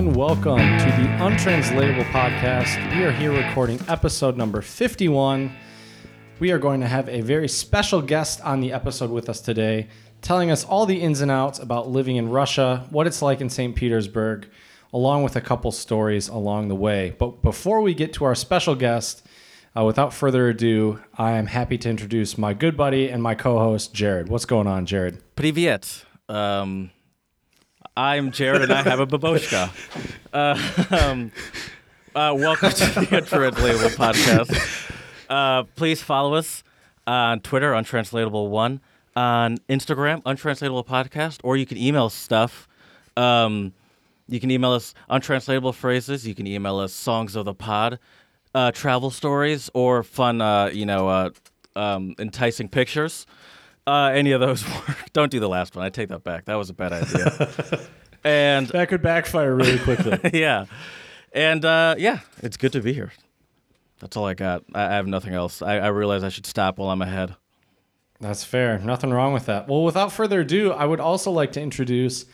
Hello and welcome to the Untranslatable Podcast. We are here recording episode number 51. We are going to have a very special guest on the episode with us today, telling us all the ins and outs about living in Russia, what it's like in St. Petersburg, along with a couple stories along the way. But before we get to our special guest, uh, without further ado, I am happy to introduce my good buddy and my co host, Jared. What's going on, Jared? Привет. Um, I'm Jared and I have a baboshka. Uh, um, uh, welcome to the Untranslatable Podcast. Uh, please follow us on Twitter, Untranslatable1, on Instagram, Untranslatable Podcast, or you can email stuff. Um, you can email us untranslatable phrases. You can email us songs of the pod, uh, travel stories, or fun, uh, you know, uh, um, enticing pictures. Uh, any of those work. Don't do the last one. I take that back. That was a bad idea. and That could backfire really quickly. yeah, and uh, yeah, it's good to be here. That's all I got. I, I have nothing else. I, I realize I should stop while I'm ahead. That's fair. Nothing wrong with that. Well, without further ado, I would also like to introduce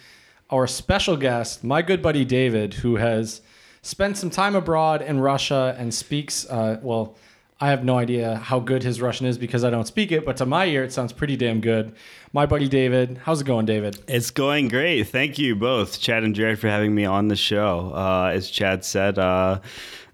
our special guest, my good buddy David, who has spent some time abroad in Russia and speaks, uh, well, I have no idea how good his Russian is because I don't speak it, but to my ear, it sounds pretty damn good. My buddy David. How's it going, David? It's going great. Thank you both, Chad and Jared, for having me on the show. Uh, as Chad said, uh,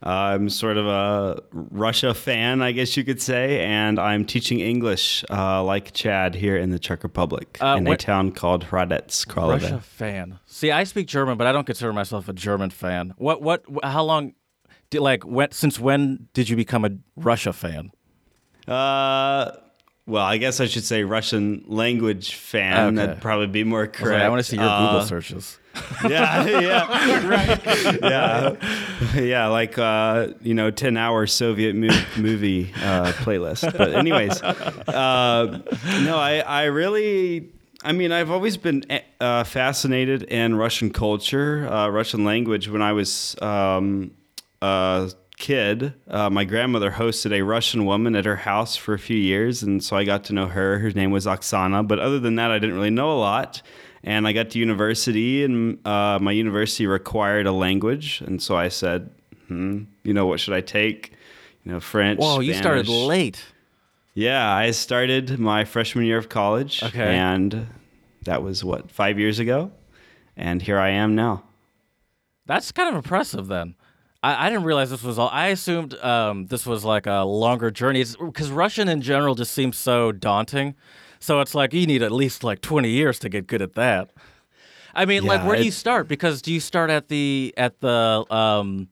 I'm sort of a Russia fan, I guess you could say, and I'm teaching English, uh, like Chad, here in the Czech Republic Uh, in a town called Hradec Králové. Russia fan. See, I speak German, but I don't consider myself a German fan. What? What? How long? Like, when? Since when did you become a Russia fan? Uh, well, I guess I should say Russian language fan. Okay. That'd probably be more I, like, correct. I want to see your Uh, Google searches. yeah, yeah, right. Yeah, yeah, like uh, you know, ten hour Soviet mo- movie uh, playlist. But anyways, uh, no, I I really. I mean, I've always been uh, fascinated in Russian culture, uh, Russian language. When I was um, a kid, uh, my grandmother hosted a Russian woman at her house for a few years, and so I got to know her. Her name was Oksana, but other than that, I didn't really know a lot. And I got to university, and uh, my university required a language, and so I said, hmm, you know, what should I take? You know, French. Whoa, you started late. Yeah, I started my freshman year of college. Okay. And that was what, five years ago? And here I am now. That's kind of impressive then. I, I didn't realize this was all. I assumed um, this was like a longer journey because Russian in general just seems so daunting. So it's like you need at least like 20 years to get good at that. I mean, like Yeah, where do you start? Because do you start at the at the um,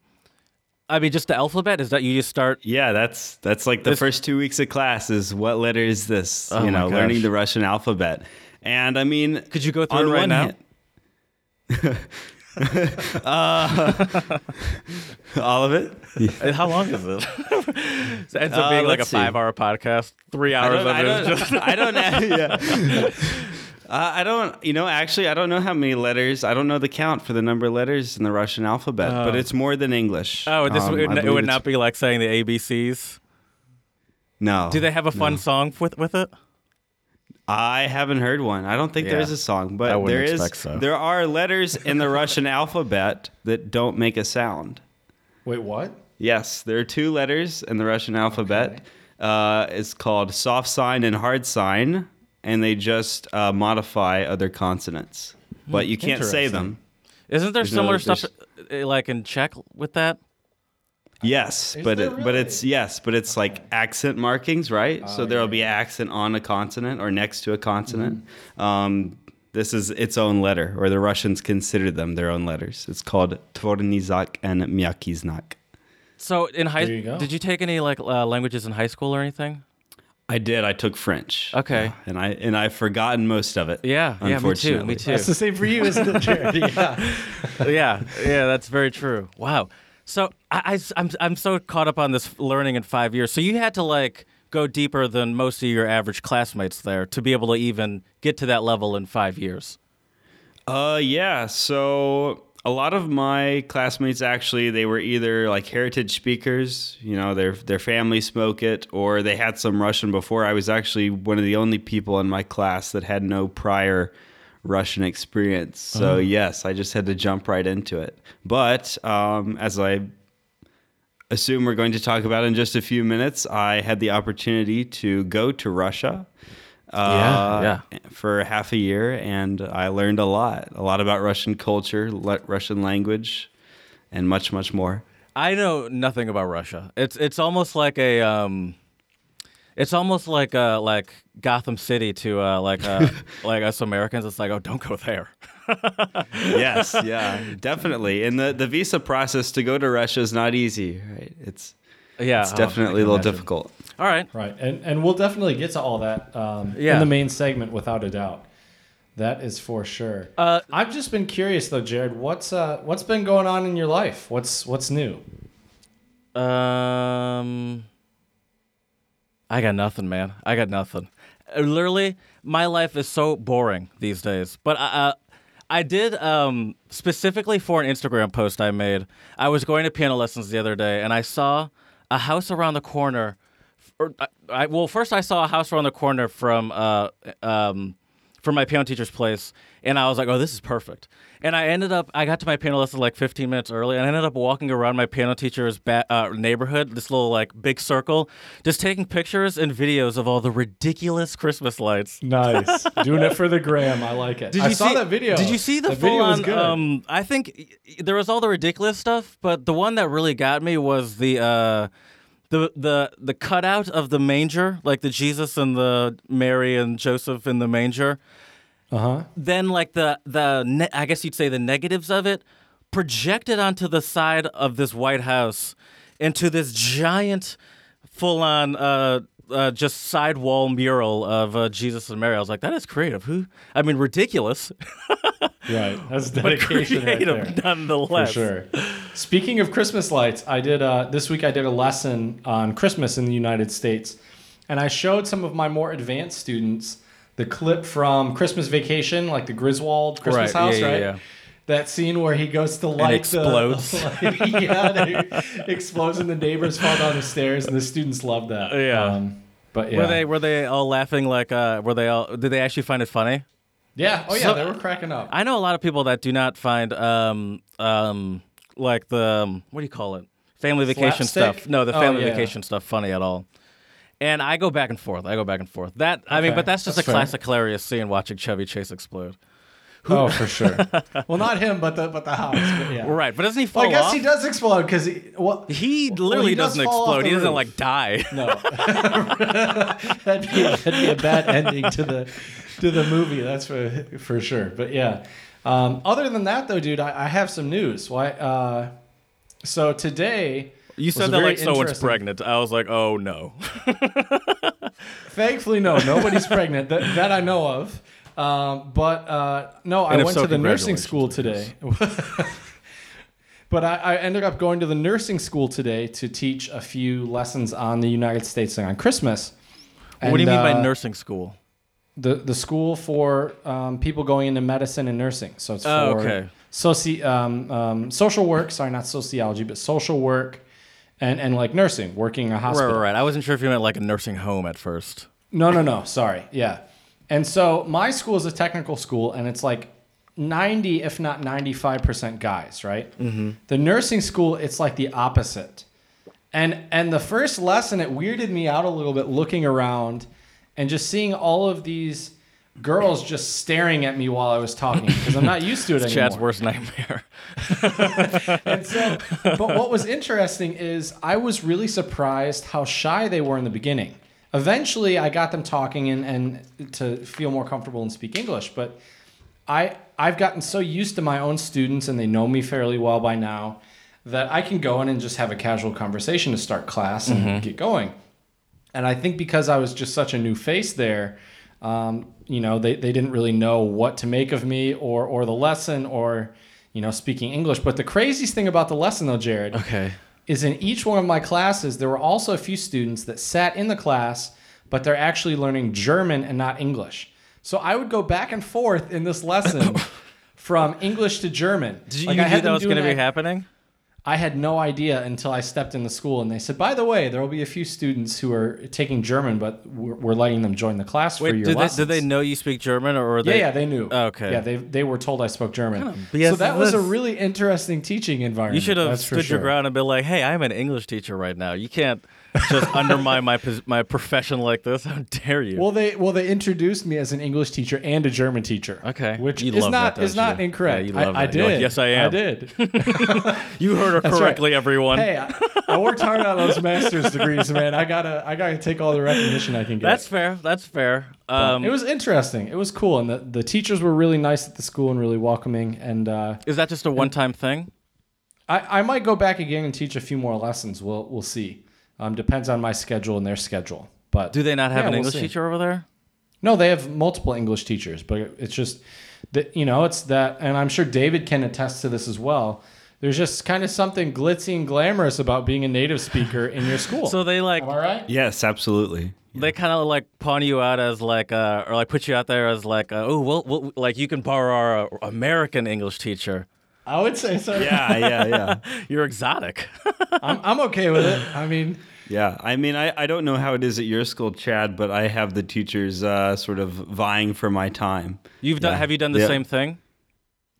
I mean, just the alphabet? Is that you just start? Yeah, that's that's like the This- first two weeks of class is what letter is this? Oh you know, learning the Russian alphabet. And I mean, Could you go through it right one now? hand- Uh, all of it. And How long is it? it ends up Uh, being like a let's see. five-hour podcast. Three I hours don't, of I it is don't, just I don't know. Yeah. Uh, I don't, you know, actually, I don't know how many letters. I don't know the count for the number of letters in the Russian alphabet, but Oh. it's more than English. Oh, this Um, would, it would not be like saying the ABCs. No. Do they have a fun song with with it? I haven't heard one. I don't think Yeah. there's a song, but there is. so. There are letters in the Russian alphabet that don't make a sound. Wait, what? Yes, there are two letters in the Russian alphabet. Uh, it's called soft sign and hard sign, and they just uh, modify other consonants, but you can't say them. Isn't there There's no- similar stuff uh, like in Czech with that? Yes, Is but there it, but it's yes, but it's like accent markings, right? so Oh, there'll yeah, be accent on a consonant or next to a consonant. Mm-hmm. Um, this is its own letter, or the Russians consider them their own letters. It's called Tvyordy znak and Myagkiy znak. So in high, There you did you take any like uh, languages in high school or anything? I did. I took French. Okay. Yeah, and I and I've forgotten most of it. Yeah, yeah, me too, me too. That's the same for you, isn't it, Jared? Yeah. yeah, yeah, that's very true. Wow. So I, I, am I'm so caught up on this learning in five years. So you had to like go deeper than most of your average classmates there to be able to even get to that level in five years. Uh, yeah. So a lot of my classmates actually they were either like heritage speakers, you know, their their family spoke it, or they had some Russian before. I was actually one of the only people in my class that had no prior Russian experience. So yes, I just had to jump right into it. But um, as I assume we're going to talk about in just a few minutes, I had the opportunity to go to Russia. Uh, Yeah, For half a year, and I learned a lot, a lot about Russian culture, le- Russian language, and much, much more. I know nothing about Russia. It's it's almost like a um, it's almost like uh like Gotham City to uh like uh like us Americans. It's like oh don't go there. yes, yeah, definitely. And the, the visa process to go to Russia is not easy, right? It's Yeah, it's oh, definitely I a can little imagine. difficult. All right. Right, and and we'll definitely get to all that um, Yeah. in the main segment without a doubt. That is for sure. Uh, I've just been curious though, Jared. What's uh, what's been going on in your life? What's what's new? Um, I got nothing, man. I got nothing. Uh, Literally, my life is so boring these days. But I, uh, I did um specifically for an Instagram post I made. I was going to piano lessons the other day, and I saw a house around the corner. Or, I, well, first I saw a house around the corner from uh um from my piano teacher's place, and I was like, "Oh, this is perfect." And I ended up, I got to my piano lesson like 15 minutes early, and I ended up walking around my piano teacher's ba- uh, neighborhood, this little like big circle, just taking pictures and videos of all the ridiculous Christmas lights. Nice, doing it for the gram. I like it. Did I you saw see that video. Did you see the, the full on? Um, I think there was all the ridiculous stuff, but the one that really got me was the uh, the the the cutout of the manger, like the Jesus and the Mary and Joseph in the manger. Uh huh. Then like the the ne- I guess you'd say the negatives of it projected onto the side of this White House into this giant, full on. Uh, uh, just sidewall mural of uh, Jesus and Mary. I was like, that is creative. Who? I mean, ridiculous. Right, that's but dedication right creative there. For sure. Speaking of Christmas lights, I did uh, this week. I did a lesson on Christmas in the United States, and I showed some of my more advanced students the clip from Christmas Vacation, like the Griswold Christmas Right, house, yeah, yeah, right? yeah. That scene where he goes to light explodes. the like, yeah, explodes and the neighbors fall down the stairs, and the students love that. Yeah. Um, but yeah, Were they were they all laughing like uh were they all did they actually find it funny? yeah, oh yeah, So- they were cracking up. I know a lot of people that do not find um um like the um, what do you call it? Family vacation Slapstick? stuff. No, the Oh, family yeah. vacation stuff funny at all. And I go back and forth. I go back and forth. That I mean, but that's just that's a fair. classic hilarious scene watching Chevy Chase explode. oh, for sure. well, not him, but the but the house. But yeah. Right, but doesn't he fall Well, I guess off? he does explode because he. Well, He Well, literally he does doesn't fall explode. He doesn't roof. like die. no, that'd be that'd be a bad ending to the to the movie. That's for for sure. But yeah. Um, other than that, though, dude, I, I have some news. Why? Uh, so today, You said that like someone's interesting- pregnant. I was like, oh no. Thankfully, no, nobody's pregnant that, that I know of. Um, but uh, no, I And if went so, to the nursing school today. but I, I ended up going to the nursing school today to teach a few lessons on the United States and on Christmas. what do you And, mean by uh, nursing school? The the school for um, people going into medicine and nursing. So it's Oh, for okay. soci um, um, social work. Sorry, not sociology, but social work, and and like nursing, working in a Right, hospital. right, right. I wasn't sure if you meant like a nursing home at first. No, no, no. Sorry. Yeah. And so my school is a technical school, and it's like 90, if not 95% guys, right? Mm-hmm. The nursing school, it's like the opposite. And and the first lesson, it weirded me out a little bit looking around and just seeing all of these girls just staring at me while I was talking because I'm not used to it anymore. Chad's worst nightmare. And so, but what was interesting is I was really surprised how shy they were in the beginning. Eventually, I got them talking and, and to feel more comfortable and speak English. But I I've gotten so used to my own students and they know me fairly well by now that I can go in and just have a casual conversation to start class and get going. And I think because I was just such a new face there, um, you know, they, they didn't really know what to make of me or or the lesson or you know speaking English. But the craziest thing about the lesson though, Jared, Okay. is in each one of my classes there were also a few students that sat in the class, but they're actually learning German and not English. So I would go back and forth in this lesson from English to German. Did you, Like, you I knew had that was going to be happening? I had no idea until I stepped in the school and they said, by the way, there will be a few students who are taking German, but we're, we're letting them join the class for Wait, your did they, did they know you speak German or were Yeah, they? yeah, they knew. Oh, okay. Yeah, they they were told I spoke German. BS so that was a really interesting teaching environment. You should have for stood your ground and been like, "Hey, I'm an English teacher right now. You can't just undermine my my profession like this. How dare you?" Well, they well they introduced me as an English teacher and a German teacher. Okay. which You is not that, is don't incorrect. Yeah, you love I, I. You're like, did. "Yes, I am." I did. you heard her right. correctly, everyone. hey, I, I worked hard on those master's degrees, man. I gotta I gotta take all the recognition I can get. That's fair. That's fair. Um, it was interesting. It was cool, and the, the teachers were really nice at the school and really welcoming. And uh, is that just a one-time thing? I, I might go back again and teach a few more lessons. We'll we'll see. Um, depends on my schedule and their schedule. But Do they not have Yeah, an we'll English see. teacher over there? No, they have multiple English teachers, but it's just that you know it's that, and I'm sure David can attest to this as well. There's just kind of something glitzy and glamorous about being a native speaker in your school. So they like all right? Yes, absolutely. they kind of like pawn you out as like uh, or like put you out there as like uh, oh well, well like you can borrow our uh, American English teacher. I would say so. Yeah, yeah, yeah. You're exotic. I'm, I'm okay with it. I mean, Yeah, I mean, I, I don't know how it is at your school, Chad, but I have the teachers uh, sort of vying for my time. You've done. Have you done the Yeah. same thing?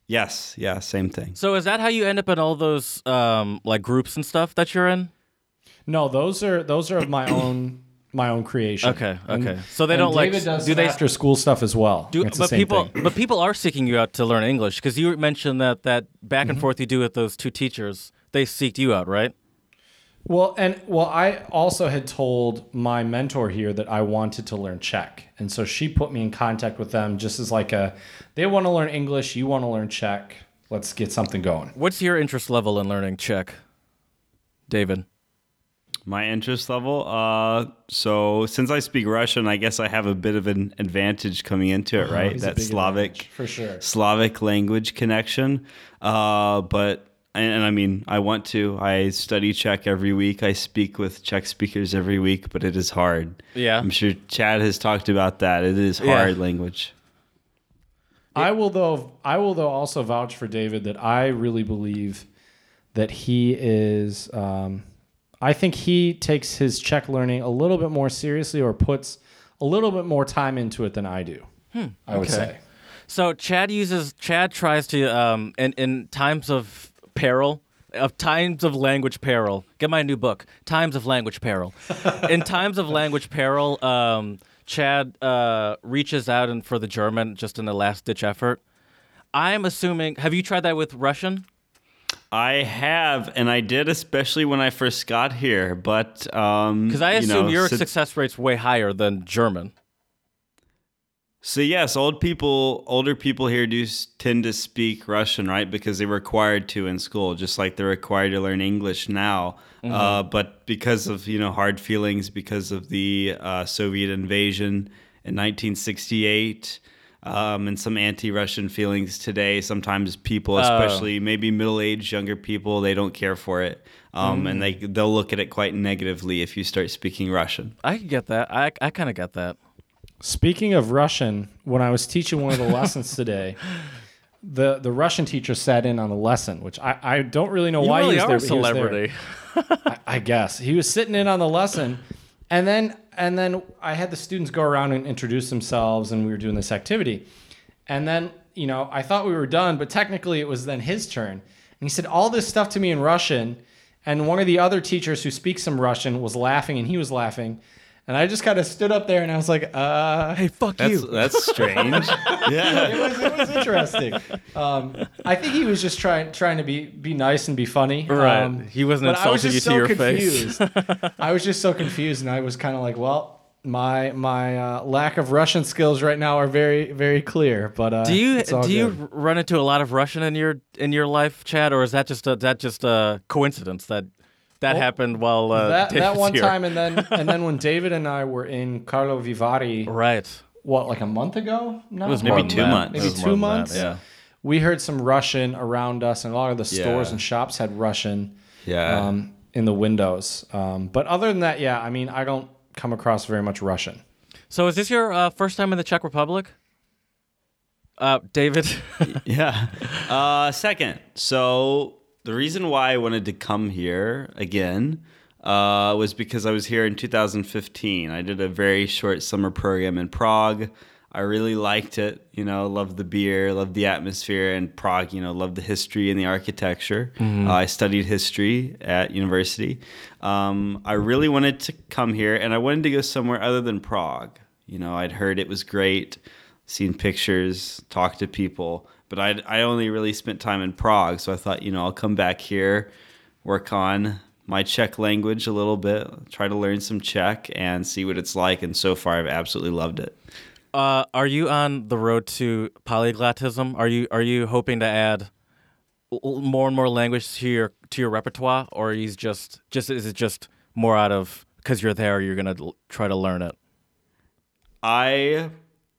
Yes, yeah, same thing. So is that how you end up in all those um, like groups and stuff that you're in? no, those are those are of my own my own creation. Okay, And- okay. So they don't like David does do they after school stuff as well. do it's the but same people thing. but people are seeking you out to learn English because you mentioned that that back Mm-hmm. and forth you do with those two teachers. They seeked you out, right? Well, and well, I also had told my mentor here that I wanted to learn Czech, and so she put me in contact with them just as like a, they want to learn English, you want to learn Czech, let's get something going. What's your interest level in learning Czech, David? My interest level. Uh, so since I speak Russian, I guess I have a bit of an advantage coming into it, right? It's a that Slavic, for sure. Slavic language connection. Uh, but and, and I mean, I want to. I study Czech every week. I speak with Czech speakers every week, but it is hard. Yeah. I'm sure Chad has talked about that. It is Yeah. hard language. I will though, I will though also vouch for David that I really believe that he is. Um, I think he takes his Czech learning a little bit more seriously, or puts a little bit more time into it than I do. Hmm. I would okay. say. So Chad uses Chad tries to um in in times of peril of times of language peril. Get my new book, Times of Language Peril. in times of language peril, um, Chad uh, reaches out and for the German just in a last ditch effort. I'm assuming. Have you tried that with Russian? I have, and I did, especially when I first got here. But um, Because I you assume know, your success rate's way higher than German. So yes, old people, older people here do tend to speak Russian, right? Because they were required to in school, just like they're required to learn English now. Mm-hmm. Uh, but because of you know hard feelings, because of the uh, Soviet invasion in 1968, um, and some anti-Russian feelings today, sometimes people, Oh. especially maybe middle-aged younger people, they don't care for it, um, Mm. and they they'll look at it quite negatively if you start speaking Russian. I can get that. I I kind of get that. Speaking of Russian, when I was teaching one of the lessons today, the the Russian teacher sat in on the lesson, which I, I don't really know You why really he was are there. a but he was there. celebrity. I, I guess he was sitting in on the lesson, and then and then I had the students go around and introduce themselves, and we were doing this activity, and then you know I thought we were done, but technically it was then his turn, and he said all this stuff to me in Russian, and one of the other teachers who speaks some Russian was laughing, and he was laughing. And I just kind of stood up there and I was like, uh, hey, fuck That's you. that's strange. yeah. it was it was interesting. Um, I think he was just trying trying to be be nice and be funny. Right. Um, He wasn't but I was insulting just you to so your face. confused. I was just so confused, and I was kind of like, well. My my uh, lack of Russian skills right now are very very clear, but uh, Do you it's all do you run into a lot of Russian in your in your life, Chad, or is that just a, that just a coincidence that that Well, happened while uh, that that one here? time, and then and then when David and I were in Karlovy Vary, right? what like a month ago? No, It was Maybe two that. months. Maybe two months? that, Yeah. we heard some Russian around us, and a lot of the stores Yeah. and shops had Russian. Yeah. um, in the windows. Um, but other than that, yeah, I mean, I don't come across very much Russian. So is this your uh, first time in the Czech Republic? Uh, David. Yeah. Uh, second, so the reason why I wanted to come here again uh, was because I was here in 2015. I did a very short summer program in Prague. I really liked it. You know, loved the beer, loved the atmosphere, and Prague. You know, loved the history and the architecture. Uh, I studied history at university. Um, I really wanted to come here, and I wanted to go somewhere other than Prague. You know, I'd heard it was great, seen pictures, talked to people, but I I only really spent time in Prague. So I thought, you know, I'll come back here, work on my Czech language a little bit, try to learn some Czech, and see what it's like. And so far, I've absolutely loved it. Uh, are you on the road to polyglottism? Are you are you hoping to add more and more language to your to your repertoire, or you just just is it just more out of because you're there, you're gonna l- try to learn it? I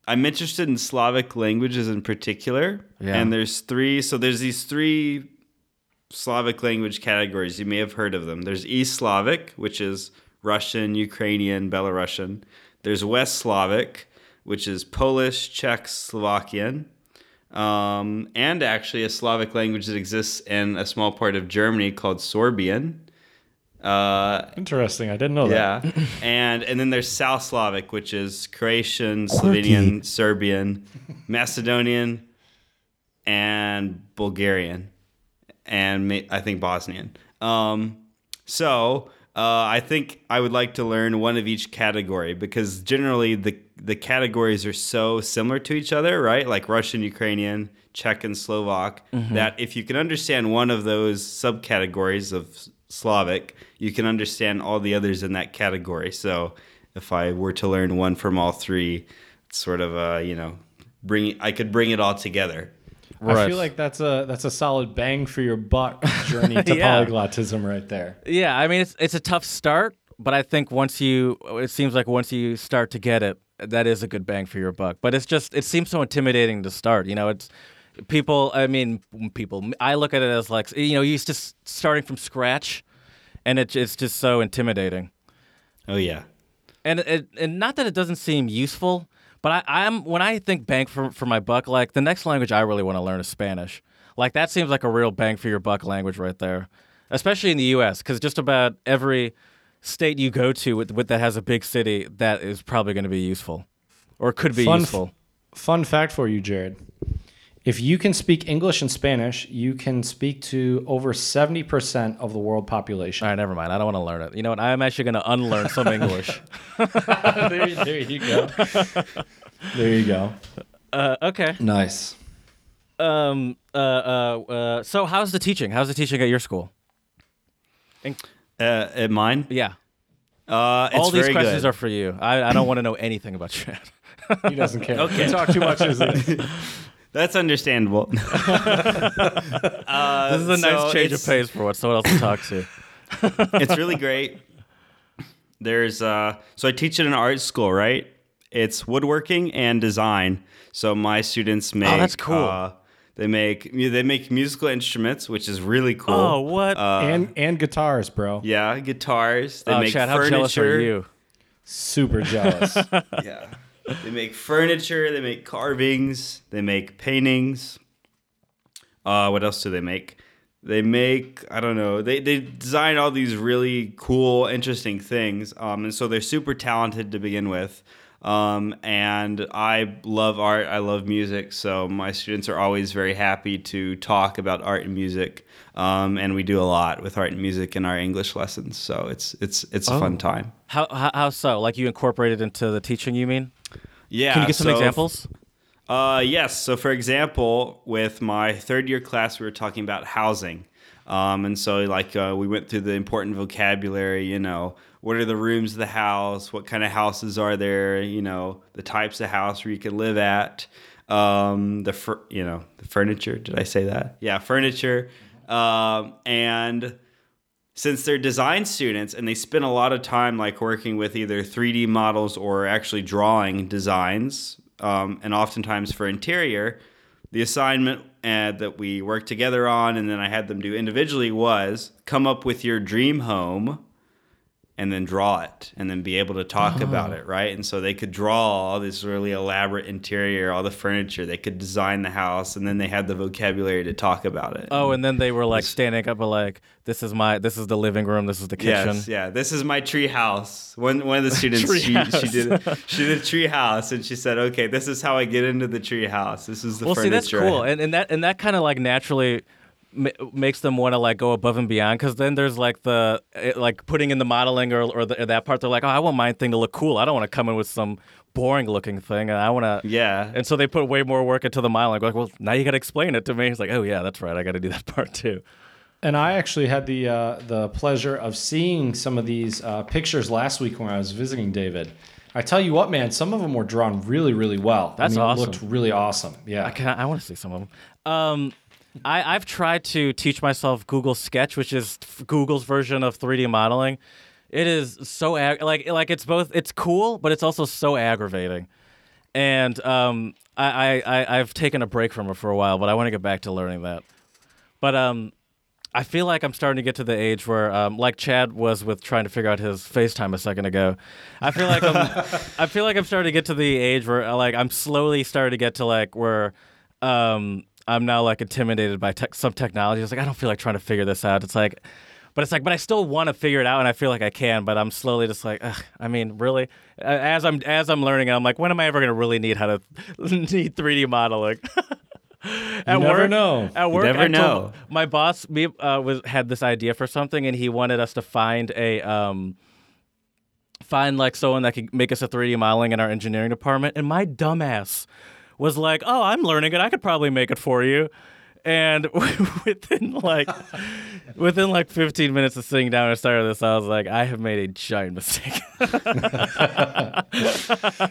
I'm interested in Slavic languages in particular, Yeah. and there's three. So there's these three Slavic language categories. You may have heard of them. There's East Slavic, which is Russian, Ukrainian, Belarusian. There's West Slavic, which is Polish, Czech, Slovakian, um, and actually a Slavic language that exists in a small part of Germany called Sorbian. Uh, Interesting. I didn't know that. yeah, and and then there's South Slavic, which is Croatian, Slovenian, Serbian, Macedonian, and Bulgarian, and I think Bosnian. Um, so uh, I think I would like to learn one of each category because generally the the categories are so similar to each other, right? Like Russian, Ukrainian, Czech, and Slovak. That if you can understand one of those subcategories of Slavic, you can understand all the others in that category. So if I were to learn one from all three, it's sort of a you know bring I could bring it all together. Right. I feel like that's a that's a solid bang for your buck journey to Yeah. polyglottism right there. Yeah, I mean it's it's a tough start, but I think once you it seems like once you start to get it, that is a good bang for your buck. But it's just it seems so intimidating to start. You know, it's people. I mean, people. I look at it as like you know, you just starting from scratch, and it, it's just so intimidating. Oh yeah. And it, and not that it doesn't seem useful, but I, I'm when I think bang for for my buck, like the next language I really want to learn is Spanish. Like that seems like a real bang for your buck language right there, especially in the U.S. Because just about every state you go to with, with that has a big city, that is probably going to be useful, or could be Fun useful. Fun fact for you, Jared. If you can speak English and Spanish, you can speak to over 70% of the world population. All right, never mind. I don't want to learn it. You know what? I'm actually going to unlearn some English. there, there you go. there you go. Uh, okay. Nice. Um. Uh. Uh. uh so, how's the teaching? How's the teaching at your school? Uh, at mine, Yeah. uh, it's All these very questions good. are for you. I, I don't want to know anything about Chad. He doesn't care. okay. talk too much. Is it? That's understandable. this is a nice so change of pace for what someone else to talk to. it's really great. There's uh, so I teach at an art school, right? It's woodworking and design. So my students make. Oh, that's cool. Uh, they make they make musical instruments, which is really cool. Oh, what? Uh, and and guitars, bro. yeah, guitars. They oh, make Chad, how jealous are you? Super jealous. Yeah, they make furniture. They make carvings. They make paintings. Uh, what else do they make? They make I don't know. They they design all these really cool, interesting things. Um, and so they're super talented to begin with. Um, and I love art. I love music. So my students are always very happy to talk about art and music. Um, and we do a lot with art and music in our English lessons. So it's it's it's a fun time. How, how how so? Like you incorporate it into the teaching? You mean? Yeah. Can you give some so- examples? Uh, yes. So, for example, with my third year class, we were talking about housing. Um, and so, like, uh, we went through the important vocabulary, you know, what are the rooms of the house? What kind of houses are there? You know, the types of house where you can live at. Um, the, fur- you know, the furniture. Did I say that? Yeah, furniture. Um, and since they're design students and they spend a lot of time like working with either 3D models or actually drawing designs, um, and oftentimes for interior, the assignment uh, that we worked together on and then I had them do individually was come up with your dream home and then draw it and then be able to talk ah. about it, right? And so they could draw all this really elaborate interior, all the furniture. They could design the house, and then they had the vocabulary to talk about it. Oh, and then they were like standing up, and like, "This is my, this is the living room, this is the kitchen." Yes, yeah. This is my tree house. One one of the students she, she did she did a tree house and she said, "Okay, this is how I get into the tree house. This is the well, see, that's cool, and, and that and that kind of like naturally ma- makes them want to like go above and beyond because then there's like the eh, like putting in the modeling or or, the, or that part. They're like, "Oh, I want my thing to look cool. I don't want to come in with some boring looking thing, and I want to." yeah. And so they put way more work into the modeling. Like, well, now you got to explain it to me. He's like, "Oh yeah, that's right. I got to do that part too." And I actually had the uh, the pleasure of seeing some of these uh, pictures last week when I was visiting David. I tell you what, man, some of them were drawn really, really well. That's I mean, awesome. It looked really awesome. Yeah. I can I want to see some of them. Um, I I've tried to teach myself Google Sketch, which is Google's version of 3D modeling. It is so ag- like like it's both it's cool, but it's also so aggravating. And um, I, I I I've taken a break from it for a while, but I want to get back to learning that. But um, I feel like I'm starting to get to the age where, um, like Chad was with trying to figure out his FaceTime a second ago. I feel like I'm, I feel like I'm starting to get to the age where, uh, like, I'm slowly starting to get to like where, um, I'm now like intimidated by tech some technology. It's like I don't feel like trying to figure this out. It's like, but it's like, but I still want to figure it out, and I feel like I can. But I'm slowly just like, Ugh, I mean, really, as I'm as I'm learning, I'm like, when am I ever gonna really need how to need 3D modeling? At never work, know. At work, never I told- know. my boss me uh, was had this idea for something, and he wanted us to find a um, find like someone that could make us a 3D modeling in our engineering department. And my dumbass was like, "Oh, I'm learning it. I could probably make it for you." And within like within like 15 minutes of sitting down and starting this, I was like, "I have made a giant mistake."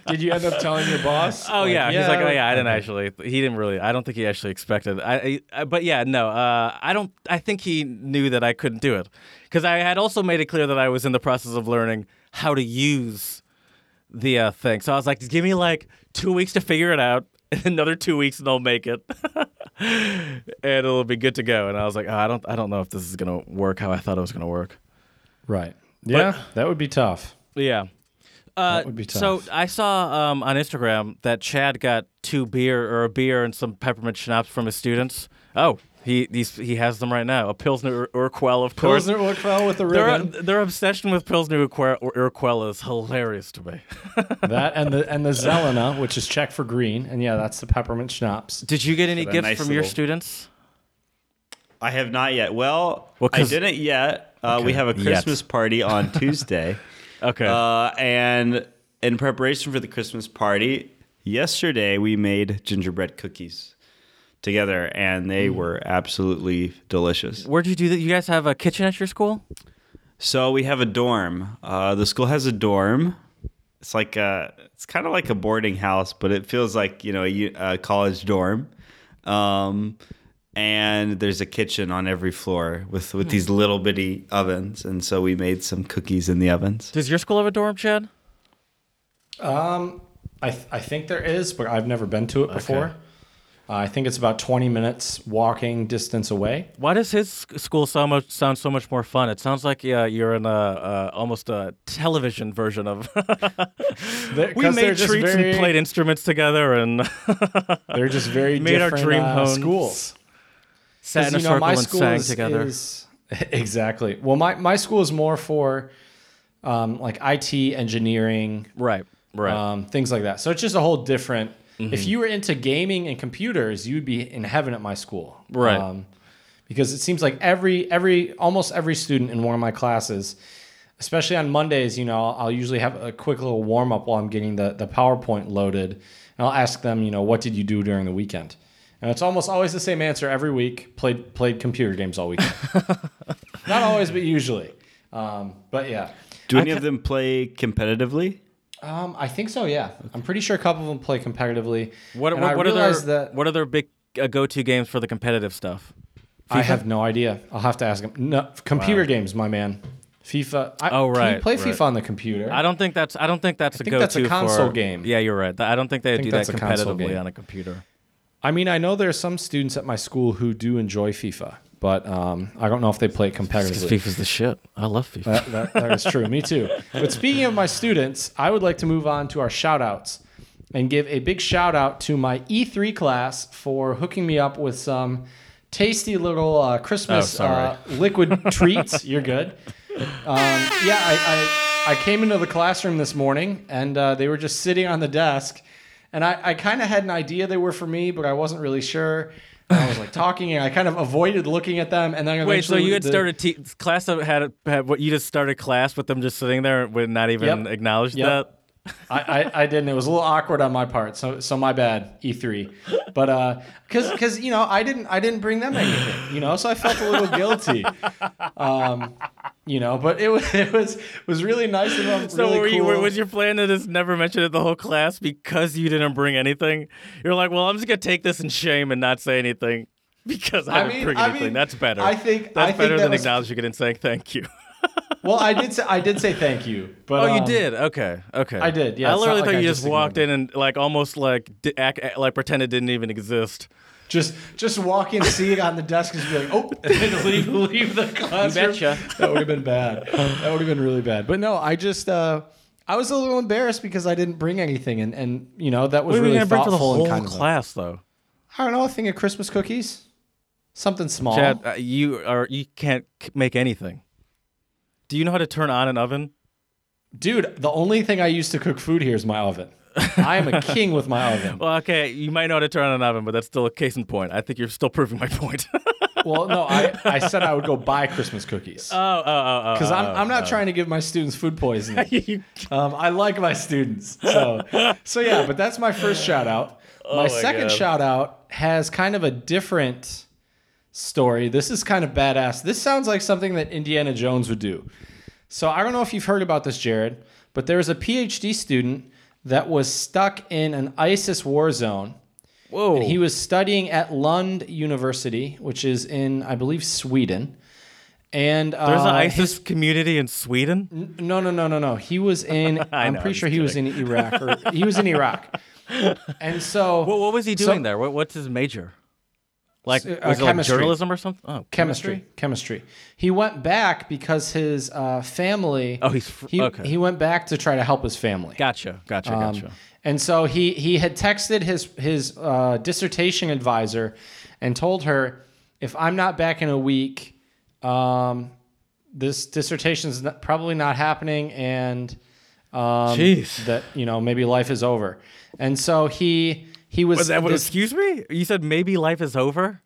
Did you end up telling your boss? Oh yeah. he's like, oh yeah, I didn't actually. He didn't really. I don't think he actually expected. I, I but yeah, no. Uh, I don't. I think he knew that I couldn't do it because I had also made it clear that I was in the process of learning how to use the uh, thing. So I was like, give me like two weeks to figure it out. Another two weeks and I'll make it, and it'll be good to go. And I was like, oh, I don't, I don't know if this is gonna work how I thought it was gonna work. Right. Yeah, that would be tough. Yeah. Uh, That would be tough. So. I saw um, on Instagram that Chad got two beer or a beer and some peppermint schnapps from his students. Oh, he he's, he has them right now. A Pilsner Ur- Urquell, of course. Pilsner Urquell with the Their, ribbon. their obsession with Pilsner Urquell, Urquell is hilarious to me. that and the and the Zelena, which is Czech for green, and yeah, that's the peppermint schnapps. Did you get any Got gifts nice from your students? I have not yet. Well, Well, I 'cause- didn't yet. Uh, We have a Yet. Christmas party on Tuesday. Okay. Uh, and in preparation for the Christmas party, yesterday we made gingerbread cookies together, and they Mm. were absolutely delicious. Where'd you do that? You guys have a kitchen at your school? So we have a dorm. Uh, the school has a dorm. It's like a, it's kind of like a boarding house, but it feels like you know a college dorm. Um, and there's a kitchen on every floor with with these little bitty ovens, and so we made some cookies in the ovens. Does your school have a dorm, Chad? Um, I th- I think there is, but I've never been to it before. Uh, I think it's about twenty minutes walking distance away. Why does his school so much sound so much more fun? It sounds like uh, you're in a uh, almost a television version of. We made treats very- and played instruments together and They're just very Made our dream uh, homes. schools. sat in a you know, circle and school sang is, together. is- exactly. Well, my my school is more for um, like IT engineering, right, right. um, things like that. So it's just a whole different. Mm-hmm. If you were into gaming and computers, you'd be in heaven at my school, Right. Um, because it seems like every every almost every student in one of my classes, especially on Mondays, you know, I'll, I'll usually have a quick little warm up while I'm getting the the PowerPoint loaded, and I'll ask them, you know, what did you do during the weekend? And it's almost always the same answer every week. Played played computer games all weekend. Not always, but usually. Um, but yeah. Do any of them play competitively? Um, I think so. Yeah, I'm pretty sure a couple of them play competitively. what what, what are their that what are their big uh, go-to games for the competitive stuff? I have no idea. I'll have to ask him. No, computer games, my man. FIFA. I, Oh, Can right, you play right. FIFA on the computer? I don't think that's I don't think that's a think go-to that's a console for, game. Yeah, you're right. I don't think they do that that's a competitively on a computer. I mean, I know there are some students at my school who do enjoy FIFA. But um, I don't know if they play it competitively. FIFA's the shit. I love FIFA. That, that, that is true. Me too. But speaking of my students, I would like to move on to our shout outs and give a big shout out to my E3 class for hooking me up with some tasty little uh, Christmas Oh, uh, liquid treats. You're good. Um, yeah, I, I, I came into the classroom this morning and uh, they were just sitting on the desk. And I, I kind of had an idea they were for me, but I wasn't really sure. I was like talking, and I kind of avoided looking at them. And then Wait, so you had the- started te- class had had what you just started class with them just sitting there and would not even Yep. acknowledge Yep. that. I, I, I didn't. It was a little awkward on my part, so so my bad. E3, but uh, cause cause you know I didn't I didn't bring them anything, you know, so I felt a little guilty, um, you know. But it was it was was really nice of them. So really were you, cool. was your plan to just never mention it the whole class because you didn't bring anything? You're like, well, I'm just gonna take this in shame and not say anything because I, I didn't mean- bring I anything. mean, That's better. I think- that's I think better that than was- acknowledging it and saying thank you. Well, I did say I did say thank you, but oh, you um, did. Okay, okay. I did, yeah, I literally thought I you just just walked in and like almost like di- act, act- like pretend it didn't even exist. Just just walk in, see it on the desk, and be like, oh, and leave leave the classroom. betcha. That would have been bad. That would have been really bad. But no, I just uh, I was a little embarrassed because I didn't bring anything, and and you know that was What really you bring for the whole and kind of. class though? I don't know, a thing of Christmas cookies, something small. Chad, uh, you are you can't make anything. Do you know how to turn on an oven? Dude, the only thing I use to cook food here is my oven. I am a king with my oven. Well, okay, you might know how to turn on an oven, but that's still a case in point. I think you're still proving my point. Well, no, I, I said I would go buy Christmas cookies. oh, oh, oh, oh. Because I'm, oh, I'm not oh. trying to give my students food poisoning. Um, I like my students. So, so yeah, but that's my first shout out. my my second God. shout out has kind of a different story. This is kind of badass. This sounds like something that Indiana Jones would do. So I don't know if you've heard about this, Jared, but there was a PhD student that was stuck in an ISIS war zone. Whoa. He was studying at Lund University, which is in, I believe, Sweden. And uh, There's an his- ISIS community in Sweden. no, no, no, no, no. He was in. I'm know, pretty sure just he was in Iraq. Or, he was in Iraq. And so What, what was he So- doing there? What, what's his major? Like, Uh, was it like journalism or something? Oh, chemistry, chemistry. He went back because his uh, family. Oh, he's fr- he, okay. He went back to try to help his family. Gotcha, gotcha, Um, gotcha. and so he he had texted his his uh, dissertation advisor and told her, if I'm not back in a week, um, this dissertation is not, probably not happening, and um, Jeez. that you know maybe life is over. And so he he was. Was that what? this- Excuse me? You said maybe life is over.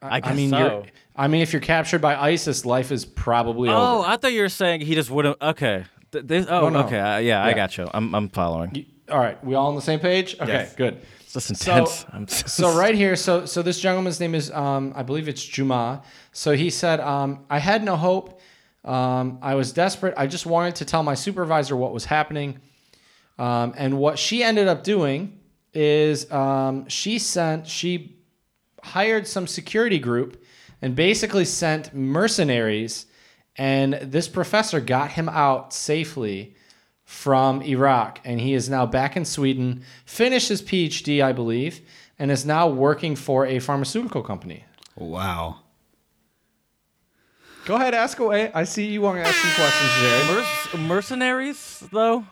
I guess I mean, so. you're, I mean, if you're captured by ISIS, life is probably Oh, over. I thought you were saying he just wouldn't. Okay. Th- this, oh, No, no. okay. Uh, yeah, I got you. I'm, I'm following. All right, we all on the same page? Okay, Yes. good. It's just So- intense. I'm So right here, so so this gentleman's name is, um, I believe it's Juma. So he said, um, I had no hope. Um, I was desperate. I just wanted to tell my supervisor what was happening. Um, and what she ended up doing is um, she sent, she hired some security group and basically sent mercenaries. And this professor got him out safely from Iraq. And he is now back in Sweden, finished his PhD, I believe, and is now working for a pharmaceutical company. Wow. Go ahead, ask away. I see you want to ask some questions, Jared. Merc- mercenaries, though.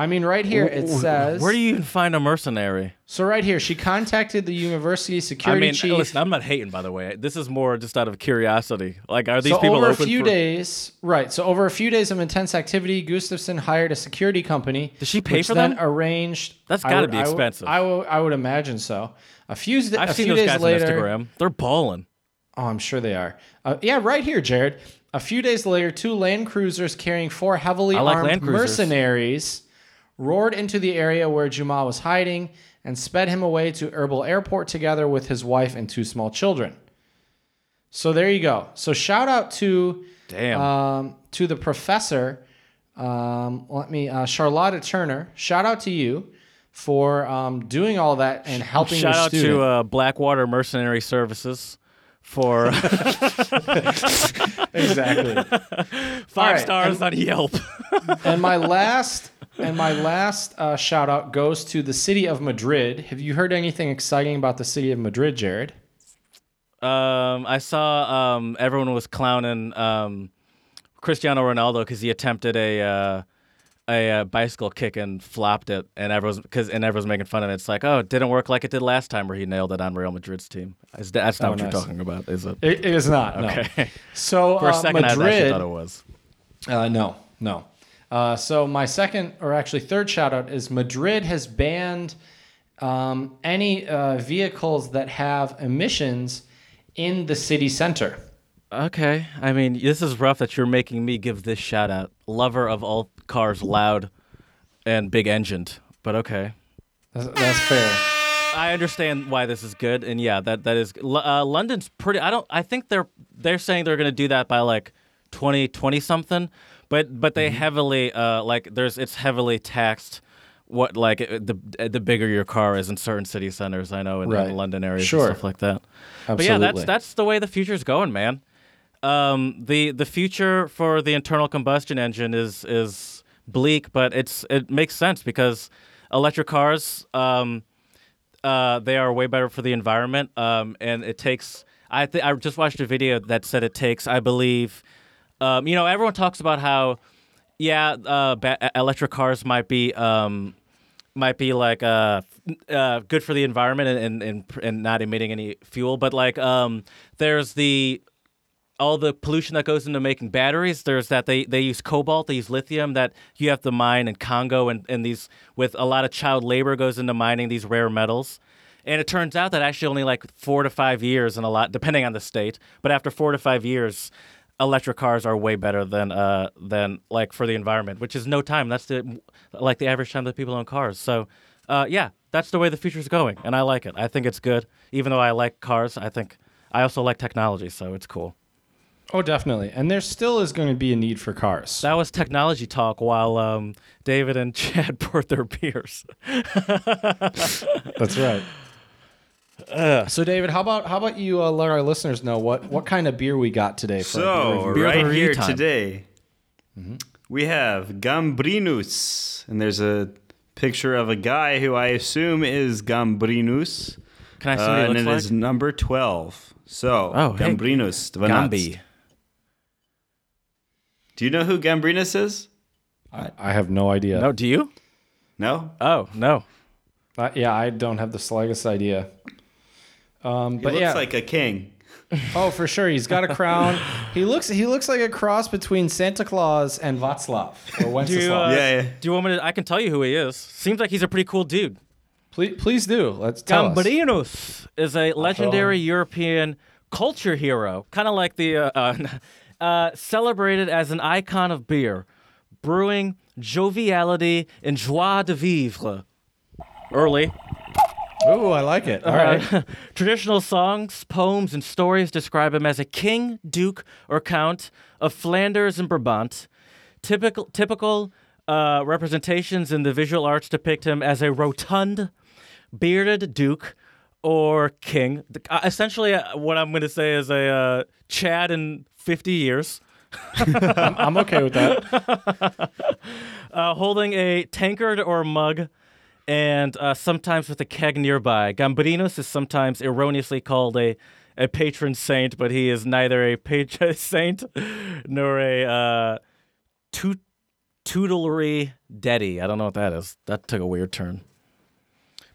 I mean, right here it says. Where do you even find a mercenary? So right here, she contacted the university security I mean, chief. listen, I'm not hating, by the way. This is more just out of curiosity. Like, are these so people over a few for? days, right? So over a few days of intense activity, Gustafson hired a security company. Does she pay for then them? arranged. That's gotta would- be I would- expensive. I would, I would imagine so. A few, I've a seen few those days guys later, on Instagram. They're balling. Oh, I'm sure they are. Uh, yeah, right here, Jared. A few days later, two Land Cruisers carrying four heavily like armed mercenaries roared into the area where Juma was hiding and sped him away to Erbil Airport together with his wife and two small children. So there you go. So shout out to Damn. um, to the professor. Um, let me uh, Charlotta Turner. Shout out to you for um, doing all that and helping Shout out student. to uh, Blackwater Mercenary Services for exactly. five right, stars on Yelp. and my last and my last uh, shout out goes to the city of Madrid. Have you heard anything exciting about the city of Madrid, Jared? Um, I saw um, everyone was clowning um, Cristiano Ronaldo because he attempted a uh, a uh, bicycle kick and flopped it, and everyone's because and everyone's making fun of it. It's like, oh, it didn't work like it did last time where he nailed it on Real Madrid's team. Is that- That's not Oh, what nice. you're talking about, is it? It, it is not. No. Okay. So For a uh, second, I actually Madrid. thought it was. Uh, no, no. Uh, so my second, or actually third shout out is Madrid has banned um, any uh, vehicles that have emissions in the city center. Okay. I mean, this is rough that you're making me give this shout out. Lover of all cars, loud and big engined. But okay. That's, that's fair. I understand why this is good, and yeah, that that is. Uh, London's pretty. I don't. I think they're they're saying they're going to do that by like 2020 something, but but they heavily uh like there's it's heavily taxed. What like uh, the the bigger your car is in certain city centers, I know in, in Right. London areas Sure. and stuff like that. Absolutely. But yeah, that's that's the way the future's going, man. Um, the the future for the internal combustion engine is is bleak, but it's it makes sense because electric cars, um, uh, they are way better for the environment. Um, and it takes I th- I just watched a video that said it takes I believe, um, you know, everyone talks about how, yeah, uh, ba- electric cars might be um, might be like uh, uh, good for the environment and, and and not emitting any fuel, but like um, there's the all the pollution that goes into making batteries. There's that they, they use cobalt, they use lithium that you have to mine in Congo, and, and these with a lot of child labor goes into mining these rare metals. And it turns out that actually only like four to five years, and a lot depending on the state, but after four to five years, electric cars are way better than uh than like for the environment, which is no time. That's the like the average time that people own cars. So, uh, yeah, that's the way the future's going, and I like it. I think it's good, even though I like cars. I think I also like technology, so it's cool. Oh, definitely. And there still is going to be a need for cars. That was technology talk while um, David and Chad poured their beers. That's right. So, David, how about how about you uh, let our listeners know what what kind of beer we got today? For beer So? Beer right review here time. today, Mm-hmm. we have Gambrinus, and there's a picture of a guy who I assume is Gambrinus, Can I see uh, what he and looks it like? is number twelve. So Oh. Gambrinus, 12. Gambi. Do you know who Gambrinus is? I, I have no idea. No, do you? No. Oh, no. Uh, yeah, I don't have the slightest idea. Um, He but looks yeah, like a king. oh, for sure, he's got a crown. he looks he looks like a cross between Santa Claus and Václav or Do you, uh, Yeah, yeah. do you want me to? I can tell you who he is. Seems like he's a pretty cool dude. please, please do. Let's tell us. Gambrinus is a legendary European culture hero, kind of like the uh, uh, uh, celebrated as an icon of beer, brewing joviality and joie de vivre. Early, Ooh, I like it. All right. Uh, traditional songs, poems, and stories describe him as a king, duke, or count of Flanders and Brabant. Typical, typical uh, representations in the visual arts depict him as a rotund, bearded duke or king. Uh, essentially, uh, what I'm going to say is a uh, Chad in 50 years. I'm, I'm okay with that. uh, holding a tankard or mug, and uh, sometimes with a keg nearby. Gambrinus is sometimes erroneously called a, a patron saint, but he is neither a patron saint nor a uh, tu- tutelary deity. I don't know what that is. That took a weird turn.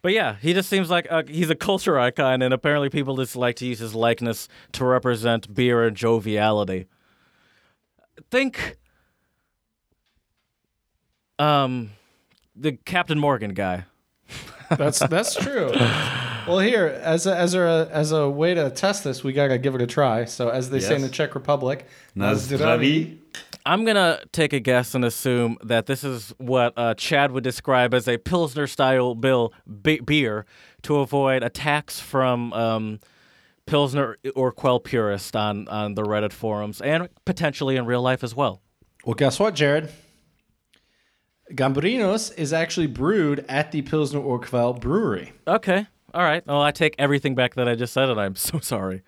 But yeah, he just seems like a, he's a culture icon, and apparently people just like to use his likeness to represent beer and joviality. Think um, the Captain Morgan guy. That's that's true. Well, here as a, as a as a way to test this, we gotta give it a try. So, as they say in the Czech Republic, Nazdraví. I'm gonna take a guess and assume that this is what uh, Chad would describe as a pilsner style bill be- beer to avoid attacks from um, pilsner or quell purists on on the Reddit forums and potentially in real life as well. Well, guess what, Jared? Gambrinus is actually brewed at the Pilsner Urquell Brewery, Okay, all right. Well, I take everything back that I just said, and I'm so sorry.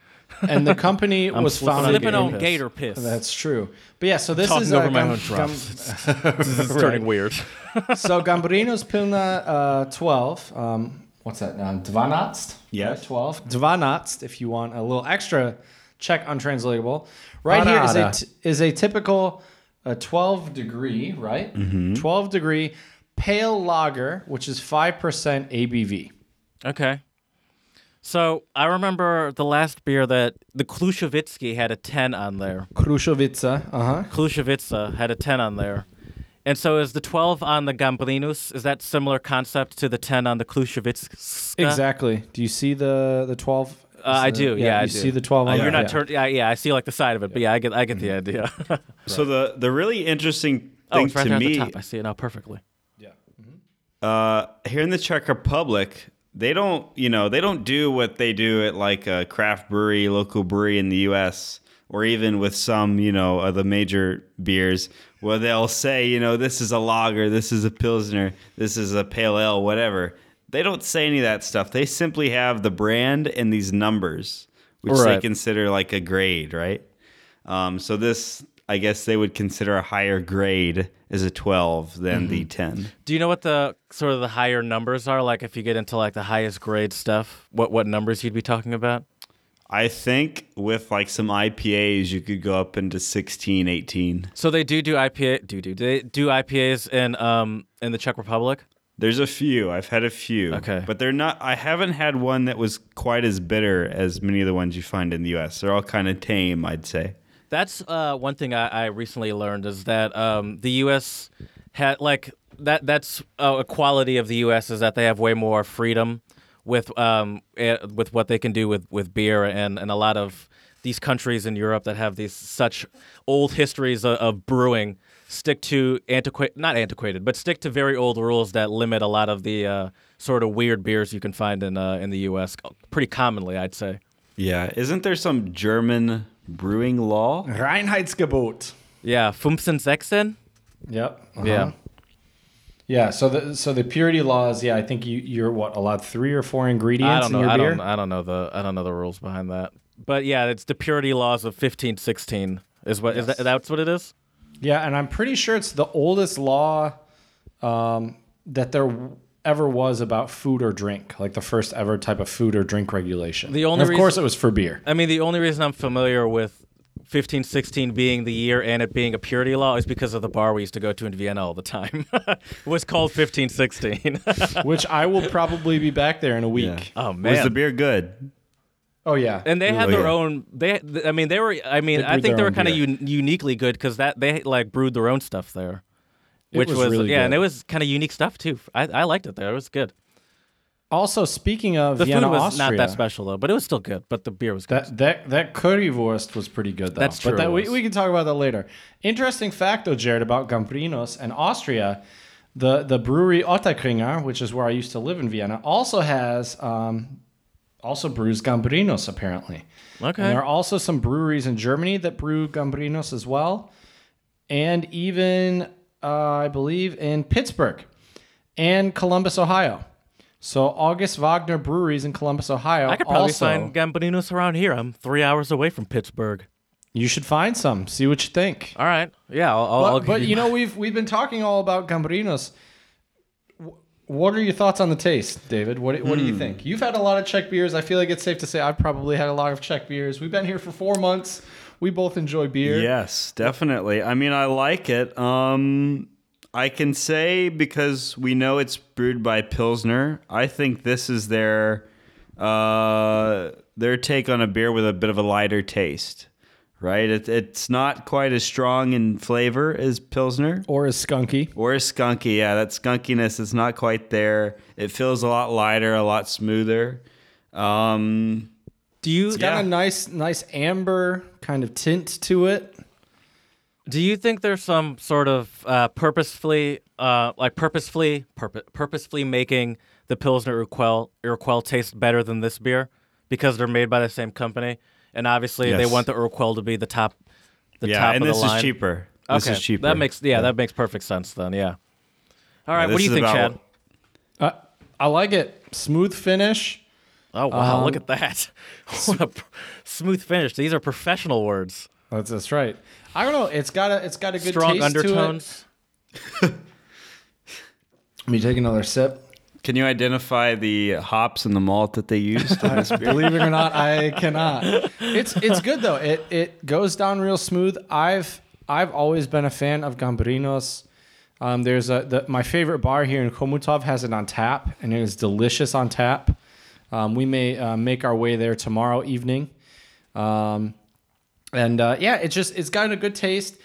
and the company was founded. Flipping on gator piss. That's true. But yeah, so this Talking is over uh, my Gam- own drops. Gam- this is turning weird. so Gambrinus Pilna uh, 12. Um, what's that? Uh, Dvanatst. Right, Twelve. Dvanatst. If you want a little extra Czech untranslatable, right here is a is a typical uh, twelve degree right. Twelve degree pale lager, which is five percent ABV. Okay. So I remember the last beer that the Klushevitsky had a 10 on there. Krušovice. Uh huh. Klushevitsa had a 10 on there. And so is the 12 on the Gambrinus, is that similar concept to the 10 on the Klushevitska? Exactly. Do you see the the twelve? Uh, I do, yeah, I you do. see the twelve. Uh, on you're there? not Yeah. turned. Yeah, yeah, I see like the side of it, but yeah, I get, I get the idea. So the the really interesting oh, thing it's right to there at me the top. I see it now perfectly. Yeah. uh, here in the Czech Republic, they don't, you know, they don't do what they do at like a craft brewery, local brewery in the U.S. or even with some, you know, of the major beers, where they'll say, you know, this is a lager, this is a pilsner, this is a pale ale, whatever. They don't say any of that stuff. They simply have the brand and these numbers, which they consider like a grade, right? Um, so this, I guess, they would consider a higher grade as a 12 than the 10. Do you know what the sort of the higher numbers are? Like if you get into like the highest grade stuff, what what numbers you'd be talking about? I think with like some IPAs, you could go up into 16, 18. So they do do IPA. Do do they do IPAs in um in the Czech Republic? There's a few. I've had a few. Okay. But they're not, I haven't had one that was quite as bitter as many of the ones you find in the US. They're all kind of tame, I'd say. That's uh, one thing I, I recently learned is that um, the U.S. had like that. That's uh, a quality of the U.S. is that they have way more freedom with um, eh, with what they can do with, with beer and, and a lot of these countries in Europe that have these such old histories of, of brewing stick to antiquated not antiquated but stick to very old rules that limit a lot of the uh, sort of weird beers you can find in uh, in the U.S. pretty commonly I'd say. Yeah. Isn't there some German brewing law? Reinheitsgebot. Yeah, 15, 16? Yep. uh-huh. Yeah. Yeah. So the so the purity laws. Yeah, I think you you're what allowed three or four ingredients I don't know. in your I beer. don't. I don't know the. I don't know the rules behind that. But yeah, it's the purity laws of fifteen sixteen. Is what is Yes. that? That's what it is. Yeah, and I'm pretty sure it's the oldest law um, that there ever was about food or drink, like the first ever type of food or drink regulation. The only And of reason- course, it was for beer. I mean, the only reason I'm familiar with fifteen sixteen being the year and it being a purity law is because of the bar we used to go to in Vienna all the time. it was called fifteen sixteen. which I will probably be back there in a week. oh man. Was the beer good? Oh yeah, and they had Oh, their yeah. own. They, I mean, they were. I mean, I think they were kind of un- uniquely good because that they like brewed their own stuff there, It which was was, really yeah, and it was kind of unique stuff too. I, I liked it there. It was good. Also, speaking of The Vienna, food was Austria, not that special though, but it was still good. But the beer was good. That that that currywurst was pretty good though. That's But true, that, we, we can talk about that later. Interesting fact though, Jared, about Gambrinus and Austria. The the brewery Ottakringer, which is where I used to live in Vienna, also has um, also brews Gambrinus apparently. Okay. And there are also some breweries in Germany that brew Gambrinus as well, and even uh, I believe in Pittsburgh and Columbus, Ohio. So August Wagner Breweries in Columbus, Ohio. I could probably also, find Gambarinos around here. I'm three hours away from Pittsburgh. You should find some. See what you think. All right. Yeah, I'll. But, I'll but give you know we've we've been talking all about Gambarinos. Wh- What are your thoughts on the taste, David? What what do Hmm. you think? You've had a lot of Czech beers. I feel like it's safe to say I've probably had a lot of Czech beers. We've been here for four months. We both enjoy beer. Yes, definitely. I mean, I like it. Um, I can say because we know it's brewed by Pilsner. I think this is their uh, their take on a beer with a bit of a lighter taste. Right? It, it's not quite as strong in flavor as Pilsner. Or is skunky. Or as skunky, yeah, that skunkiness is not quite there. It feels a lot lighter, a lot smoother. Um, do you It's got Yeah. a nice nice amber kind of tint to it. do you think there's some sort of uh, purposefully, uh, like purposefully, purpo- purposefully making the Pilsner Urquell Urquell taste better than this beer because they're made by the same company, and obviously they want the Urquell to be the top, the yeah, top and of this the line. is cheaper. Okay, This is cheaper. that makes yeah, that makes perfect sense then. Yeah. All right, Yeah, what do you think, Chad? Uh, I like it. Smooth finish. Oh wow, look Um, at that! what a pr- smooth finish. These are professional words. That's that's right. I don't know. It's got a it's got a good Strong taste undertones. to it. Let me take another sip. Can you identify the hops and the malt that they used? Believe it or not, I cannot. It's it's good though. It it goes down real smooth. I've I've always been a fan of Gambrinus. Um, there's a the, my favorite bar here in Chomutov has it on tap, and it is delicious on tap. Um, we may uh, make our way there tomorrow evening. Um, and uh, yeah, it's just it's got a good taste.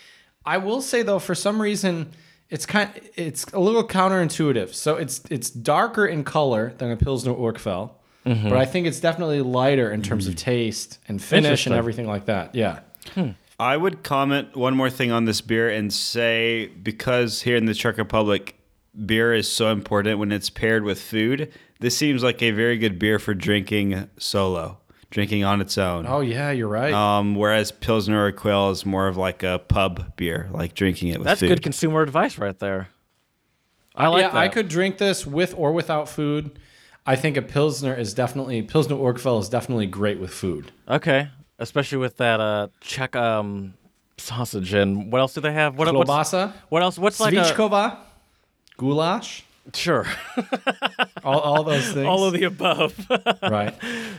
I will say though, for some reason, it's kind it's a little counterintuitive. So it's it's darker in color than a Pilsner Urquell, mm-hmm. but I think it's definitely lighter in terms of mm-hmm. taste and finish and everything like that. Yeah. Hmm. I would comment one more thing on this beer and say because here in the Czech Republic, beer is so important when it's paired with food. This seems like a very good beer for drinking solo, drinking on its own. Oh yeah, you're right. Um, whereas Pilsner Urquell is more of like a pub beer, like drinking it with That's food. good consumer advice right there. I like yeah, that. I could drink this with or without food. I think a Pilsner is definitely Pilsner Urquell is definitely great with food. Okay, especially with that uh Czech um sausage and what else do they have? What what's, Klobasa, what else? What's like a goulash, sure all, all those things. all of the above. right.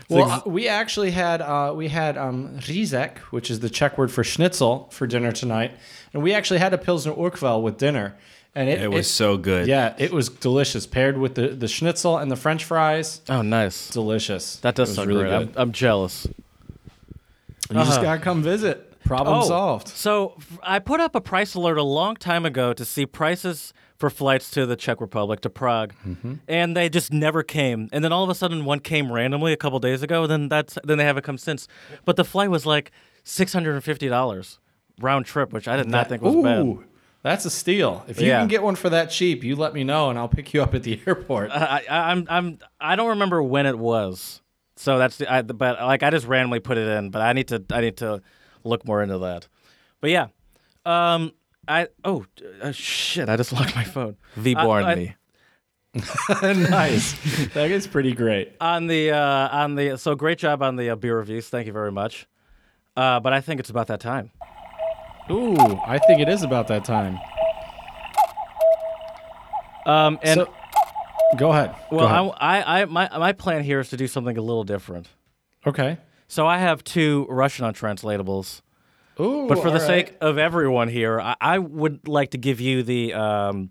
Well, uh, we actually had uh, we had um, Rizek, which is the Czech word for schnitzel, for dinner tonight, and we actually had a Pilsner Urquell with dinner, and it, It was so good. yeah, it was delicious paired with the the schnitzel and the French fries. oh, nice. Delicious. That does It sound really great. I'm, good. I'm jealous. You just Uh-huh. gotta come visit. Problem Oh, solved. So I put up a price alert a long time ago to see prices for flights to the Czech Republic to Prague, Mm-hmm. and they just never came. And then all of a sudden, one came randomly a couple days ago. Then that's then they haven't come since. But the flight was like six hundred and fifty dollars round trip, which I did not think was bad. That's a steal. If you Yeah. can get one for that cheap, you let me know, and I'll pick you up at the airport. I, I, I'm I'm I don't remember when it was. So that's the, I, but like I just randomly put it in, but I need to I need to look more into that. But yeah, um, I oh uh, shit, I just locked my phone. V born I- me nice. that is pretty great. on the uh, on the so great job on the uh, beer reviews. Thank you very much. Uh, but I think it's about that time. Ooh, I think it is about that time. Um, and so, go ahead. Go well, ahead. I, I I my my plan here is to do something a little different. okay. So I have two Russian untranslatables. Ooh, But for the all sake of everyone here, I, I would like to give you the um,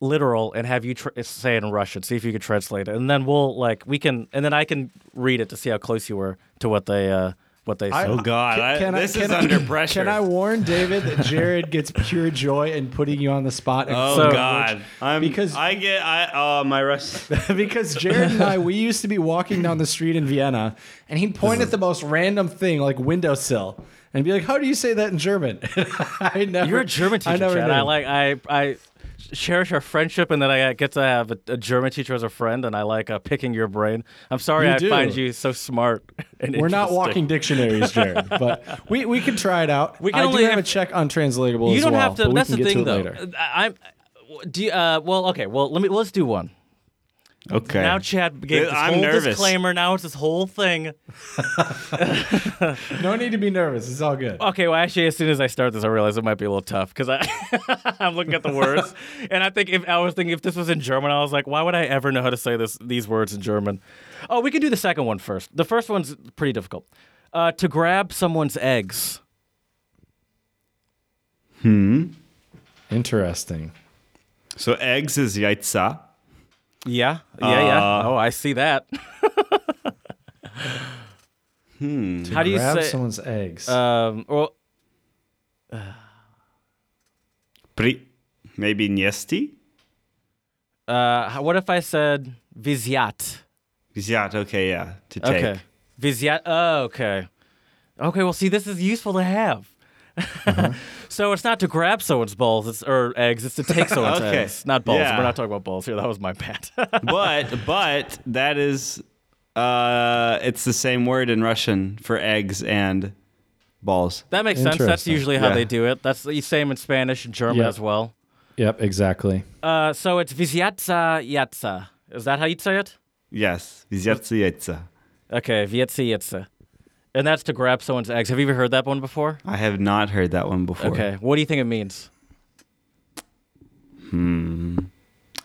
literal and have you tr- say it in Russian. See if you can translate it, and then we'll like we can, and then I can read it to see how close you were to what they uh, what they said. Oh God, I, Can I- this can is I- under pressure. Can I warn David that Jared gets pure joy in putting you on the spot? Oh So- God, I'm Because- I get I oh my Russ. because Jared and I, we used to be walking down the street in Vienna, and he'd point at the most random thing, like windowsill, and be like, "How do you say that in German?" I never. You're a German teacher, I never Chad. knew. I like I I cherish our friendship and that I get to have a, a German teacher as a friend, and I like uh, picking your brain. I'm sorry You I do. find you so smart. And We're not walking dictionaries, Jared, but we, we can try it out. We can I only do have have- a Czech untranslatable You as don't well, have to. we That's can the get thing, to it though. later. I'm. Do you, uh, well, okay. Well, let me let's do one. Okay. Now Chad gave this I'm whole nervous. disclaimer. Now it's this whole thing. No need to be nervous. It's all good. Okay, well, actually, as soon as I start this, I realize it might be a little tough because I I'm looking at the words, and I think if I was thinking if this was in German, I was like, why would I ever know how to say this these words in German? Oh, we can do the second one first. The first one's pretty difficult. Uh, to grab someone's eggs. Hmm. Interesting. So eggs is yaitza. Yeah, yeah, yeah. Uh, Oh, I see that. How do you Grab say? someone's eggs? Um, well, Pri, maybe niesti. uh, what if I said viziat? Zjat, okay, yeah, to take. Okay. Viziat. Oh, okay. Okay. Well, see, this is useful to have. so it's not to grab someone's balls it's, or eggs; it's to take someone's Okay. eggs, not balls. Yeah. We're not talking about balls here. That was my bad. but but that is uh it's the same word in Russian for eggs and balls. that makes sense. That's usually how Yeah. they do it. That's the same in Spanish and German Yep. as well. yep, exactly. Uh, so it's viziatza yatza. Is that how you'd say it? Yes. Zjatsa yaitza. Okay, vietzi yatza. And that's to grab someone's eggs. Have you ever heard that one before? I have not heard that one before. Okay. What do you think it means? Hmm.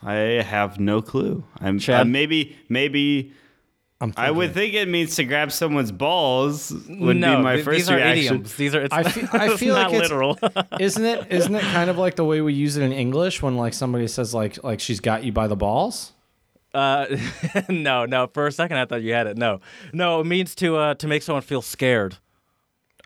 I have no clue. I'm Chad? uh, maybe maybe I'm I would think it means to grab someone's balls. Would no, be my th- first these are reaction. idioms. These are. It's, I fe- I it's feel not like it's- literal. Isn't it? Isn't it kind of like the way we use it in English when like somebody says like like she's got you by the balls? Uh, no, no. For a second, I thought you had it. No, no. It means to uh, to make someone feel scared.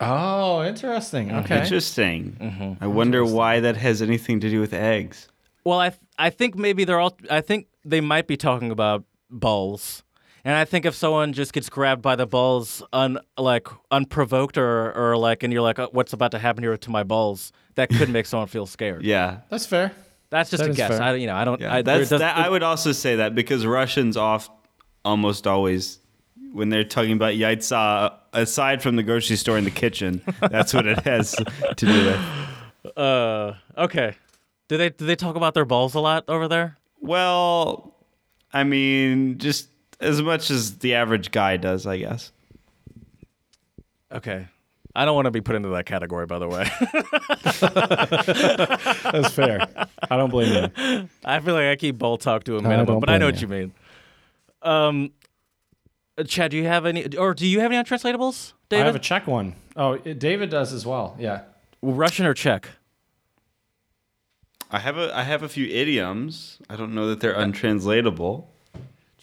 Oh, interesting. Okay. Interesting. Mm-hmm. I wonder why that has anything to do with eggs. Well, I th- I think maybe they're all. I think they might be talking about balls. And I think if someone just gets grabbed by the balls, un like unprovoked, or or like, and you're like, "Uh, "What's about to happen here to my balls?" That could make someone feel scared. Yeah. That's fair. That's just That a guess. fair. I, you know, I don't. Yeah, I, that's does- that. I would also say that because Russians off almost always when they're talking about yaitsa, aside from the grocery store and the kitchen, that's what it has to do with. Uh, okay. Do they do they talk about their balls a lot over there? Well, I mean, just as much as the average guy does, I guess. Okay. I don't want to be put into that category, by the way. That's fair. I don't blame you. I feel like I keep ball talk to a minimum, don't but I know blame what you mean. Um, uh, Chad, do you have any, or do you have any untranslatables, David? I have a Czech one. Oh, it- David does as well. Yeah. Russian or Czech? I have a I have a few idioms. I don't know that they're untranslatable.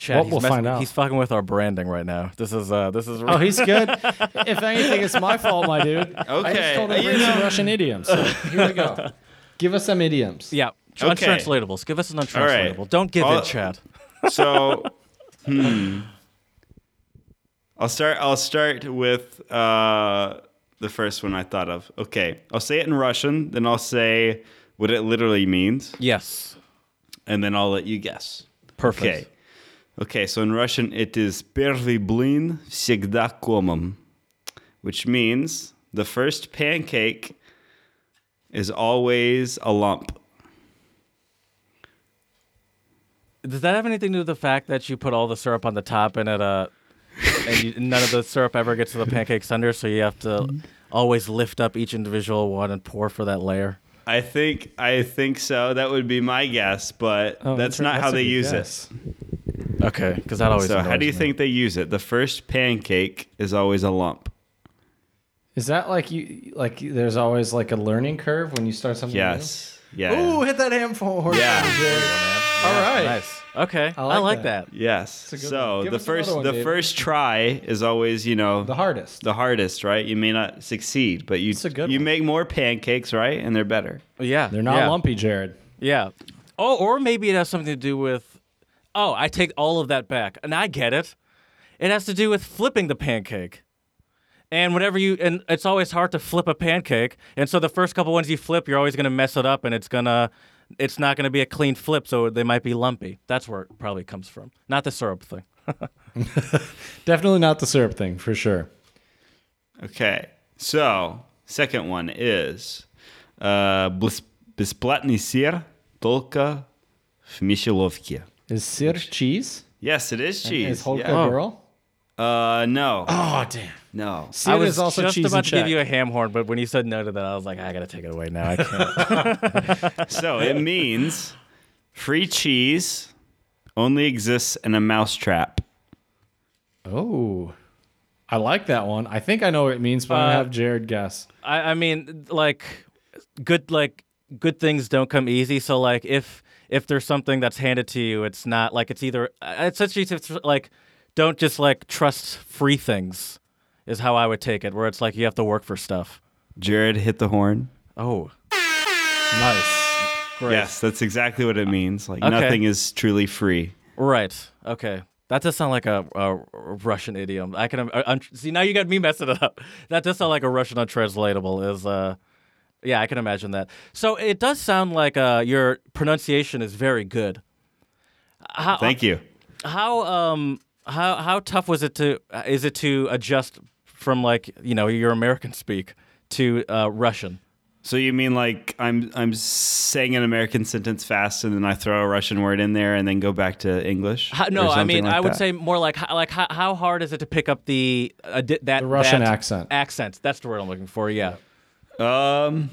Chad, Well, he's we'll messing- find out. He's fucking with our branding right now. This is uh, this is. Oh, he's good. if anything, it's my fault, my dude. Okay. I just Okay. told him to You some Russian idioms. So here we go. Give us some idioms. yeah, tr- Okay. untranslatables. Give us an right. untranslatable. Don't give I'll- in, Chad. So, hmm. I'll start. I'll start with uh, the first one I thought of. Okay, I'll say it in Russian, then I'll say what it literally means, Yes, and then I'll let you guess. perfect. Okay. Okay, so in Russian it is первый блин всегда комом, which means the first pancake is always a lump. Does that have anything to do with the fact that you put all the syrup on the top and it uh, and you, none of the syrup ever gets to the pancake center, so you have to always lift up each individual one and pour for that layer? I think I think so. That would be my guess, but Oh, that's inter- not how a they good use guess. it. Okay, because that always. So how do you me. think they use it? The first pancake is always a lump. Is that like you? Like there's always like a learning curve when you start something. Yes. New? Yeah. Ooh, hit that ham forward. Yeah. All right. Nice. Okay, I I like like, that. that. Yes. So the first one, the David. first try is always, you know, The hardest. the hardest, right? You may not succeed, but you a good you one. make more pancakes, right? And they're better. Yeah, They're not yeah. lumpy, Jared. Yeah. Oh, or maybe it has something to do with. Oh, I take all of that back. And I get it. It has to do with flipping the pancake. And whenever you, and it's always hard to flip a pancake. And so the first couple ones you flip, you're always going to mess it up and it's going to, it's not going to be a clean flip. So they might be lumpy. That's where it probably comes from. Not the syrup thing. Definitely not the syrup thing for sure. Okay. So, second one is uh, Бесплатный сыр только в мышеловке. Is sir cheese? Yes, it is cheese. Is Holka yeah. girl? Uh, no, Oh damn. no. Sir I was is also just cheese about and to give you a ham horn, but when you said no to that, I was like, I gotta take it away now. I can't. So it means free cheese only exists in a mousetrap. Oh, I like that one. I think I know what it means, but I'm gonna Uh, have Jared guess. I, I mean, like, good like good things don't come easy. So like, if if there's something that's handed to you, it's not like it's either it's essentially it's like don't just like trust free things is how I would take it. Where it's like you have to work for stuff. Jared hit the horn. Oh, Nice. great. Yes, that's exactly what it means. Like Okay. nothing is truly free. Right. Okay. That does sound like a, a Russian idiom. I can uh, un- see now. You got me messing it up. That does sound like a Russian untranslatable. Is uh, yeah, I can imagine that. So it does sound like uh, your pronunciation is very good. How, Thank you. How um how how tough was it to uh, is it to adjust from like you know your American speak to uh, Russian? So you mean like I'm I'm saying an American sentence fast and then I throw a Russian word in there and then go back to English? How, no, I mean like I would that? say more like how, like how, how hard is it to pick up the uh, that The Russian that accent. Accent. That's the word I'm looking for. Yeah. Um,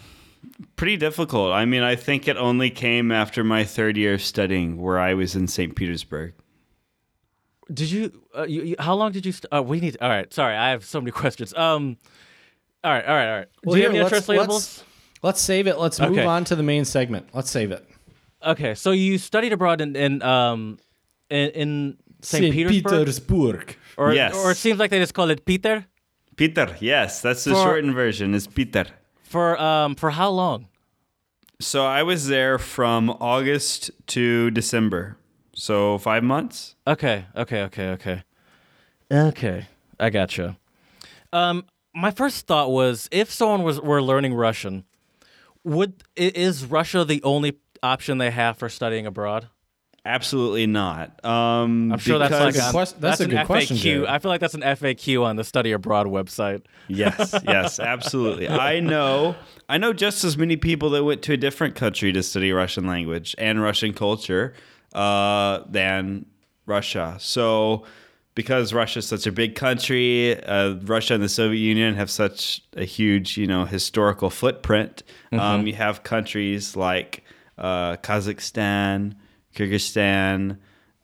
pretty difficult. I mean, I think it only came after my third year of studying, where I was in St. Petersburg. Did you, uh, you, you? How long did you? St- uh, we need. All right. Sorry, I have so many questions. Um. All right. All right. All right. Well, Do you have any let's- untranslatables? let's- Let's save it. Let's move on to the main segment. Let's save it. Okay. So you studied abroad in, in um in, in St. Petersburg, Petersburg. or Yes. or it seems like they just call it Peter. Peter, yes, that's the For- shortened version. It's Peter. For um for how long? So I was there from August to December. So five months. Okay, okay, okay, okay. Okay, I gotcha. Um, my first thought was if someone was were learning Russian, would is Russia the only option they have for studying abroad? Absolutely not. Um, I'm sure that's like because- on, quest- that's a an good question, Jared. I feel like that's an FAQ on the Study Abroad website. yes, yes, absolutely. I know. I know just as many people that went to a different country to study Russian language and Russian culture uh, than Russia. So, because Russia is such a big country, uh, Russia and the Soviet Union have such a huge, you know, historical footprint. Um, you have countries like uh, Kazakhstan, Kyrgyzstan,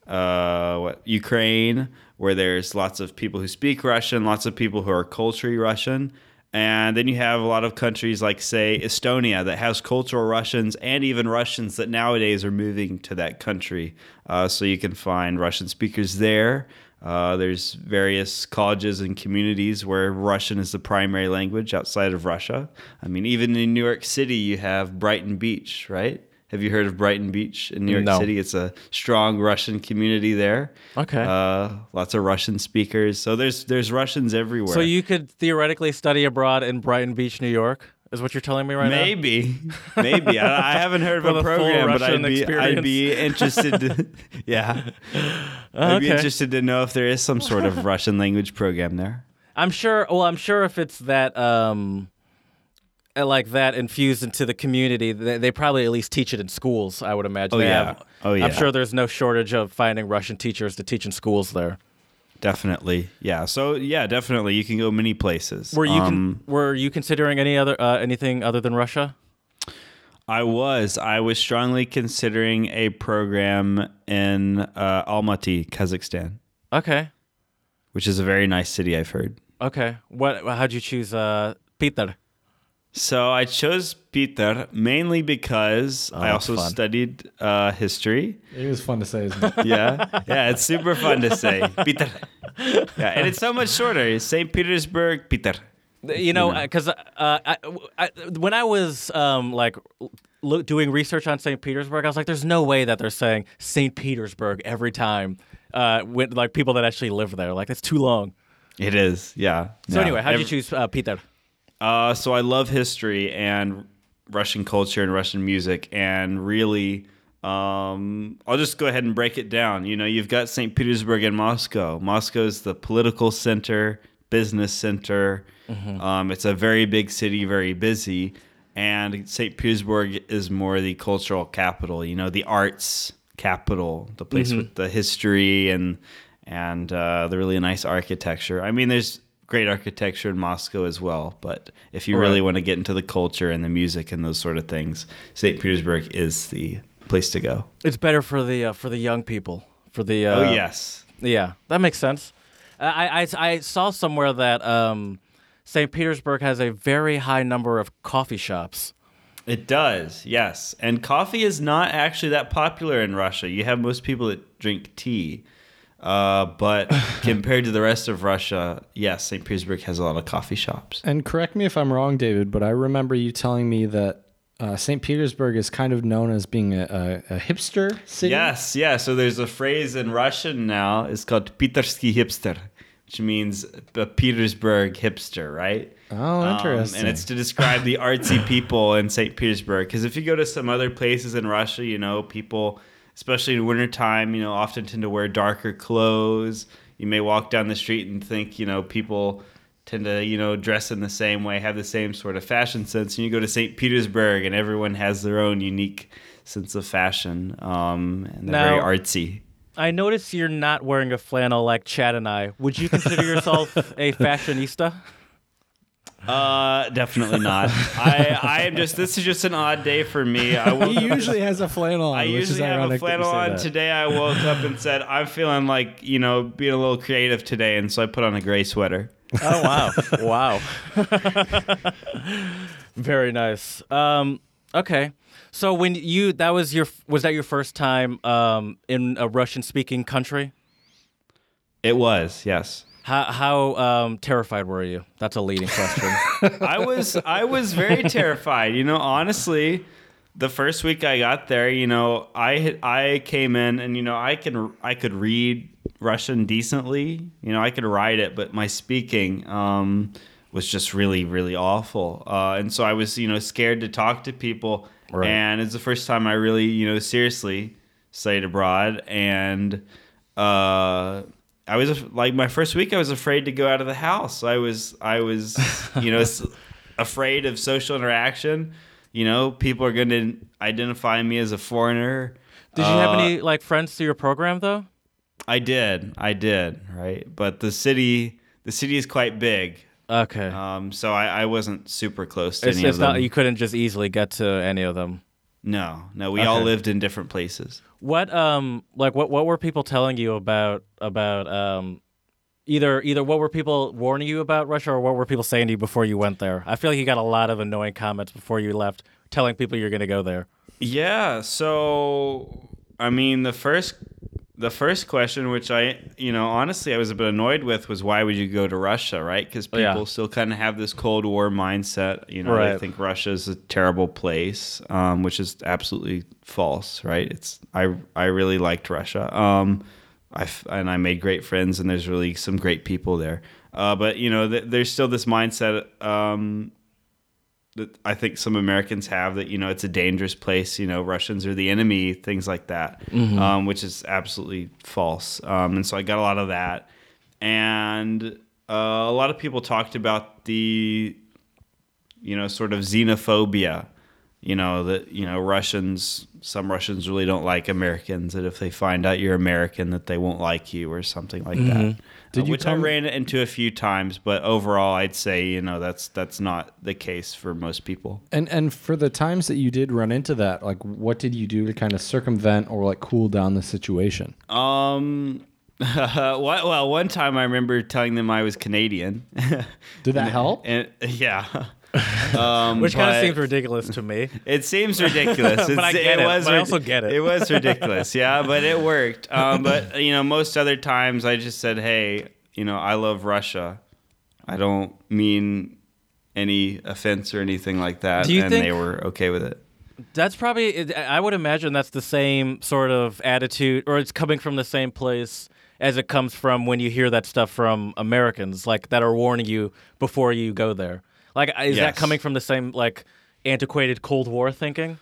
uh, what Ukraine, where there's lots of people who speak Russian, lots of people who are culturally Russian, and then you have a lot of countries like, say, Estonia that has cultural Russians and even Russians that nowadays are moving to that country. Uh, so you can find Russian speakers there. Uh, there's various colleges and communities where Russian is the primary language outside of Russia. I mean, even in New York City, you have Brighton Beach, right? Have you heard of Brighton Beach in New York No. City? It's a strong Russian community there. Okay. Uh, lots of Russian speakers. So there's there's Russians everywhere. So you could theoretically study abroad in Brighton Beach, New York. Is what you're telling me right now? maybe, maybe I, I haven't heard of a program, but I'd be I'd be interested. To, yeah, I'd be interested to know if there is some sort of Russian language program there. I'm sure. Well, I'm sure if it's that, um, like that infused into the community, they, they probably at least teach it in schools. I would imagine. Oh, They yeah. have- Oh, yeah. I'm sure there's no shortage of finding Russian teachers to teach in schools there. Definitely, yeah. So yeah, definitely, you can go many places. Were you Um, con- were you considering any other uh, anything other than Russia? I was. I was strongly considering a program in uh, Almaty, Kazakhstan, Okay, which is a very nice city. I've heard. okay. What? How'd you choose uh, Peter? So I chose Peter mainly because I Oh, also fun. studied uh, history. It was fun to say, isn't it? Yeah, yeah, it's super fun to say Peter. Yeah, and it's so much shorter. Saint Petersburg, Peter. You know, because uh, I, I, when I was um, like lo- doing research on St. Petersburg, I was like, "There's no way that they're saying St. Petersburg every time." Uh, when like people that actually live there, like that's too long. It is, yeah. So Yeah. anyway, how did you choose uh, Peter? Uh, so I love history and Russian culture and Russian music, and really, um, I'll just go ahead and break it down. You know, you've got St. Petersburg and Moscow. Moscow is the political center, business center. Um, it's a very big city, very busy, and St. Petersburg is more the cultural capital. You know, the arts capital, the place with the history and and uh, the really nice architecture. I mean, there's great architecture in Moscow as well, but if you really want to get into the culture and the music and those sort of things, St. Petersburg is the place to go. It's better for the uh, for the young people. For the uh, oh yes, yeah, that makes sense. I I, I saw somewhere that um, St. Petersburg has a very high number of coffee shops. it does. Yes, and coffee is not actually that popular in Russia. You have most people that drink tea. Uh, but compared to the rest of Russia, yes, St. Petersburg has a lot of coffee shops. And correct me if I'm wrong, David, but I remember you telling me that uh, St. Petersburg is kind of known as being a, a, a hipster city. Yes, yeah. So there's a phrase in Russian now. It's called Pitersky hipster, which means a Petersburg hipster, right? Oh, Um, interesting. and it's to describe the artsy people in St. Petersburg. Because if you go to some other places in Russia, you know, people, especially in wintertime, you know, often tend to wear darker clothes. You may walk down the street and think, you know, people tend to, you know, dress in the same way, have the same sort of fashion sense. And you go to St. Petersburg and everyone has their own unique sense of fashion. Um, and they're Now- very artsy. I notice you're not wearing a flannel like Chad and I. Would you consider yourself a fashionista? Uh, definitely not. I, I am just. This is just an odd day for me. I woke He usually has a flannel on. I which is usually have a ironic that flannel on. that. Today I woke up and said I'm feeling like you know being a little creative today, and so I put on a gray sweater. Oh wow, wow. Very nice. Um, okay, so when you that was your was that your first time um, in a Russian speaking country? It was yes. How how um, terrified were you? That's a leading question. I was I was very terrified. You know, honestly, the first week I got there, you know, I I came in and you know I can I could read Russian decently. You know, I could write it, but my speaking um, was just really really awful. Uh, and so I was you know scared to talk to people. Right. And it's the first time I really you know seriously studied abroad and. Uh, I was like my first week. I was afraid to go out of the house. I was, I was, you know, afraid of social interaction. You know, people are going to identify me as a foreigner. Did you have Uh, any like friends through your program though? I did, I did, right. But the city, the city is quite big, Okay, um, so I, I wasn't super close to it's, any it's of them. not you couldn't just easily get to any of them. no, no, we all lived in different places. What um like what what were people telling you about about um either either what were people warning you about Russia or what were people saying to you before you went there? I feel like you got a lot of annoying comments before you left telling people you're going to go there. Yeah, so I mean the first the first question which I, you know, honestly I was a bit annoyed with was why would you go to Russia, right? Cuz people Yeah. still kind of have this cold war mindset, you know, they think Russia is a terrible place, um, which is absolutely false, right? It's I I really liked Russia. Um I and I made great friends and there's really some great people there. Uh, but you know, th- there's still this mindset um, that I think some Americans have that you know it's a dangerous place. You know, Russians are the enemy, things like that, um, which is absolutely false. Um, and so I got a lot of that, and uh, a lot of people talked about the, you know, sort of xenophobia. You know that you know Russians. Some Russians really don't like Americans. That if they find out you're American, that they won't like you or something like that. Did Uh, you which come- I ran into a few times, but overall, I'd say you know that's that's not the case for most people. And and for the times that you did run into that, like what did you do to kind of circumvent or like cool down the situation? Um, what, well, one time I remember telling them I was Canadian. Did that help? and yeah, um, Which kind of seems ridiculous to me. It seems ridiculous. But I get it, was but I also get it. It was ridiculous, yeah, but it worked. Um, but you know, most other times I just said, "Hey, you know, I love Russia. I don't mean any offense or anything like that," Do you and think- they were okay with it. That's probably I would imagine that's the same sort of attitude or it's coming from the same place as it comes from when you hear that stuff from Americans like that are warning you before you go there. Like is that coming from the same like antiquated Cold War thinking?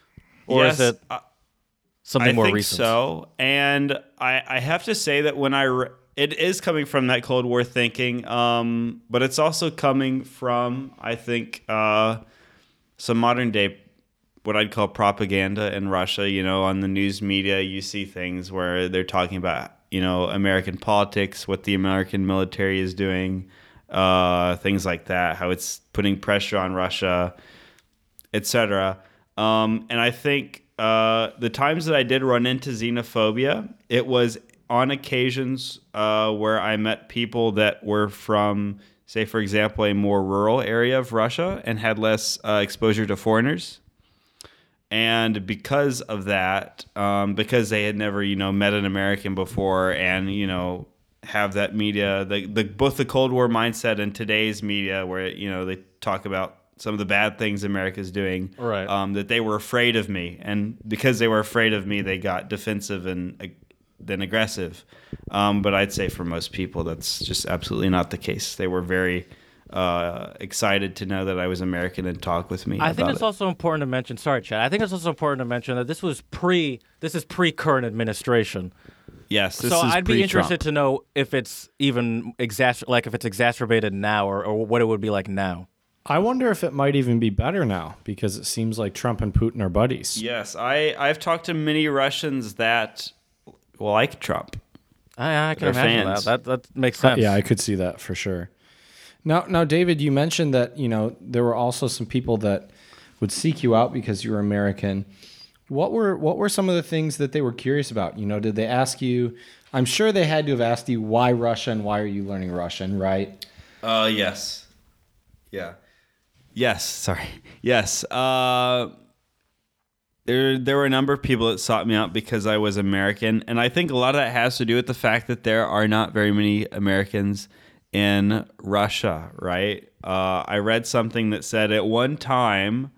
Or yes, is it I- something I more think recent? so, and I, I have to say that when I re- it is coming from that Cold War thinking, um, but it's also coming from I think uh, some modern day what I'd call propaganda in Russia. You know, on the news media, you see things where they're talking about you know American politics, what the American military is doing, uh, things like that, how it's putting pressure on Russia etc. Um, and I think uh, the times that I did run into xenophobia, it was on occasions uh, where I met people that were from, say, for example, a more rural area of Russia and had less uh, exposure to foreigners. And because of that, um, because they had never, you know, met an American before, and you know, have that media, the, the both the Cold War mindset and today's media, where you know they talk about some of the bad things America's doing, Right. Um, that they were afraid of me, and because they were afraid of me, they got defensive and uh, then aggressive. Um, but I'd say for most people, that's just absolutely not the case. They were very uh, excited to know that I was American and talk with me. I think it's it. also important to mention. Sorry, Chad. I think it's also important to mention that this was pre. This is pre current administration. Yes, this so is I'd be interested to know if it's even exacer- like if it's exacerbated now, or, or what it would be like now. I wonder if it might even be better now because it seems like Trump and Putin are buddies. Yes, I I've talked to many Russians that like Trump. I, I can They're imagine fans. that. That that makes sense. Yeah, I could see that for sure. Now, now, David, you mentioned that you know there were also some people that would seek you out because you were American. What were what were some of the things that they were curious about? You know, did they ask you? I'm sure they had to have asked you why Russia and why are you learning Russian, right? Uh, yes. Yeah. Yes. Sorry. Yes. Uh, there, there were a number of people that sought me out because I was American, and I think a lot of that has to do with the fact that there are not very many Americans in Russia. Right? Uh, I read something that said at one time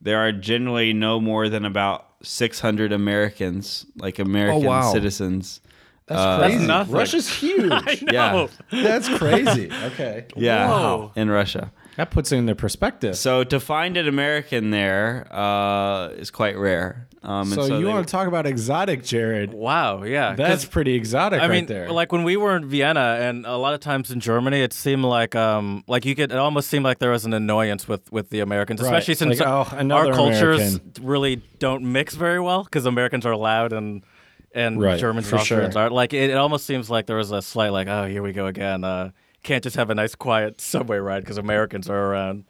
there are generally no more than about 600 Americans, like American wow. citizens. That's Uh, crazy. That's nothing. Russia's huge. Yeah. That's crazy. Okay. Yeah, Whoa. in Russia. That puts it into perspective. So to find an American there uh, is quite rare. Um, and So, you want to talk about exotic, Jared? Wow, yeah, That's pretty exotic I right mean, there. like when we were in Vienna, and a lot of times in Germany, it seemed like, um, like you could, it almost seemed like there was an annoyance with with the Americans, Right. especially since Like, oh, our cultures American. really don't mix very well because Americans are loud and and Right, Germans for and Austrians sure. are like. It, it almost seems like there was a slight like, oh, here we go again. Uh, can't just have a nice quiet subway ride because Americans are around.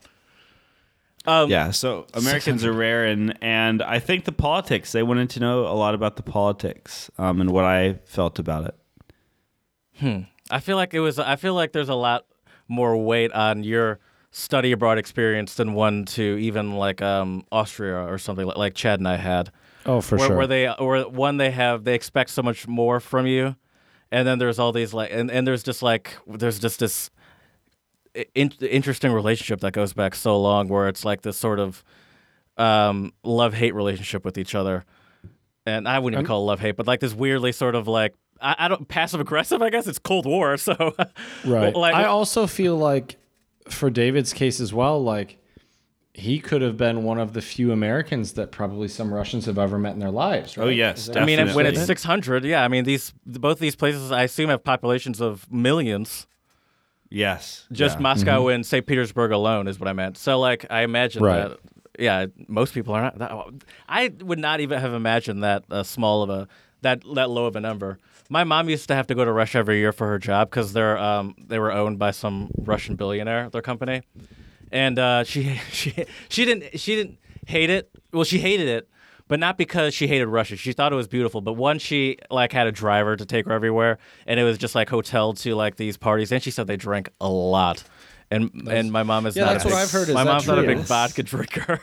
Um, yeah, so Americans are rare, and and I think the politics. They wanted to know a lot about the politics um, and what I felt about it. I feel like it was. I feel like there's a lot more weight on your study abroad experience than one to even like um, Austria or something like, like Chad and I had. oh, for where, sure. where they or one they have they expect so much more from you, and then there's all these like and, and there's just like there's just this in, interesting relationship that goes back so long where it's like this sort of um, love hate relationship with each other, and I wouldn't even call it love hate, but like this weirdly sort of like. I, I don't passive aggressive. I guess it's Cold War. So, Right. like, I also feel like for David's case as well, like he could have been one of the few Americans that probably some Russians have ever met in their lives. Right? Oh, yes, Is that- I mean, when it's 600, yeah. I mean, these both these places, I assume, have populations of millions. Yes, Just yeah. Moscow and St. Petersburg alone is what I meant. So, like, I imagine Right. that. Yeah, most people are not. That, I would not even have imagined that uh, small of a that that low of a number. My mom used to have to go to Russia every year for her job because they're um, they were owned by some Russian billionaire, their company, and uh, she she she didn't she didn't hate it. Well, she hated it, but not because she hated Russia. She thought it was beautiful. But once she like had a driver to take her everywhere, and it was just like hotel to like these parties. And she said they drank a lot. And and my mom is Yeah, not. that's a what big- I've heard. Is my mom's not a big vodka drinker.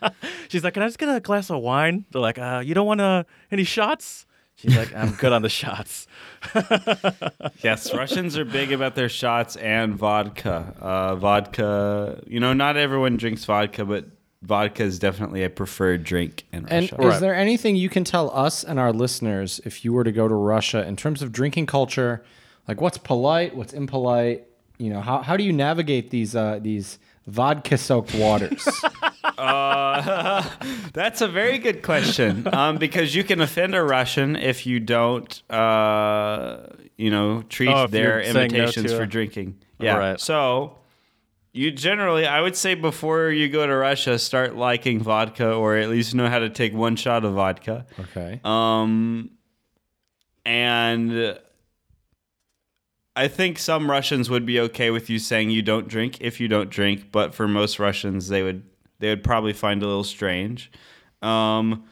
She's like, "Can I just get a glass of wine?" They're like, uh, "You don't want uh, any shots?" She's like, "I'm good on the shots." yes. Russians are big about their shots and vodka. Uh, vodka. You know, not everyone drinks vodka, but vodka is definitely a preferred drink in And Russia. And is there anything you can tell us and our listeners if you were to go to Russia in terms of drinking culture? Like what's polite, what's impolite? You know, how, how do you navigate these uh, these vodka soaked waters? That's a very good question um, because you can offend a Russian if you don't, uh, you know, treat Oh, their you're no invitations for a- drinking. Yeah. Right. So you generally, I would say, before you go to Russia, start liking vodka or at least know how to take one shot of vodka. okay. Um, and I think some Russians would be okay with you saying you don't drink if you don't drink, but for most Russians, they would they would probably find it a little strange. Um,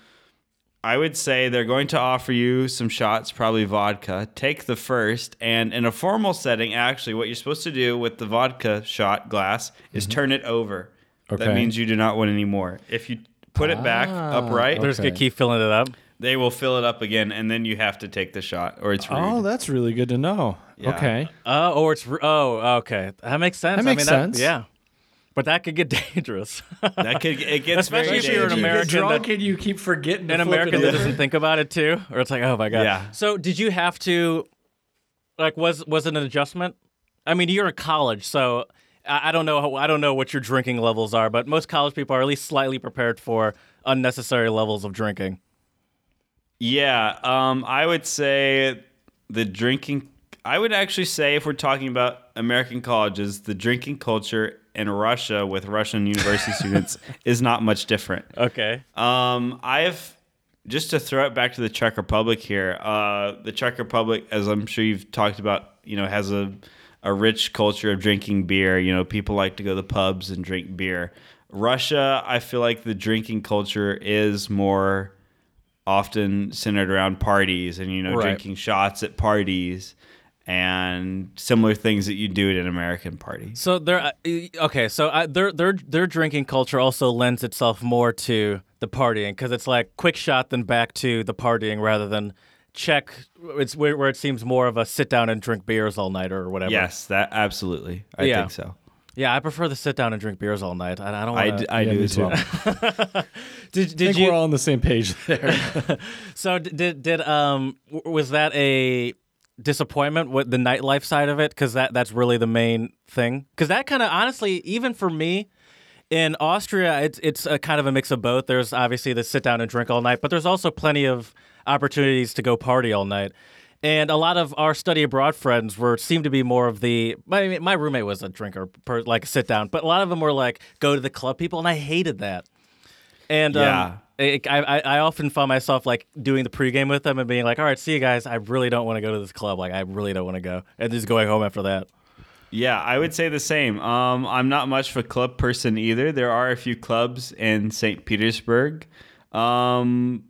I would say they're going to offer you some shots, probably vodka. Take the first, and in a formal setting, actually, what you're supposed to do with the vodka shot glass is turn it over. Okay. That means you do not want any more. If you put it back Ah, upright, They're just gonna keep filling it up. they will fill it up again, and then you have to take the shot, or it's rude. Oh, that's really good to know. Yeah. Okay. Oh, or it's oh, okay. That makes sense. That makes I mean, sense. yeah, but that could get dangerous. that could it gets Especially very if you're an dangerous. American that- and you keep forgetting An American that doesn't think about it too, or it's like, oh my god. Yeah. So did you have to, like, was was it an adjustment? I mean, you're in college, so I, I don't know. How, I don't know what your drinking levels are, but most college people are at least slightly prepared for unnecessary levels of drinking. Yeah, um, I would say the drinking. I would actually say if we're talking about American colleges, the drinking culture in Russia with Russian university students is not much different. Okay. Um, I've just to throw it back to the Czech Republic here. Uh, the Czech Republic, as I'm sure you've talked about, you know, has a a rich culture of drinking beer. You know, people like to go to the pubs and drink beer. Russia, I feel like the drinking culture is more often centered around parties and you know Right. drinking shots at parties and similar things that you do at an American party. So they're uh, okay. So uh, their their their drinking culture also lends itself more to the partying because it's like quick shot then back to the partying rather than check. It's where, where it seems more of a sit down and drink beers all night or whatever. Yes, that absolutely. I Yeah. think so. Yeah, I prefer the sit down and drink beers all night. I, I don't. I, Wanna, d- I Yeah, do as too. well. did I think you? we're all on the same page there. So did did um was that a disappointment with the nightlife side of it because that that's really the main thing. Because that kind of honestly even for me in Austria it's it's a kind of a mix of both. There's obviously the sit down and drink all night but there's also plenty of opportunities to go party all night. And a lot of our study abroad friends were seemed to be more of the I mean, my roommate was a drinker per, like sit down but a lot of them were like go to the club people and I hated that and Yeah. um, I, I, I often find myself like doing the pregame with them and being like, all right, see you guys. I really don't want to go to this club. Like, I really don't want to go. And just going home after that. Yeah, I would say the same. Um, I'm not much of a club person either. There are a few clubs in St. Petersburg, um,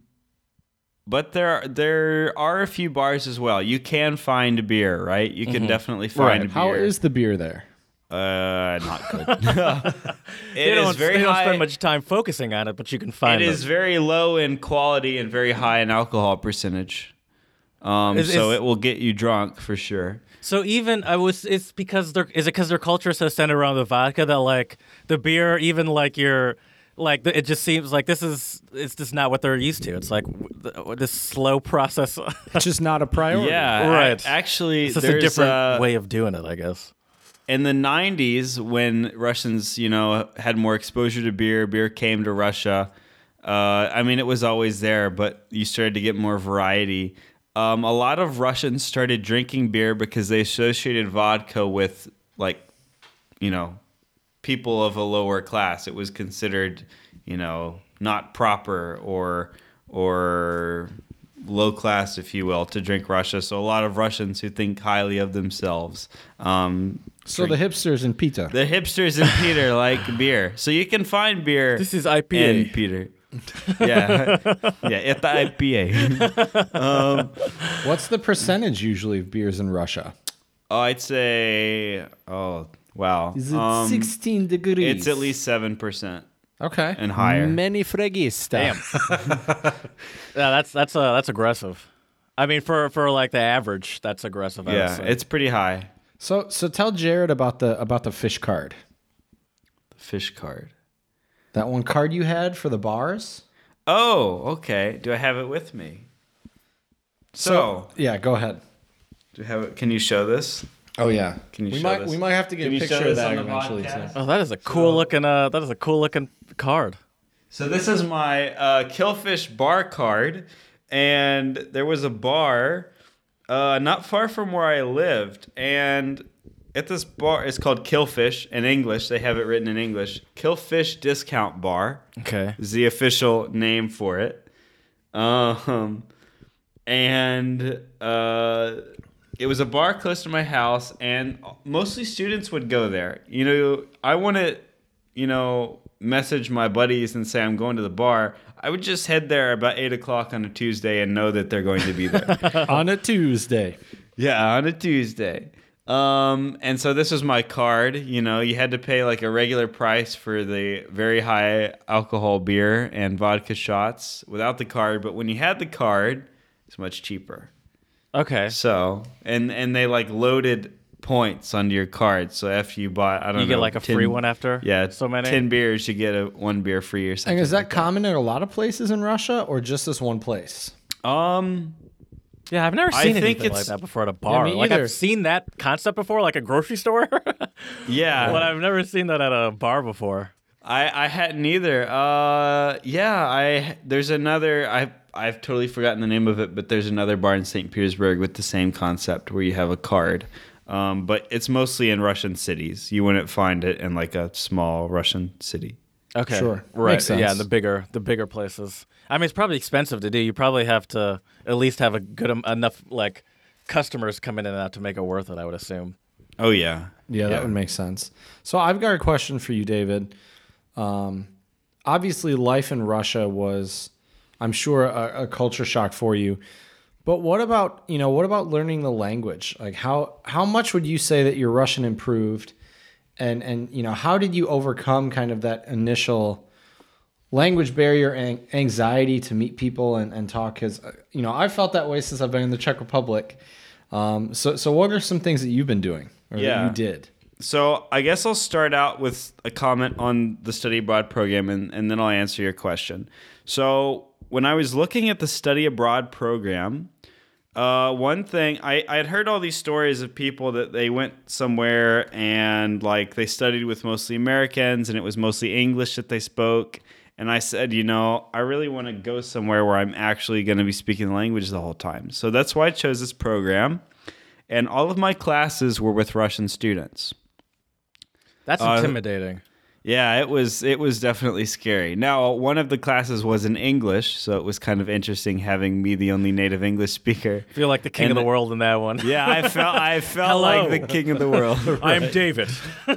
but there there are a few bars as well. You can find beer, right? You can definitely find Right. beer. How is the beer there? Uh not good? They it don't, very they don't high. spend much time focusing on it, but you can find it them. is very low in quality and very high in alcohol percentage. Um, Is- so is- it will get you drunk for sure. So even I was, it's because they're, is it because their culture is so centered around the vodka that like the beer, even like your, like the, it just seems like this is, it's just not what they're used to. It's like w- the, this slow process. It's just not a priority. Yeah, Right. I- actually, it's just a different uh, way of doing it, I guess. In the 90s when russians you know had more exposure to beer beer came to russia. Uh, i mean it was always there but you started to get more variety. Um, a lot of russians started drinking beer because they associated vodka with like you know people of a lower class. It was considered you know not proper or or low class if you will to drink russia. So a lot of russians who think highly of themselves um, So the hipsters in Pita. the hipsters in Peter like beer. So you can find beer This is IPA. in Peter. Yeah. yeah, it's the IPA. What's the percentage usually of beers in Russia? Oh, I'd say oh wow. Is it Um, 16 degrees? It's at least seven percent okay. and higher. Many fregista. Damn. yeah, that's that's uh, that's aggressive. I mean, for for like the average, that's aggressive. Yeah, it's pretty high. So so tell Jared about the about the fish card. The fish card. That one card you had for the bars. Oh, okay. Do I have it with me? So, yeah, go ahead. do you have it? Can you show this? Oh yeah. Can you we show might this? we might have to get Can a picture of that eventually. podcast? too. oh, that is a cool looking. Uh, that is a cool looking card. So this is my uh, Killfish bar card, and there was a bar uh, not far from where I lived, and at this bar, it's called Killfish in English. They have it written in English. Killfish Discount Bar Okay. is the official name for it. Um, and uh, it was a bar close to my house, and mostly students would go there. You know, I want to, you know, message my buddies and say I'm going to the bar. I would just head there about eight o'clock on a Tuesday and know that they're going to be there. On a Tuesday. Yeah, on a Tuesday. Um, and so this was my card. You know, you had to pay like a regular price for the very high alcohol beer and vodka shots without the card, but when you had the card, it's much cheaper. Okay. So, and and they like loaded points onto your card. So after you bought, I don't know, You get like a 10 free one after. Yeah, So many. ten beers, you get a one beer free or And something. is that like common in a lot of places in Russia or just this one place? Um, Yeah, I've never I seen think anything like that before at a bar. me like either. I've seen that concept before, like a grocery store, yeah, but I've never seen that at a bar before. I, I hadn't either. Uh, yeah, I there's another. I I've totally forgotten the name of it, but there's another bar in St. Petersburg with the same concept where you have a card. Um, but it's mostly in Russian cities. You wouldn't find it in like a small Russian city. Okay. Sure. Right. Makes Yeah, the bigger the bigger places. I mean, it's probably expensive to do. You probably have to at least have a good em- enough like customers coming in and out to make it worth it. I would assume. Oh yeah. Yeah, that would make sense. So I've got a question for you, David. Um, obviously, life in Russia was, I'm sure, a, a culture shock for you. But what about you know what about learning the language? Like how how much would you say that your Russian improved, and and you know how did you overcome kind of that initial language barrier and anxiety to meet people and, and talk? Because you know I felt that way since I've been in the Czech Republic. Um, so so what are some things that you've been doing or that Yeah. you did? So I guess I'll start out with a comment on the study abroad program and, and then I'll answer your question. So when I was looking at the study abroad program, uh, one thing I, I had heard all these stories of people that they went somewhere and like they studied with mostly Americans and it was mostly English that they spoke. And I said, you know, I really want to go somewhere where I'm actually going to be speaking the language the whole time. So that's why I chose this program. And all of my classes were with Russian students. That's Uh, intimidating. Yeah, it was it was definitely scary. Now, one of the classes was in English, so it was kind of interesting having me the only native English speaker. I feel like the king and of the the- world in that one. Yeah, I felt I felt like the king of the world. I'm David. the,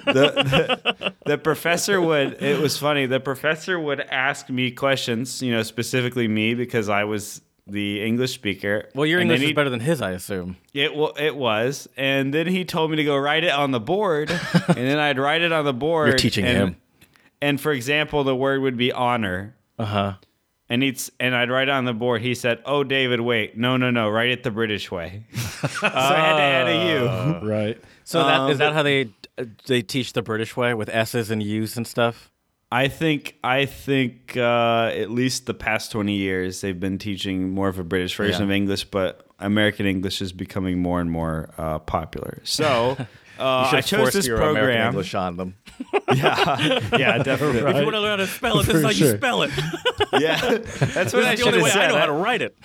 the, the professor would it was funny the professor would ask me questions you know specifically me because i was the english speaker Well, your And English is better than his, I assume. it, it was and then he told me to go write it on the board and then i'd write it on the board You're teaching and, him. and for example the word would be honor Uh huh. and he'd and I'd write it on the board. He said, "Oh, David, wait, no, no, no, write it the British way." so I had to add a U. Right. So Um, is that how they uh, they teach the British way with S's and U's and stuff? I think I think uh, at least the past twenty years they've been teaching more of a British version Yeah. of English, but American English is becoming more and more uh, popular. So uh, I chose this your American program. English on them. Yeah, yeah, definitely. If you want to learn how to spell it, this is For how you spell it. Yeah, that's what I the only way said. I know how to write it.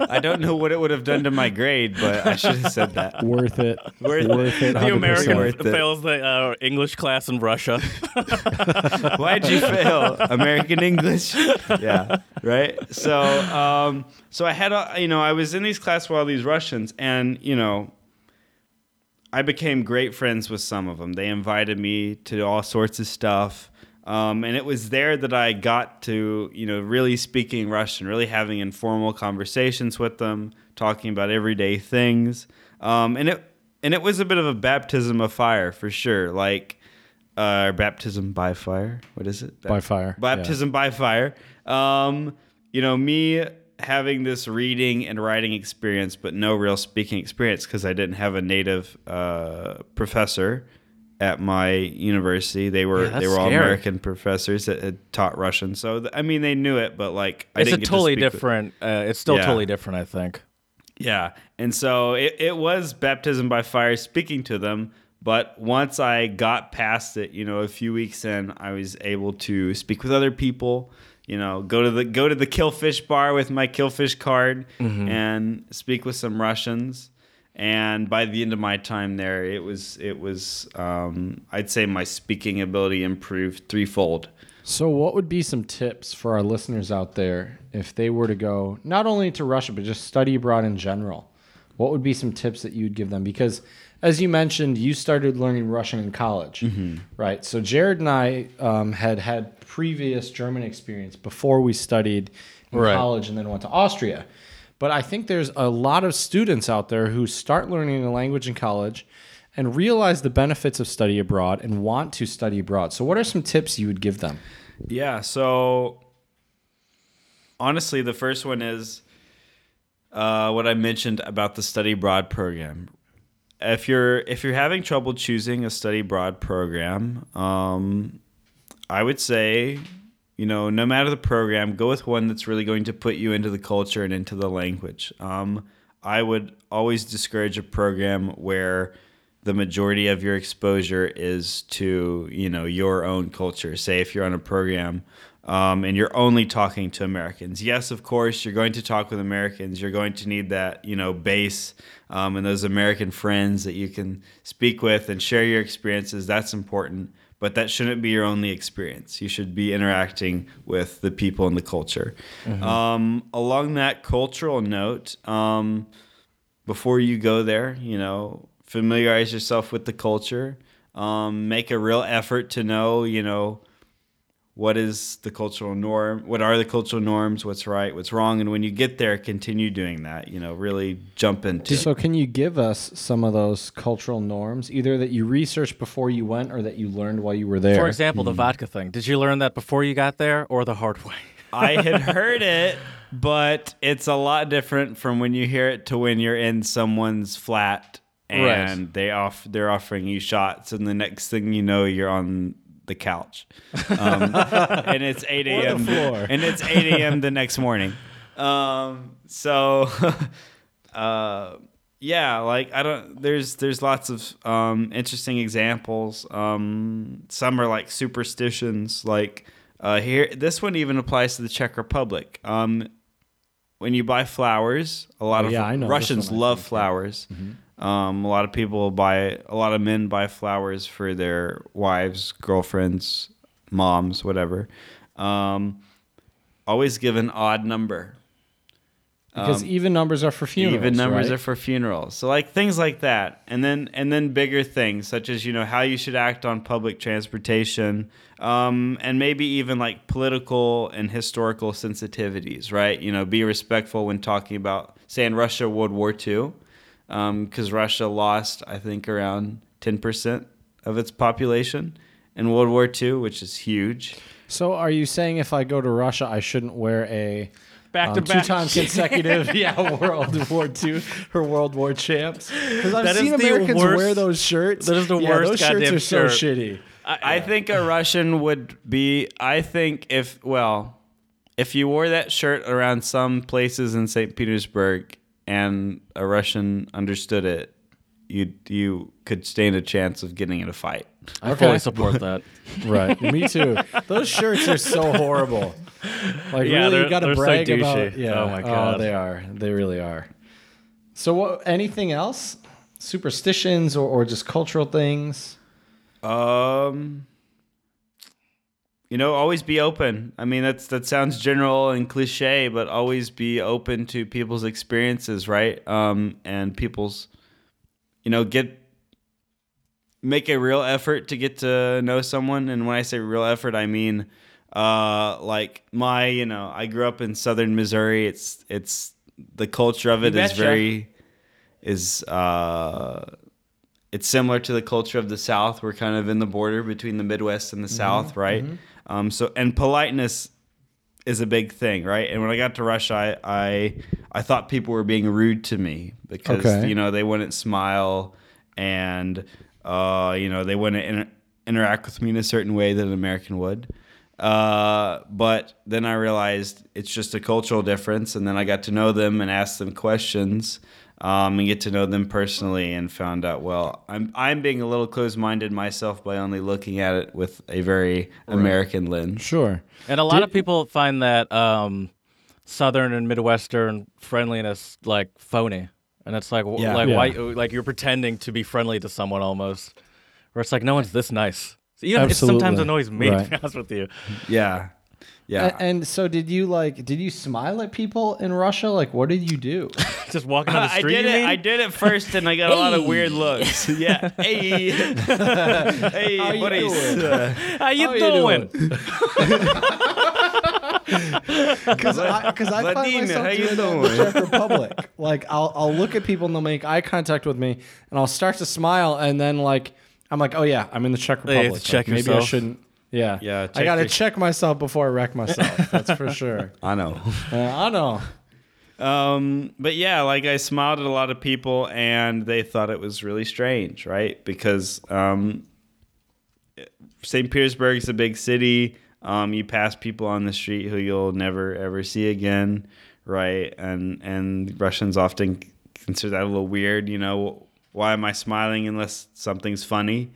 I don't know what it would have done to my grade, but I should have said that. Worth it. Worth it. Worth it. The 100%. American Worth it. fails the uh, English class in Russia. Why'd you fail? American English? Yeah, right. So, um, so I had, a, you know, I was in these classes with all these Russians, and you know, I became great friends with some of them. They invited me to all sorts of stuff. Um, and it was there that I got to, you know, really speaking Russian, really having informal conversations with them, talking about everyday things. Um, and it and it was a bit of a baptism of fire for sure. Like uh, baptism by fire. What is it? By fire, yeah. Baptism by fire. Um, you know, me having this reading and writing experience, but no real speaking experience because I didn't have a native uh, professor at my university. They were Yeah, they were all scary. American professors that had taught Russian. So th- I mean, they knew it, but like I it's a didn't to totally with- different. Uh, it's still Yeah. totally different, I think. yeah. And so it, it was baptism by fire speaking to them. But once I got past it, you know, a few weeks in, I was able to speak with other people, you know, go to the go to the killfish bar with my killfish card and speak with some Russians. And by the end of my time there, it was it was um, I'd say my speaking ability improved threefold. So, what would be some tips for our listeners out there if they were to go not only to Russia, but just study abroad in general? What would be some tips that you'd give them? Because, as you mentioned, you started learning Russian in college, right? So, Jared and I um, had had previous German experience before we studied in Right. college and then went to Austria. But I think there's a lot of students out there who start learning a language in college and realize the benefits of study abroad and want to study abroad. So, what are some tips you would give them? Yeah. So honestly, the first one is uh, what I mentioned about the study abroad program. If you're if you're having trouble choosing a study abroad program, um, I would say, you know, no matter the program, go with one that's really going to put you into the culture and into the language. Um, I would always discourage a program where the majority of your exposure is to you know your own culture. Say if you're on a program um, and you're only talking to Americans. Yes, of course, you're going to talk with Americans. You're going to need that you know base um, and those American friends that you can speak with and share your experiences. That's important. But that shouldn't be your only experience. You should be interacting with the people and the culture. Um, along that cultural note, um, before you go there, you know, familiarize yourself with the culture. Um, make a real effort to know, you know, what is the cultural norm what are the cultural norms what's right what's wrong and when you get there continue doing that you know really jump into So, can you give us some of those cultural norms, either that you researched before you went or that you learned while you were there? For example, the hmm. vodka thing. Did you learn that before you got there or the hard way? i had heard it but it's a lot different from when you hear it to when you're in someone's flat and Right. they off they're offering you shots and the next thing you know you're on the couch. Um, and it's 8 a.m and it's 8 a.m the next morning. Um, so uh, yeah like i don't there's there's lots of um, interesting examples. Um, some are like superstitions like uh, here this one even applies to the czech republic. Um, when you buy flowers a lot Oh, of yeah, I know this russians one, I love think, yeah. Um, a lot of people buy a lot of men buy flowers for their wives girlfriends moms whatever. Um, always give an odd number. Because even numbers are for funerals. even numbers right? are for funerals. So like things like that. And then and then bigger things such as you know how you should act on public transportation um, and maybe even like political and historical sensitivities right? You know be respectful when talking about say in russia world war ii because russia lost i think around 10% of its population in world war ii which is huge So, are you saying if I go to Russia, I shouldn't wear a Back um, to back. two times consecutive, yeah, World War II or World War champs? Because I've That seen is the Americans worst- wear those shirts. that is the yeah, worst Those shirts are so shirt. shitty. I think a Russian would be. I think if well, if you wore that shirt around some places in St. Petersburg and a Russian understood it, you you could stand a chance of getting in a fight. I Okay. fully support that. Right. Me too. Those shirts are so horrible. Like Yeah, really, they're- you got to they're so about. Yeah. Oh my God. they are. They really are. So, what? Anything else? Superstitions or, or just cultural things? Um, you know, always be open. I mean, that's that sounds general and cliche, but always be open to people's experiences, right? Um, and people's, you know, get make a real effort to get to know someone. And when I say real effort, I mean, uh, like my, you know, I grew up in southern Missouri. It's it's the culture of it is very is uh it's similar to the culture of the South. We're kind of in the border between the Midwest and the South, right? Um, so and politeness is a big thing, right? And when I got to Russia, I I, I thought people were being rude to me because Okay. you know they wouldn't smile and uh, you know they wouldn't inter- interact with me in a certain way that an American would. Uh, but then I realized it's just a cultural difference, and then I got to know them and ask them questions, um, and get to know them personally, and found out well, I'm I'm being a little closed-minded myself by only looking at it with a very American lens. Sure. And a lot Did- of people find that um, Southern and Midwestern friendliness like phony, and it's like, Yeah. like Yeah. why, like you're pretending to be friendly to someone almost, where it's like no one's this nice. So even it sometimes Absolutely. annoys me to be honest with you. Yeah, yeah. A- And, so, did you like? Did you smile at people in Russia? Like, what did you do? Just walking on the street. I did you it. mean? I did it first, and I got a lot of weird looks. Yeah. Hey. hey, How you buddies. doing? Uh, How you How you doing? Because I, cause I find Vladimir, myself how you doing that in doing? the Czech Republic. Like, I'll I'll look at people and they'll make eye contact with me, and I'll start to smile, and then like I'm like, oh yeah, I'm in the Czech Yeah, you have Republic. to check Like, maybe I yourself. shouldn't. Yeah, Yeah, I got to check myself before I wreck myself. That's for sure. I know. Uh, I know. Um, but yeah, like I smiled at a lot of people, and they thought it was really strange, right? Because um, St. Petersburg is a big city. Um, you pass people on the street who you'll never ever see again, right? And and Russians often consider that a little weird. You know, why am I smiling unless something's funny?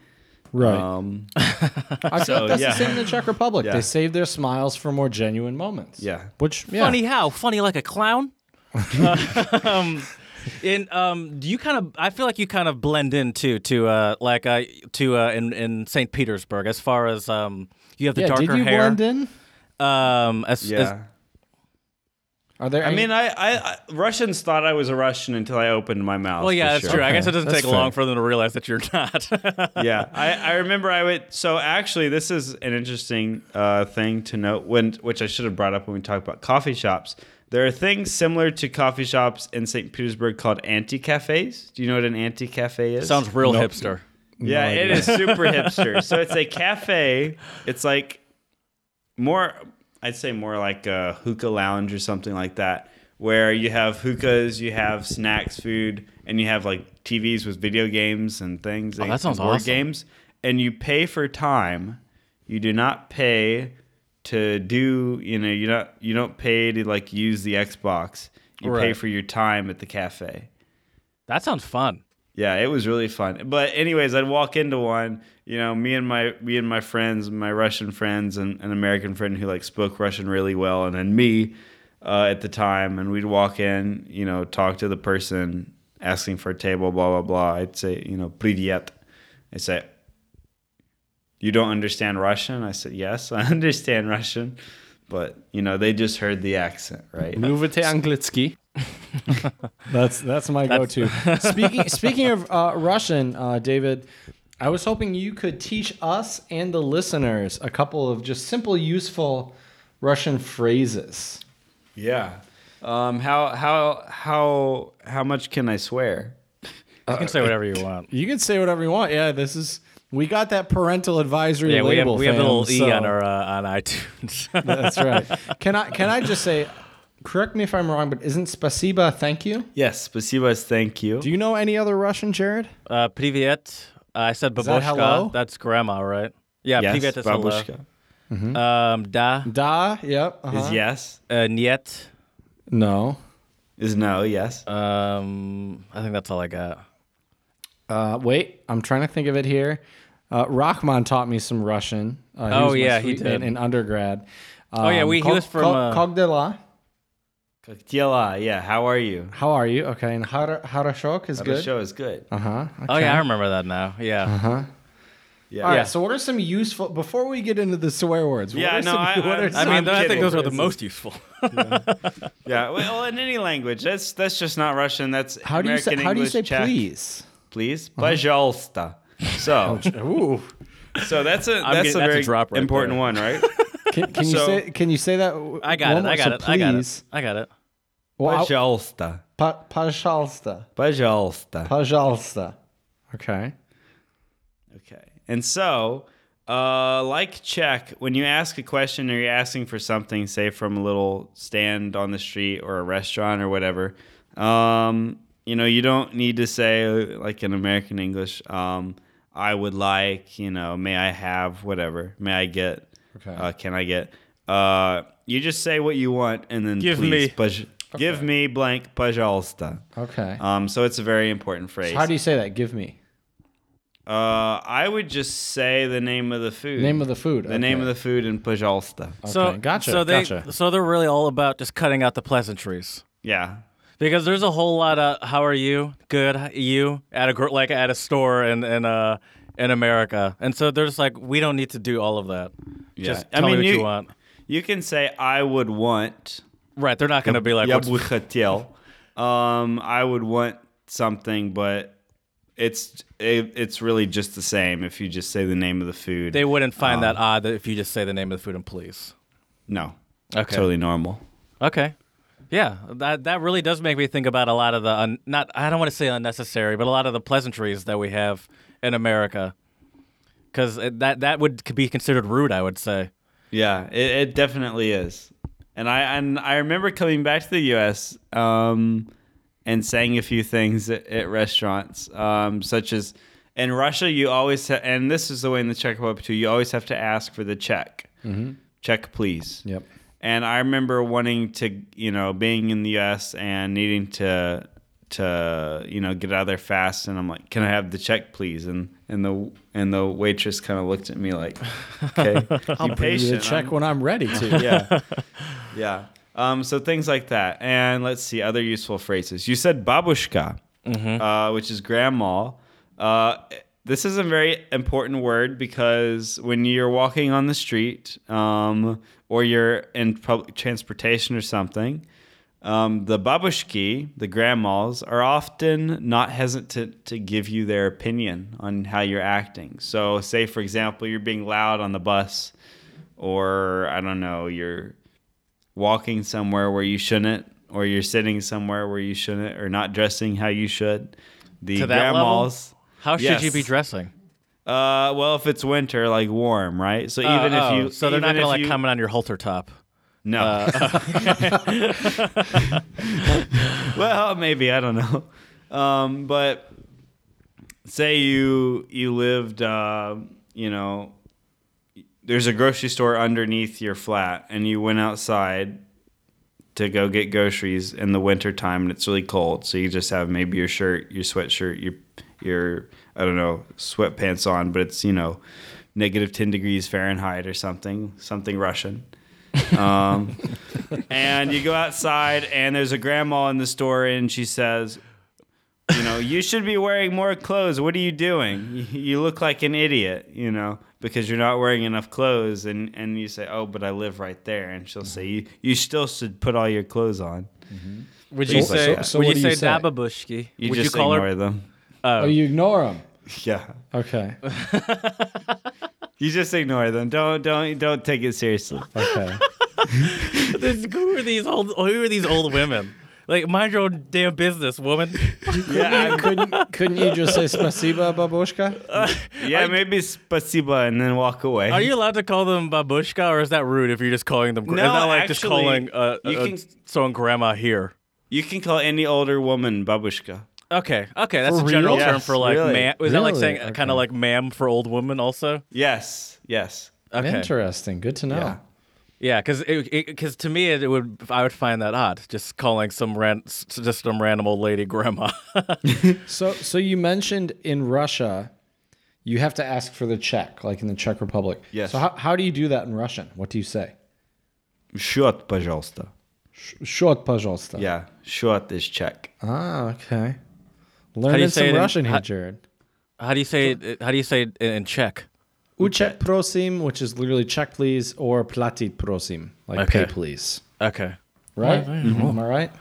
Right. Um, I feel so, like that's yeah. the same in the Czech Republic. Yeah. They save their smiles for more genuine moments. Yeah. Which yeah. Funny how? Funny like a clown? um, in um, do you kind of? I feel like you kind of blend in too, to uh, like uh, to uh, in in Saint Petersburg as far as um, you have the Yeah. darker Did you hair. blend in? Um, as, as yeah. Are there? I any- mean, I, I, I Russians thought I was a Russian until I opened my mouth. Well, yeah, that's sure. true. I Okay, guess it doesn't that's take long for them to realize that you're not. yeah, I, I remember I would. So actually, this is an interesting uh, thing to note, when which I should have brought up when we talked about coffee shops. There are things similar to coffee shops in St. Petersburg called anti cafes. Do you know what an anti cafe is? Sounds real Nope. hipster. Yeah, it is super hipster. So it's a cafe. It's like more, I'd say more like a hookah lounge or something like that, where you have hookahs, you have snacks, food, and you have like TVs with video games and things. Oh, and that sounds board awesome. games, and you pay for time. You do not pay to do. You know, you not you don't pay to like use the Xbox. You pay for your time at the cafe. That sounds fun. Yeah, it was really fun. But anyways, I'd walk into one, you know, me and my me and my friends, my Russian friends and an American friend who like spoke Russian really well, and then me uh, at the time, and we'd walk in, you know, talk to the person asking for a table, blah blah blah. I'd say, you know, privyet. I say, you don't understand Russian? I said, yes, I understand Russian, but you know, they just heard the accent, right? Mluvite anglicky. that's that's my go-to. speaking speaking of uh, Russian, uh, David, I was hoping you could teach us and the listeners a couple of just simple, useful Russian phrases. Yeah. Um, how how how how much can I swear? You can say whatever you want. You can say whatever you want. Yeah, this is we got that parental advisory Yeah, we have label. we have a little fam, e on our uh, on iTunes. That's right. Can I can I just say, correct me if I'm wrong, but isn't spasiba thank you? Yes, spasiba is thank you. Do you know any other Russian, Jared? uh, Privyet. Uh, I said that hello? That's grandma, right? Yeah, yes, privyet is hello. babushka Um, da, Da. Yep. uh-huh. is yes. uh, niet. No. Is no, yes. Um, I think that's all I got. Uh, wait, I'm trying to think of it here. Uh, Rachman taught me some Russian. Uh, Oh, was yeah, he did. In, in undergrad. Oh, yeah, Um, we- he Kog- was from, Kog- uh, Kogdela. Kaktiela, yeah. How are you? How are you? Okay, and hara Harashok is good. Show is good. Uh huh. Okay. Oh yeah, I remember that now. Yeah. Uh huh. Yeah. All right. Yeah. So, what are some useful before we get into the swear words? Yeah. no. Some, I, I, I mean, I think those are the most useful. yeah. yeah. Well, in any language, that's that's just not Russian. That's how American do you say, English, how do you say please? Please, uh-huh. So. Ooh. so that's a I'm that's getting- a that's a very drop right important there. one, right? Can, can you So- say can you say that? w- I got one it. more? I got So it. I got it. please. I got it. Well, I'll- Пожалуйста. pa- пожалуйста. Пожалуйста. Пожалуйста. Okay. Okay. And so, uh, like Czech, when you ask a question or you're asking for something, say from a little stand on the street or a restaurant or whatever, um, you know, you don't need to say, uh, like in American English, um, I would like, you know, may I have, whatever, may I get, Okay. uh, can I get. Uh, you just say what you want and then Give please, me. пож- Give me blank, пожалуйста. Okay. Um, so it's a very important phrase. So how do you say that? Give me Uh, I would just say the name of the food. name of the food. the name of the food in Pajolsta. So Okay, gotcha, So they gotcha. so they're really all about just cutting out the pleasantries. Yeah. because there's a whole lot of how are you good you at a like at a store in and uh in America, and so they're just like we don't need to do all of that. Yeah. Just tell I mean, me what you, you, want. You can say I would want. Right, they're not going to be like. Я Um, I would want something, but it's it, it's really just the same if you just say the name of the food. They wouldn't find um, that odd if you just say the name of the food and please. No. Okay. Totally normal. Okay. Yeah, that that really does make me think about a lot of the un, not I don't want to say unnecessary, but a lot of the pleasantries that we have in America. Because that that would be considered rude, I would say. Yeah, it, it definitely is. And I and I remember coming back to the U.S. Um, and saying a few things at, at restaurants, um, such as in Russia, you always ha- and this is the way in the Czech Republic too. You always have to ask for the check. Check, please. Yep. And I remember wanting to, you know, being in the U.S. and needing to to you know get out of there fast, and I'm like, "Can I have the check, please?" And and the and the waitress kind of looked at me like, "Okay, I'll be bring you the check I'm- when I'm ready to. yeah, yeah. Um, so things like that, and let's see other useful phrases. You said babushka, uh, which is grandma. Uh, this is a very important word because when you're walking on the street um, or you're in public transportation or something, Um, the babushki, the grandmas, are often not hesitant to give you their opinion on how you're acting. So, say for example, you're being loud on the bus, or I don't know, you're walking somewhere where you shouldn't, or you're sitting somewhere where you shouldn't, or not dressing how you should. The To that level? grandmas. How should you be dressing? Uh, well, if it's winter, like warm, right? So Oh, even if oh, you, so they're not even gonna if like you- comment on your halter top. No. Uh, well, maybe I don't know. Um, but say you you lived, uh, you know, there's a grocery store underneath your flat, and you went outside to go get groceries in the winter time, and it's really cold. So you just have maybe your shirt, your sweatshirt, your your I don't know sweatpants on, but it's you know negative ten degrees Fahrenheit or something, something Russian. Um, and you go outside, and there's a grandma in the store, and she says, "You know, you should be wearing more clothes. What are you doing? You, you look like an idiot. You know, because you're not wearing enough clothes." And and you say, "Oh, but I live right there," and she'll say, "You you still should put all your clothes on." Would So- you say? so- so would what you do you say say? dababushki? You would just you call ignore her? them. Oh, you ignore them. Yeah, Okay. you just ignore them. Don't don't don't take it seriously. Okay. This- who are these old? Who are these old women? Like, mind your own damn business, woman. Yeah, couldn't couldn't you just say spasiba, babushka? yeah, maybe spasiba and then walk away. Are you allowed to call them babushka, or is that rude if you're just calling them? gra- No, is that like just actually, calling uh, you uh, can- someone grandma here? You can call any older woman babushka. Okay, okay, that's For a general real? term Yes, for like really. man. Is that like Really? saying Okay. kind of like ma'am for old woman also? Yes, yes. Okay, Interesting. Good to know. Yeah. yeah, because because to me it, it would I would find that odd, just calling some ran s- just some random old lady grandma. So so you mentioned in Russia, you have to ask for the check, like in the Czech Republic. Yes. So how, how do you do that in Russian? What do you say? Счет, пожалуйста. Short, пожалуйста. Yeah, счет is check. Ah, okay. do Learning you say some it in- Russian here, how- Jared. how do you say it? How do you say it in, in Czech? Uchek prosim, which is literally check please, or platit prosim, like Okay. pay please. Okay. Right? Am I right?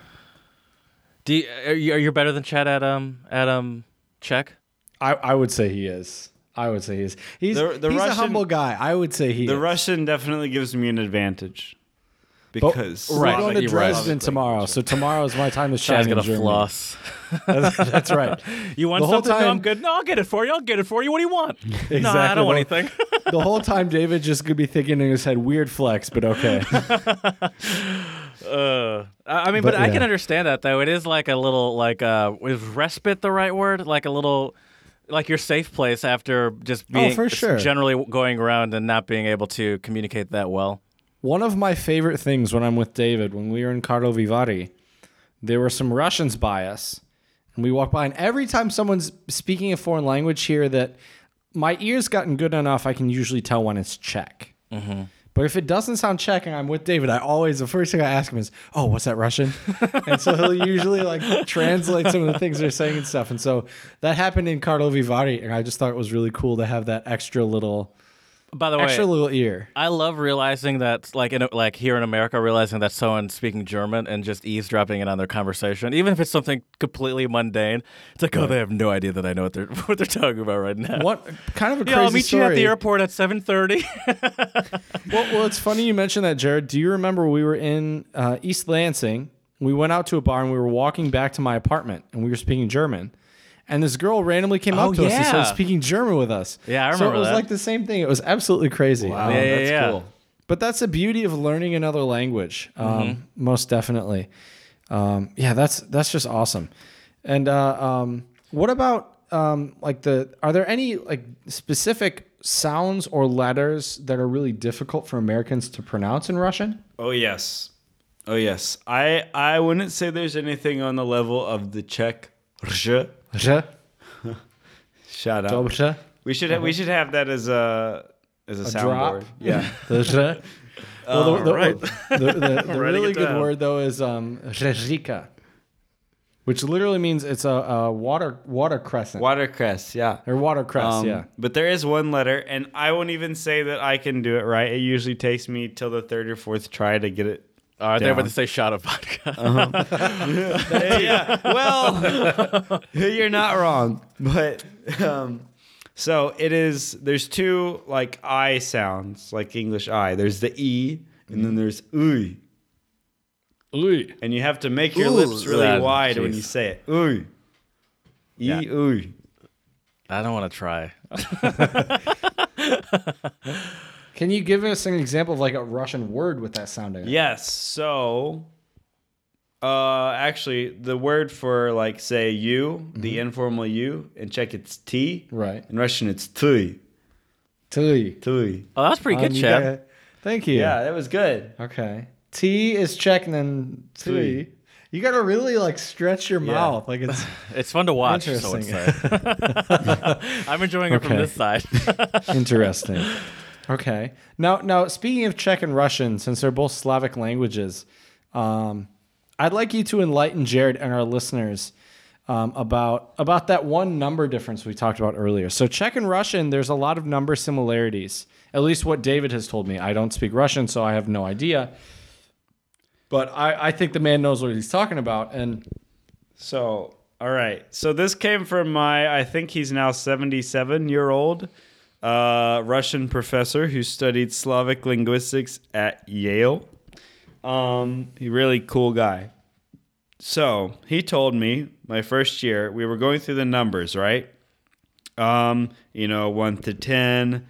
Do you, are you are you better than Chad at um at um Czech? I, I would say he is. I would say he is. He's, The- the he's a humble guy. I would say he The is. Russian definitely gives me an advantage. But Because we're Right, going to you're right. Dresden tomorrow, so tomorrow is my time to shine Chad's in gonna Germany. floss. That's right. You want The whole something? No, I'm good. No, I'll get it for you. I'll get it for you. What do you want? No, I don't want anything. the whole time David just could be thinking in his head, weird flex, but okay. Uh, I I mean, but, But, I can understand that though. It is like a little like uh, is respite the right word? Like a little. Like your safe place after just being Oh, for sure. generally going around and not being able to communicate that well. One of my favorite things when I'm with David, when we were in Karlovy Vary, there were some Russians by us. And we walk by, and every time someone's speaking a foreign language here, that my ears gotten good enough, I can usually tell when it's Czech. Mm-hmm. But if it doesn't sound Czech and I'm with David, I always, the first thing I ask him is, Oh, what's that Russian? and so he'll usually like translate some of the things they're saying and stuff. And so that happened in Karlovy Vary. And I just thought it was really cool to have that extra little, By the way, extra little ear. I love realizing that, like in like here in America, realizing that someone's speaking German and just eavesdropping in on their conversation, even if it's something completely mundane. It's like, oh, they have no idea that I know what they're what they're talking about right now. What kind of a Yeah, crazy I'll meet story. you at the airport at seven thirty. Well, well, it's funny you mentioned that, Jared. Do you remember we were in uh, East Lansing? We went out to a bar and we were walking back to my apartment and we were speaking German. And this girl randomly came Oh, up to us and started speaking German with us. Yeah, I remember. So it was that. like the same thing. It was absolutely crazy. Wow, Um, Yeah, yeah, that's yeah. cool. but that's the beauty of learning another language. Um, Mm-hmm. Most definitely. Um, yeah, that's that's just awesome. And uh, um, what about um, like the? Are there any like specific sounds or letters that are really difficult for Americans to pronounce in Russian? Oh yes, oh yes. I I wouldn't say there's anything on the level of the Czech. Shout out. dobrze, We should we should have that as a as a, drop? soundboard. Yeah. the że. Well, the, the, right. the, the, the really good down. word though is um, which literally means it's a, a water water crescent Watercress. Yeah. or watercress. Um, yeah. But there is one letter, and I won't even say that I can do it right. It usually takes me till the third or fourth try to get it Oh, I think I'm about to say shot of vodka. Uh-huh. yeah. Well, you're not wrong, but um, so it is. There's two like I sounds, like English I. There's the e, and then mm-hmm. there's uy, Uy. and you have to make your Ooh, lips really that- wide when you say it. Uy, e Yeah. uy. I don't want to try. Can you give us an example of like a Russian word with that sounding? Yes. So, uh, actually, the word for like say you, the informal you, in Czech it's t. Right. In Russian it's tuy. Tui. Tuy. Oh, that's pretty Um, good, you Chad. got- Thank you. Yeah, that was good. Okay. T is Czech and then tui. You got to really like stretch your Yeah. mouth. Like it's It's fun to watch. So Interesting. I'm enjoying it from this side. interesting. Okay. Now, now speaking of Czech and Russian, since they're both Slavic languages, um, I'd like you to enlighten Jared and our listeners um, about about that one number difference we talked about earlier. So Czech and Russian, there's a lot of number similarities. At least what David has told me. I don't speak Russian, so I have no idea. But I, I think the man knows what he's talking about. And So, all right. So this came from my, I think he's now 77 year old uh, Russian professor who studied Slavic linguistics at Yale. Um, he really cool guy. So he told me my first year we were going through the numbers, right? Um, you know, 1 to 10,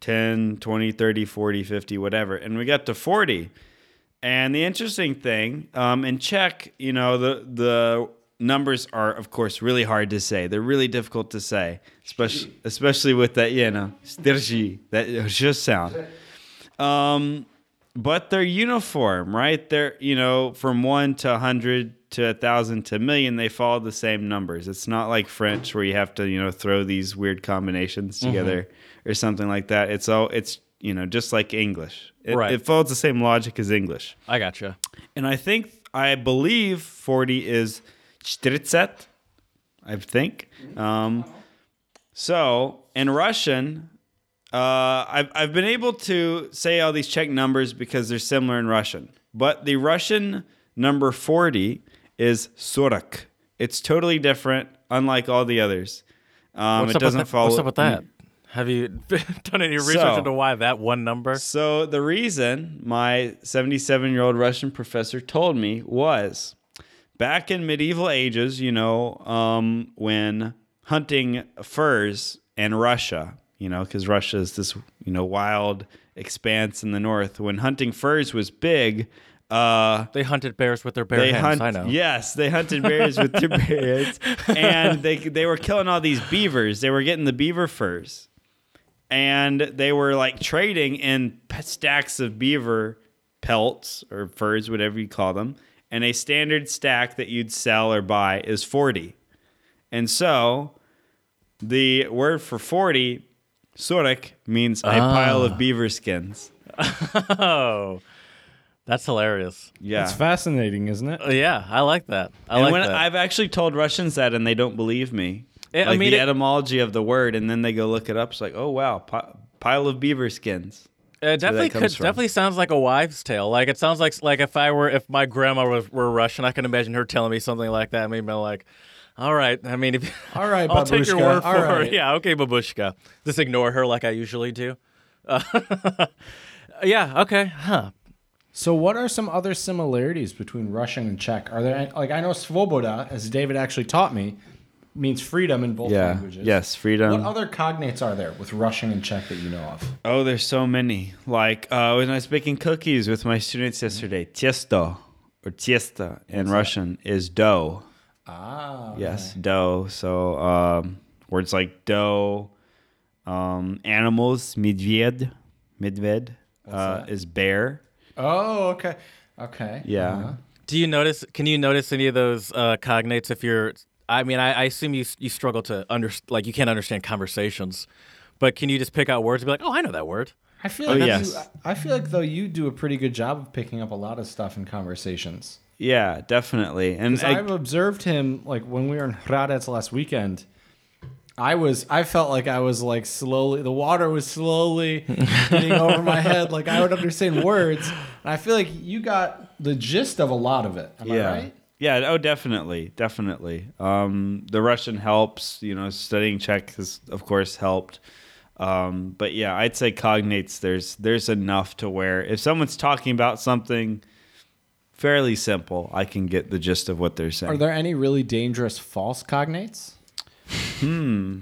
10, 20, 30, 40, 50, whatever. And we got to 40. And the interesting thing, um, in Czech, you know, the the numbers are, of course, really hard to say. They're really difficult to say, especially especially with that, you know, styrji, that just sound. Um, but they're uniform, right? They're you know from one to a hundred to a thousand to a million. They follow the same numbers. It's not like French where you have to you know throw these weird combinations together or something like that. It's all it's you know just like English. It, Right. it follows the same logic as English. I gotcha. And I think I believe forty is 40, I think. Um, so in Russian, uh, I've I've been able to say all these Czech numbers because they're similar in Russian. But the Russian number forty is sorok. It's totally different, unlike all the others. Um, it doesn't follow. What's up with that? Have you done any research So- into why that one number? So the reason my 77 year old Russian professor told me was back in medieval ages, you know, um, when hunting furs in Russia, you know, because Russia is this, you know, wild expanse in the north. When hunting furs was big, uh, They hunted bears with their bare hands. hunt. I know. Yes, they hunted bears with their bare hands, and they they were killing all these beavers. They were getting the beaver furs, and they were like trading in stacks of beaver pelts or furs, whatever you call them. And a standard stack that you'd sell or buy is forty, and so the word for forty, sorok, means a pile of beaver skins. Oh, that's hilarious. Yeah, it's fascinating, isn't it? Uh, Yeah, I like that. I and like when that. I've actually told Russians that, and they don't believe me. Yeah, I like mean, the it- etymology of the word, and then they go look it up. It's like, oh wow, pi- pile of beaver skins. It definitely could. Definitely sounds like a wives' tale. Like it sounds like like if I were if my grandma was were Russian, I can imagine her telling me something like that. Maybe I'm like, all right. I mean, if All right, I'll take your babushka. word for right. it. Yeah, okay, babushka. Just ignore her like I usually do. Uh, yeah. Okay. Huh. So, what are some other similarities between Russian and Czech? Are there like I know svoboda, as David actually taught me, means freedom in both languages. Yes, freedom. What other cognates are there with Russian and Czech that you know of? oh, there's so many. Like uh, when I was baking cookies with my students yesterday, tiesto or tiesta in Russian is dough. Ah, Yes, dough. So um, words like dough, um, animals, medved, medved uh, is bear. Oh, okay, okay. Yeah. Uh-huh. Do you notice? Can you notice any of those uh, cognates if you're? I mean, I, I assume you you struggle to under like you can't understand conversations, but can you just pick out words and be like, oh, I know that word. I feel Oh, like yes. you, I feel like though you do a pretty good job of picking up a lot of stuff in conversations. Yeah, definitely. And I, I've observed him like when we were in Hradec last weekend. I was I felt like I was like slowly the water was slowly getting over my head like I would understand words and I feel like you got the gist of a lot of it am yeah. I right Yeah, oh definitely, definitely. Um, the Russian helps, you know, studying Czech has of course helped. Um, but yeah, I'd say cognates there's there's enough to where if someone's talking about something fairly simple, I can get the gist of what they're saying. are there any really dangerous false cognates hmm.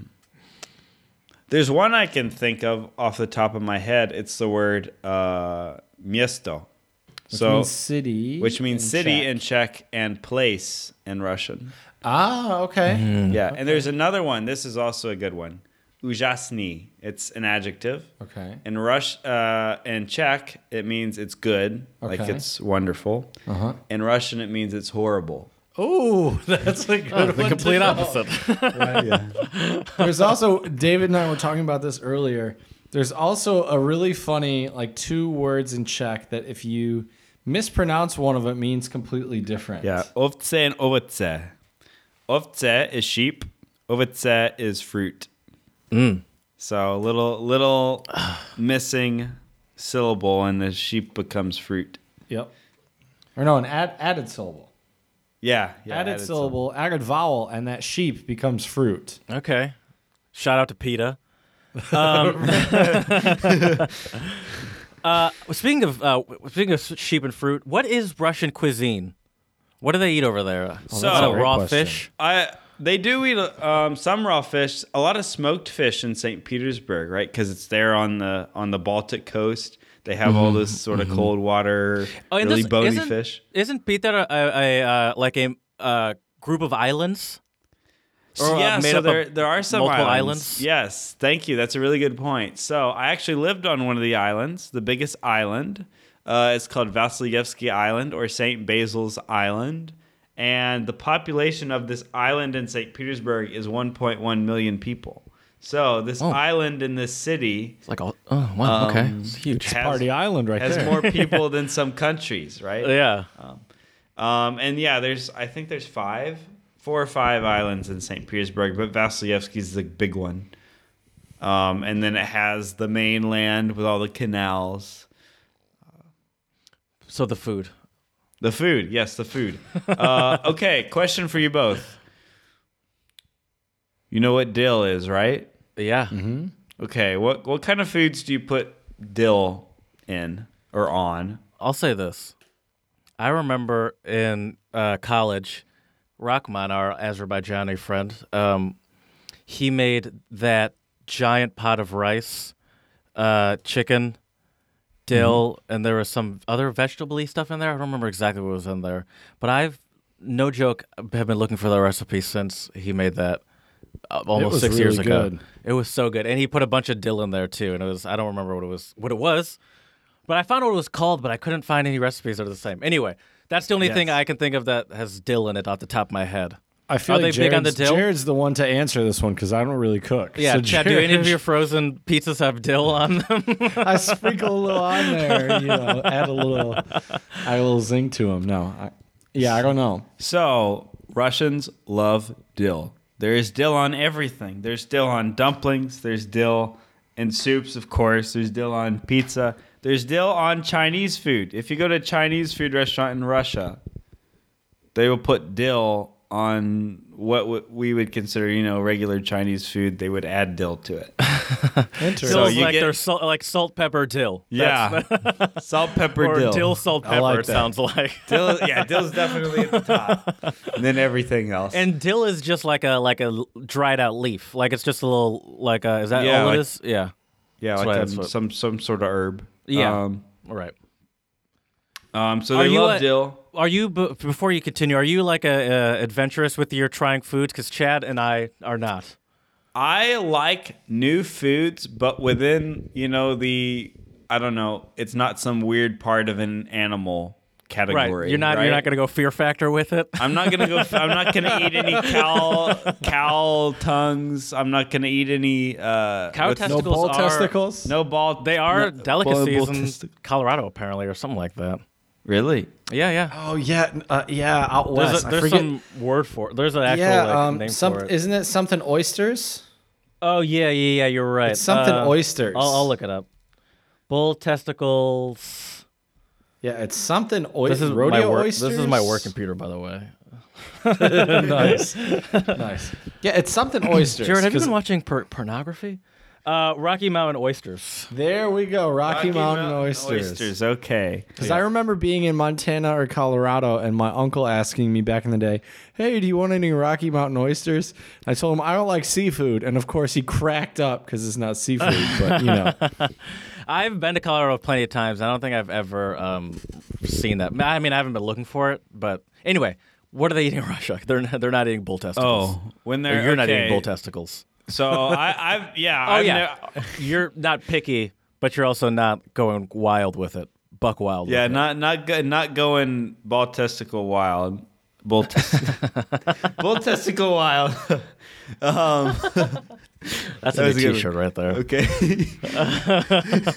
There's one I can think of off the top of my head. It's the word uh, miesto. Which so means city which means in city Czech. in Czech and place in Russian. ah okay Yeah, and there's another one. This is also a good one. Ujasny. It's an adjective. okay In Rush, uh, in Czech, it means it's good, like it's wonderful. uh-huh In Russian, it means it's horrible. oh that's a good the one to complete know. opposite. There's also David and I were talking about this earlier. There's also a really funny like two words in Czech that if you mispronounce one of it means completely different. Yeah, ovce and ovoce. Ovce is sheep. Ovoce is fruit. So a little little missing syllable, and the sheep becomes fruit. Yep. Or no, an add, added syllable. Yeah, yeah added, syllable, added vowel, and that sheep becomes fruit. Okay. Shout out to PETA. Um, uh, speaking of uh, speaking of sheep and fruit, what is Russian cuisine? What do they eat over there? So- A lot of Great raw question. fish. I they do eat um, some raw fish, a lot of smoked fish in St. Petersburg, right? Because it's there on the on the Baltic coast. They have all this sort of cold water, Oh, really this- bony isn't- fish. Isn't Peter a, a, a uh, like a uh, group of islands? Or, uh, yeah, made so up there there are some multiple islands. islands? Yes, thank you. That's a really good point. So I actually lived on one of the islands, the biggest island. Uh, it's called Vasilyevsky Island or St. Basil's Island. And the population of this island in St. Petersburg is 1.1 million people. So this Oh. island in this city It's like all, oh wow, okay, Um, it's huge. has, Party Island right has there. more people than some countries, right? Yeah. Um, and yeah, there's I think there's five, four or five islands in St. Petersburg, but Vasilyevsky is the big one. Um, and then it has the mainland with all the canals. So the food. The food, yes, the food. Uh, okay, question for you both. You know what dill is, right? Yeah. Okay, what what kind of foods do you put dill in or on? I'll say this. I remember in uh, college, Rahman, our Azerbaijani friend, um, he made that giant pot of rice, uh, chicken, dill, and there was some other vegetable stuff in there. I don't remember exactly what was in there, but I've no joke have been looking for the recipe since he made that uh, almost six years really ago. good. It was so good, and he put a bunch of dill in there too. And it was I don't remember what it was what it was, but I found what it was called, but I couldn't find any recipes that are the same. Anyway, that's the only thing I can think of that has dill in it off the top of my head. I feel Are like they big on the Jared's, dill? Jared's the one to answer this one because I don't really cook. Yeah, So Chad, do any of your frozen pizzas have dill on them? I sprinkle a little on there, you know, add a little, add a little zing to them. No, I, yeah, I don't know. So Russians love dill. There is dill on everything. There's dill on dumplings. There's dill in soups, of course. There's dill on pizza. There's dill on Chinese food. If you go to a Chinese food restaurant in Russia, they will put dill on what we would consider, you know, regular Chinese food. They would add dill to it. Interesting. So you like get- their salt, like salt, pepper, dill. Yeah, salt, pepper, or dill. dill, salt, pepper. like it sounds like. Dill, yeah, dill's definitely at the top. And then everything else. And dill is just like a like a l- dried out leaf. Like it's just a little like a. Is that Yeah, all like- it is? Yeah. yeah, That's like what- what- some some sort of herb. Yeah. Um, All right. um so Are they you love a- dill. Are you b- before you continue? Are you like a, a adventurous with your trying foods? Because Chad and I are not. I like new foods, but within, you know, the I don't know, it's not some weird part of an animal category. Right. You're not. right? You're not gonna go fear factor with it. I'm not gonna go. I'm not gonna eat any cow cow tongues. I'm not gonna eat any uh, Cow what's- no testicles bull are- testicles. No ball. They are no- delicacies bull in testi- Colorado, apparently, or something like that. Really? Yeah, yeah. Oh yeah, uh, yeah, out There's, west. a, I there's forget. some word for it. There's an actual yeah, like, um, name some, for it. isn't it something oysters? Oh yeah, yeah, yeah. You're right. It's something Uh, oysters. I'll, I'll look it up. Bull testicles. Yeah, it's something oysters. This is rodeo my work. oysters. This is my work computer, by the way. nice, nice. Yeah, it's something oysters. Jared, have you been watching por- pornography? Uh, Rocky Mountain oysters. There we go, Rocky, Mountain, oysters. Oysters, okay. Because I remember being in Montana or Colorado and my uncle asking me back in the day, Hey, do you want any Rocky Mountain oysters? I told him, I don't like seafood. And of course, he cracked up because it's not seafood. but, you know, I've been to Colorado plenty of times. I don't think I've ever um, seen that. I mean, I haven't been looking for it, but anyway, what are they eating in Russia? They're not, they're not eating bull testicles. Oh, when they're you're not eating bull testicles. So I, I've yeah. Oh I've yeah, you're not picky, but you're also not going wild with it, buck wild. yeah, it. not not go, not going ball testicle wild. Bull, tes- bull testicle wild. um, That's That a was new a good T-shirt right there. okay.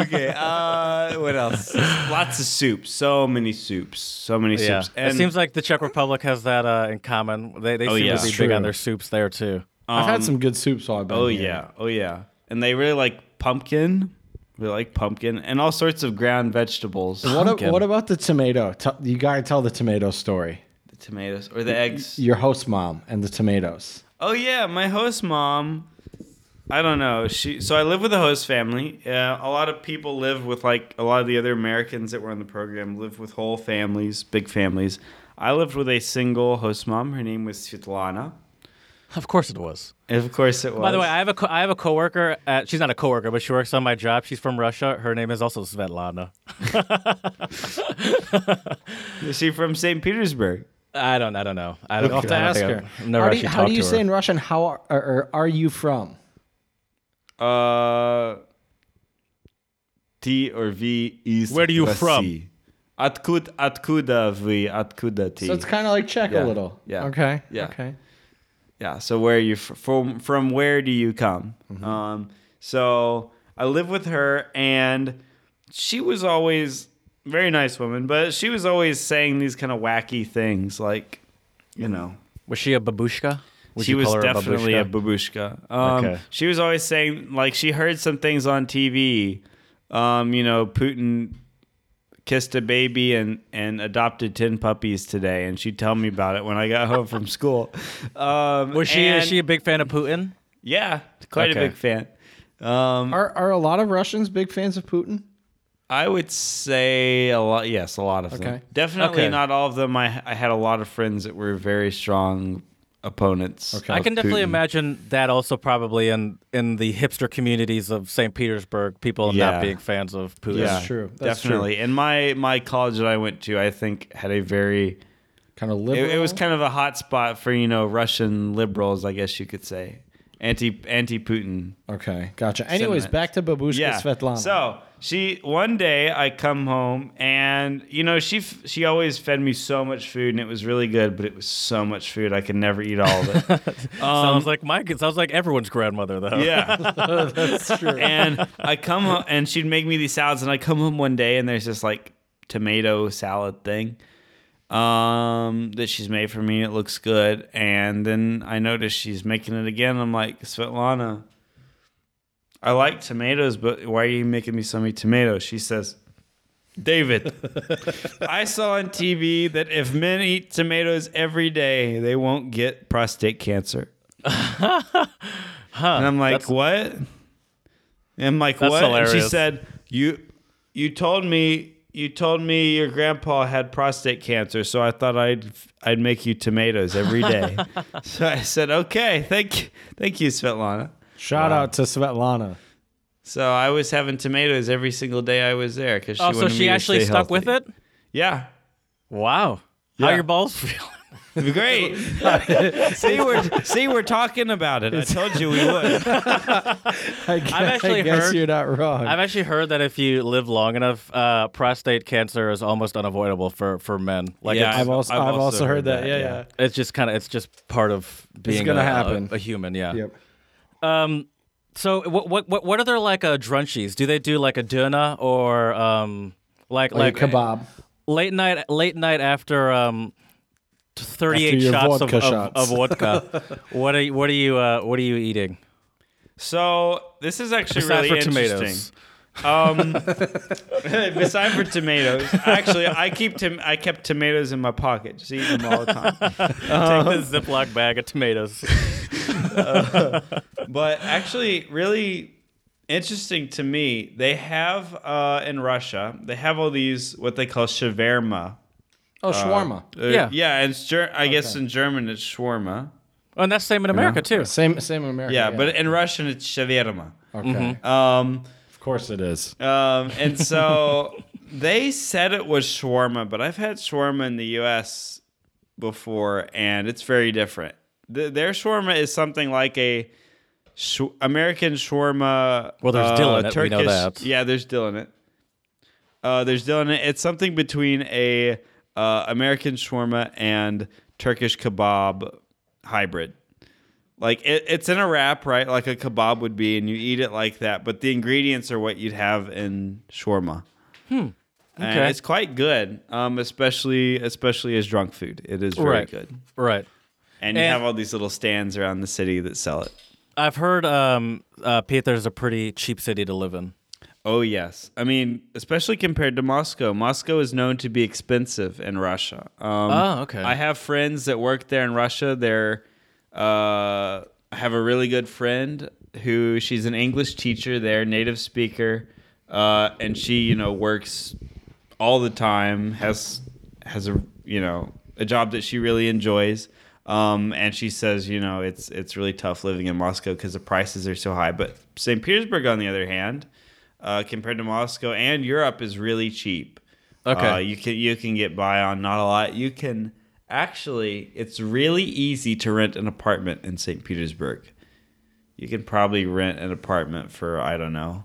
okay. Uh, what else? Lots of soups. So many soups. So many Yeah, soups. it seems like the Czech Republic has that uh, in common. They they Oh, seem yeah. to be It's big on their soups there too. I've had Um, some good soups while I've been Oh here. yeah, oh yeah, and they really like pumpkin. They like pumpkin and all sorts of ground vegetables. What, a, what about the tomato? You got to tell the tomato story. The tomatoes or the eggs. Your host mom and the tomatoes. Oh yeah, my host mom. I don't know. She so I live with a host family. Uh, a lot of people live with like a lot of the other Americans that were on the program live with whole families, big families. I lived with a single host mom. Her name was Svetlana. Of course it was. And of course it was. By the way, I have a co- I have a coworker. At, she's not a coworker, but she works on my job. She's from Russia. Her name is also Svetlana. is she from St. Petersburg? I don't I don't know. I don't, You'll have to I don't ask think her. I've- I've never how do actually you, how talked do you to say her. in Russian, how are, or are you from? Uh, T or V is Where are you from? России. Откуда, откуда вы, откуда ты? So it's kind of like Czech Yeah, a little. yeah, Okay. yeah. Okay. yeah. So where are you fr- from? From where do you come? Um, so I live with her, and she was always very nice woman, but she was always saying these kind of wacky things, like you know. Was she a babushka? Would she was definitely a babushka? babushka. Um, Okay. She was always saying like she heard some things on TV. Um, you know, Putin kissed a baby and and adopted ten puppies today, and she'd tell me about it when I got home from school. Um, Was she and- is she a big fan of Putin? Yeah, quite Okay. a big fan. Um, Are are a lot of Russians big fans of Putin? I would say a lot. Yes, a lot of them. Okay. Definitely Okay. not all of them. I I had a lot of friends that were very strong opponents. Okay. I of can definitely Putin. imagine that also probably in in the hipster communities of St. Petersburg, people Yeah. not being fans of Putin. Yeah, That's true. That's true. definitely. And my my college that I went to, I think, had a very Kind of liberal. it, it was kind of a hot spot for you know Russian liberals, I guess you could say, anti anti Putin. okay. Gotcha. Anyways, Sentiment. back to Babushka Yeah. Svetlana. So she one day I come home and you know she f- she always fed me so much food and it was really good, but it was so much food I could never eat all of it. Um, sounds like my sounds like everyone's grandmother though. yeah. that's true. and I come home and she'd make me these salads, and I come home one day and there's this like tomato salad thing um that she's made for me. It looks good, and then I notice she's making it again. I'm like, Svetlana, I like tomatoes, but why are you making me so many tomatoes? She says. David, I saw on TV that if men eat tomatoes every day, they won't get prostate cancer. Huh. And I'm like, what? And I'm like, what? And she said, you you told me you told me your grandpa had prostate cancer, so I thought I'd I'd make you tomatoes every day. so I said, okay, thank you, thank you, Svetlana. Shout out to Svetlana. So I was having tomatoes every single day I was there because she Oh, so she me to actually stay stuck with it? Yeah, Wow. How Yeah. your balls feel? Great. see, we're see, we're talking about it. I told you we would. I guess, actually I guess heard- you're not wrong. I've actually heard that if you live long enough, uh, prostate cancer is almost unavoidable for, for men. Like Yeah, I've also, I've I've also also heard heard that. that, Yeah, yeah. yeah. it's just kind of it's just part of being gonna a, happen. A, a human. Yeah. Yep. Um. So what what what what are their like uh, drunchies? Do they do like a döner or um like Like, like a kebab. late night late night after um 38 shots of, vodka of, shots. of vodka. what are you, what are you uh, what are you eating? So this is actually Besides really for interesting. tomatoes. Um, besides for tomatoes, actually, I keep tom- I kept tomatoes in my pocket, just eating them all the time. Take the Ziploc bag of tomatoes. But actually, really interesting to me, they have uh, in Russia, they have all these what they call shawarma. Oh, shawarma. Uh, Yeah. yeah, and it's ger- I guess in German it's shawarma. Oh, and that's same in America too. Same, same in America. Yeah, but in Russian it's shawarma. okay. Mm-hmm. Um, Of course it is. Um, and so they said it was shawarma, but I've had shawarma in the U.S. before, and it's very different. The, their shawarma is something like a sh- American shawarma. Well, there's uh, dill in it, we know Turkish- that. Yeah, there's dill in it. Uh, there's dill in it. It's something between a uh, American shawarma and Turkish kebab hybrid. Like it, it's in a wrap, right? Like a kebab would be, and you eat it like that. But the ingredients are what you'd have in shawarma. Hmm. And it's quite good, um, especially especially as drunk food. It is very Right. good. Right. And you And- have all these little stands around the city that sell it. I've heard um, uh, Peter's a pretty cheap city to live in. Oh yes, I mean, especially compared to Moscow. Moscow is known to be expensive in Russia. Um, Oh, okay. I have friends that work there in Russia. They're, uh, I have a really good friend who she's an English teacher there, native speaker, uh, and she, you know, works all the time. has has a you know a job that she really enjoys. Um, and she says, you know, it's it's really tough living in Moscow because the prices are so high. But St. Petersburg, on the other hand, uh, compared to Moscow and Europe, is really cheap. Okay. Uh, you can you can get by on not a lot. You can actually, it's really easy to rent an apartment in St. Petersburg. You can probably rent an apartment for I don't know.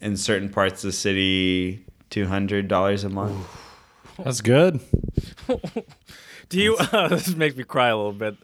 In certain parts of the city, two hundred dollars a month. That's good. Do you? Uh, this makes me cry a little bit.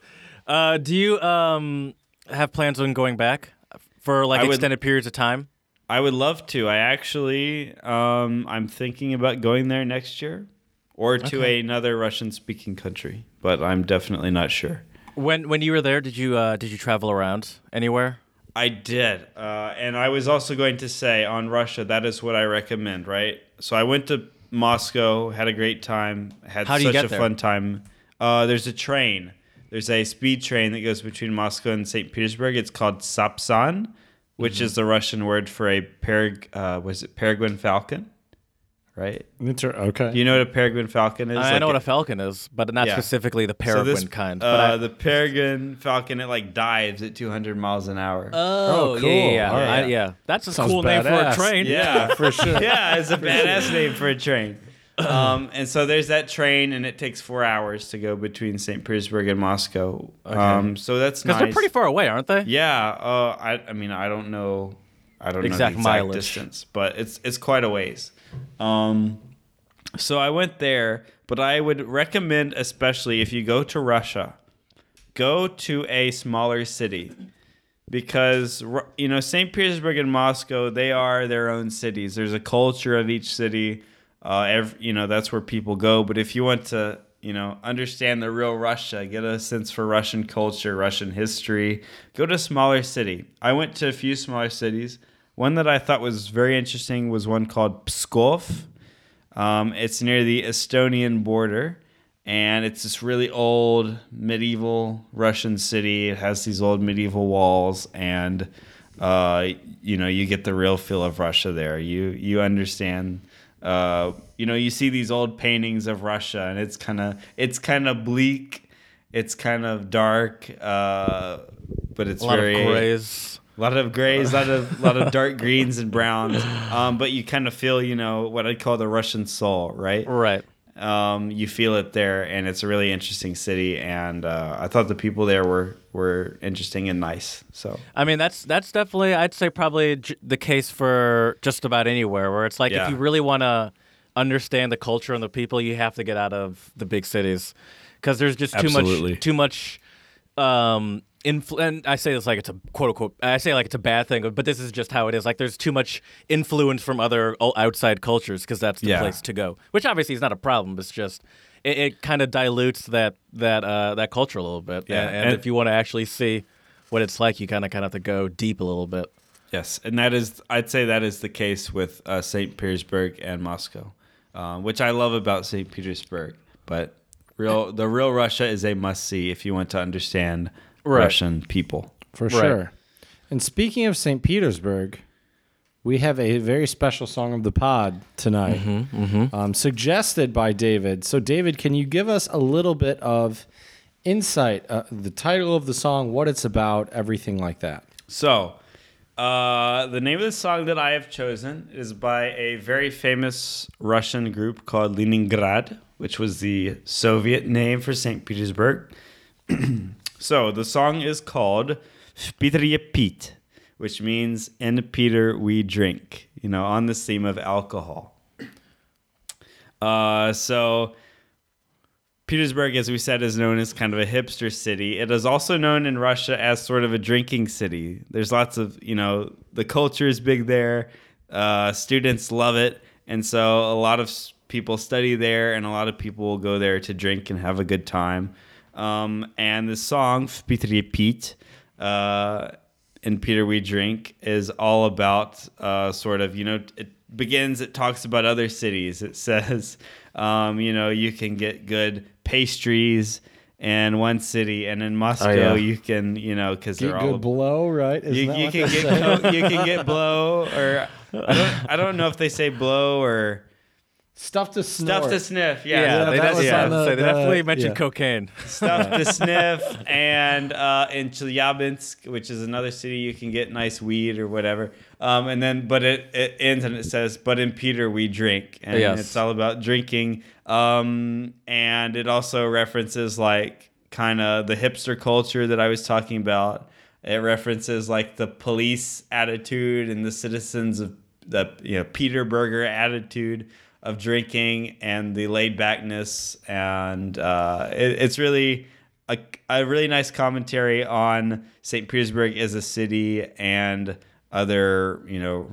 Uh, do you um, have plans on going back for like I would- extended periods of time? I would love to. I actually, um, I'm thinking about going there next year, or to another Russian-speaking country, but I'm definitely not sure. When when you were there, did you uh, did you travel around anywhere? I did, uh, and I was also going to say on Russia that is what I recommend. Right, so I went to Moscow, had a great time, had How do you such get a there? fun time. Uh, there's a train. There's a speed train that goes between Moscow and St. Petersburg. It's called Sapsan, which Mm-hmm. is the Russian word for a pereg. Uh, was it peregrine falcon? Right. Inter- okay. Do you know what a peregrine falcon is? I Like know what a- a falcon is, but not Yeah. specifically the so peregrine this, kind. Uh, but I, the peregrine falcon, it like dives at 200 miles an hour. oh, Oh, cool. yeah, yeah, yeah. All right. I- yeah. That's a Sounds cool name for a train. Yeah, for sure. yeah, it's a badass name for a train. Um, and so there's that train, and it takes four hours to go between St. Petersburg and Moscow. Um, so that's because nice. they're pretty far away, aren't they? Yeah, uh, I, I mean, I don't know, I don't Exact know the exact mileage. distance, but it's it's quite a ways. Um, so I went there, but I would recommend, especially if you go to Russia, go to a smaller city because you know St. Petersburg and Moscow they are their own cities. There's a culture of each city. Uh, ev you know that's where people go. But if you want to you know understand the real Russia, get a sense for Russian culture, Russian history, go to a smaller city. I went to a few smaller cities. One that I thought was very interesting was one called Pskov. Um, it's near the Estonian border, and it's this really old medieval Russian city. It has these old medieval walls, and uh, you know you get the real feel of Russia there. You you understand. Uh, you know, you see these old paintings of Russia, and it's kind of it's kind of bleak. It's kind of dark, uh, but it's A lot very of grays. a lot of grays, a lot of lot of dark greens and browns. Um, but you kind of feel, you know, what I'd call the Russian soul, right? Right. Um, you feel it there, and it's a really interesting city. And uh, I thought the people there were were interesting and nice. So I mean, that's that's definitely I'd say probably j- the case for just about anywhere where it's like Yeah. if you really want to understand the culture and the people, you have to get out of the big cities because there's just too Absolutely. much too much. Um, influ- and I say this like it's a quote unquote. I say like it's a bad thing, but this is just how it is. Like there's too much influence from other outside cultures because that's the Yeah. place to go. Which obviously is not a problem. It's just it, it kind of dilutes that that uh, that culture a little bit. Yeah, and, and and- if you want to actually see what it's like, you kind of kind of have to go deep a little bit. Yes, and that is, I'd say that is the case with uh, St. Petersburg and Moscow, uh, which I love about St. Petersburg. But real, the real Russia is a must see if you want to understand Right. Russian people. For Right. sure. And speaking of St. Petersburg, we have a very special song of the pod tonight, Um, suggested by David. So, David, can you give us a little bit of insight, uh, the title of the song, what it's about, everything like that? So, uh, the name of the song that I have chosen is by a very famous Russian group called Leningrad, which was the Soviet name for St. Petersburg. so, the song is called V Pitere Pit, which means in Peter we drink, you know, on the theme of alcohol. Uh, so, Petersburg, as we said, is known as kind of a hipster city. It is also known in Russia as sort of a drinking city. There's lots of, you know, the culture is big there. Uh, students love it. And so a lot of people study there, and a lot of people will go there to drink and have a good time. Um, and the song, V Pitere Pit, uh, in Peter We Drink, is all about uh, sort of, you know, it begins, it talks about other cities. It says, um, you know, you can get good pastries in one city, and in Moscow, yeah. you can, you know, because they're all blow, right? Isn't you, you can get co- you can get blow or I don't, I don't know if they say blow or stuff to snort. stuff to sniff. Yeah, Yeah, Yeah, they, that def- was yeah, on the- so they the- definitely mentioned yeah. cocaine. stuff to sniff. And uh, in Chelyabinsk, which is another city, you can get nice weed or whatever. Um, and then, but it, it ends and it says, "But in Peter we drink," and Yes. it's all about drinking. Um, and it also references like kind of the hipster culture that I was talking about. It references like the police attitude and the citizens of the you know Peter Burger attitude of drinking and the laid backness, and uh, it, it's really a, a really nice commentary on St. Petersburg as a city and other you know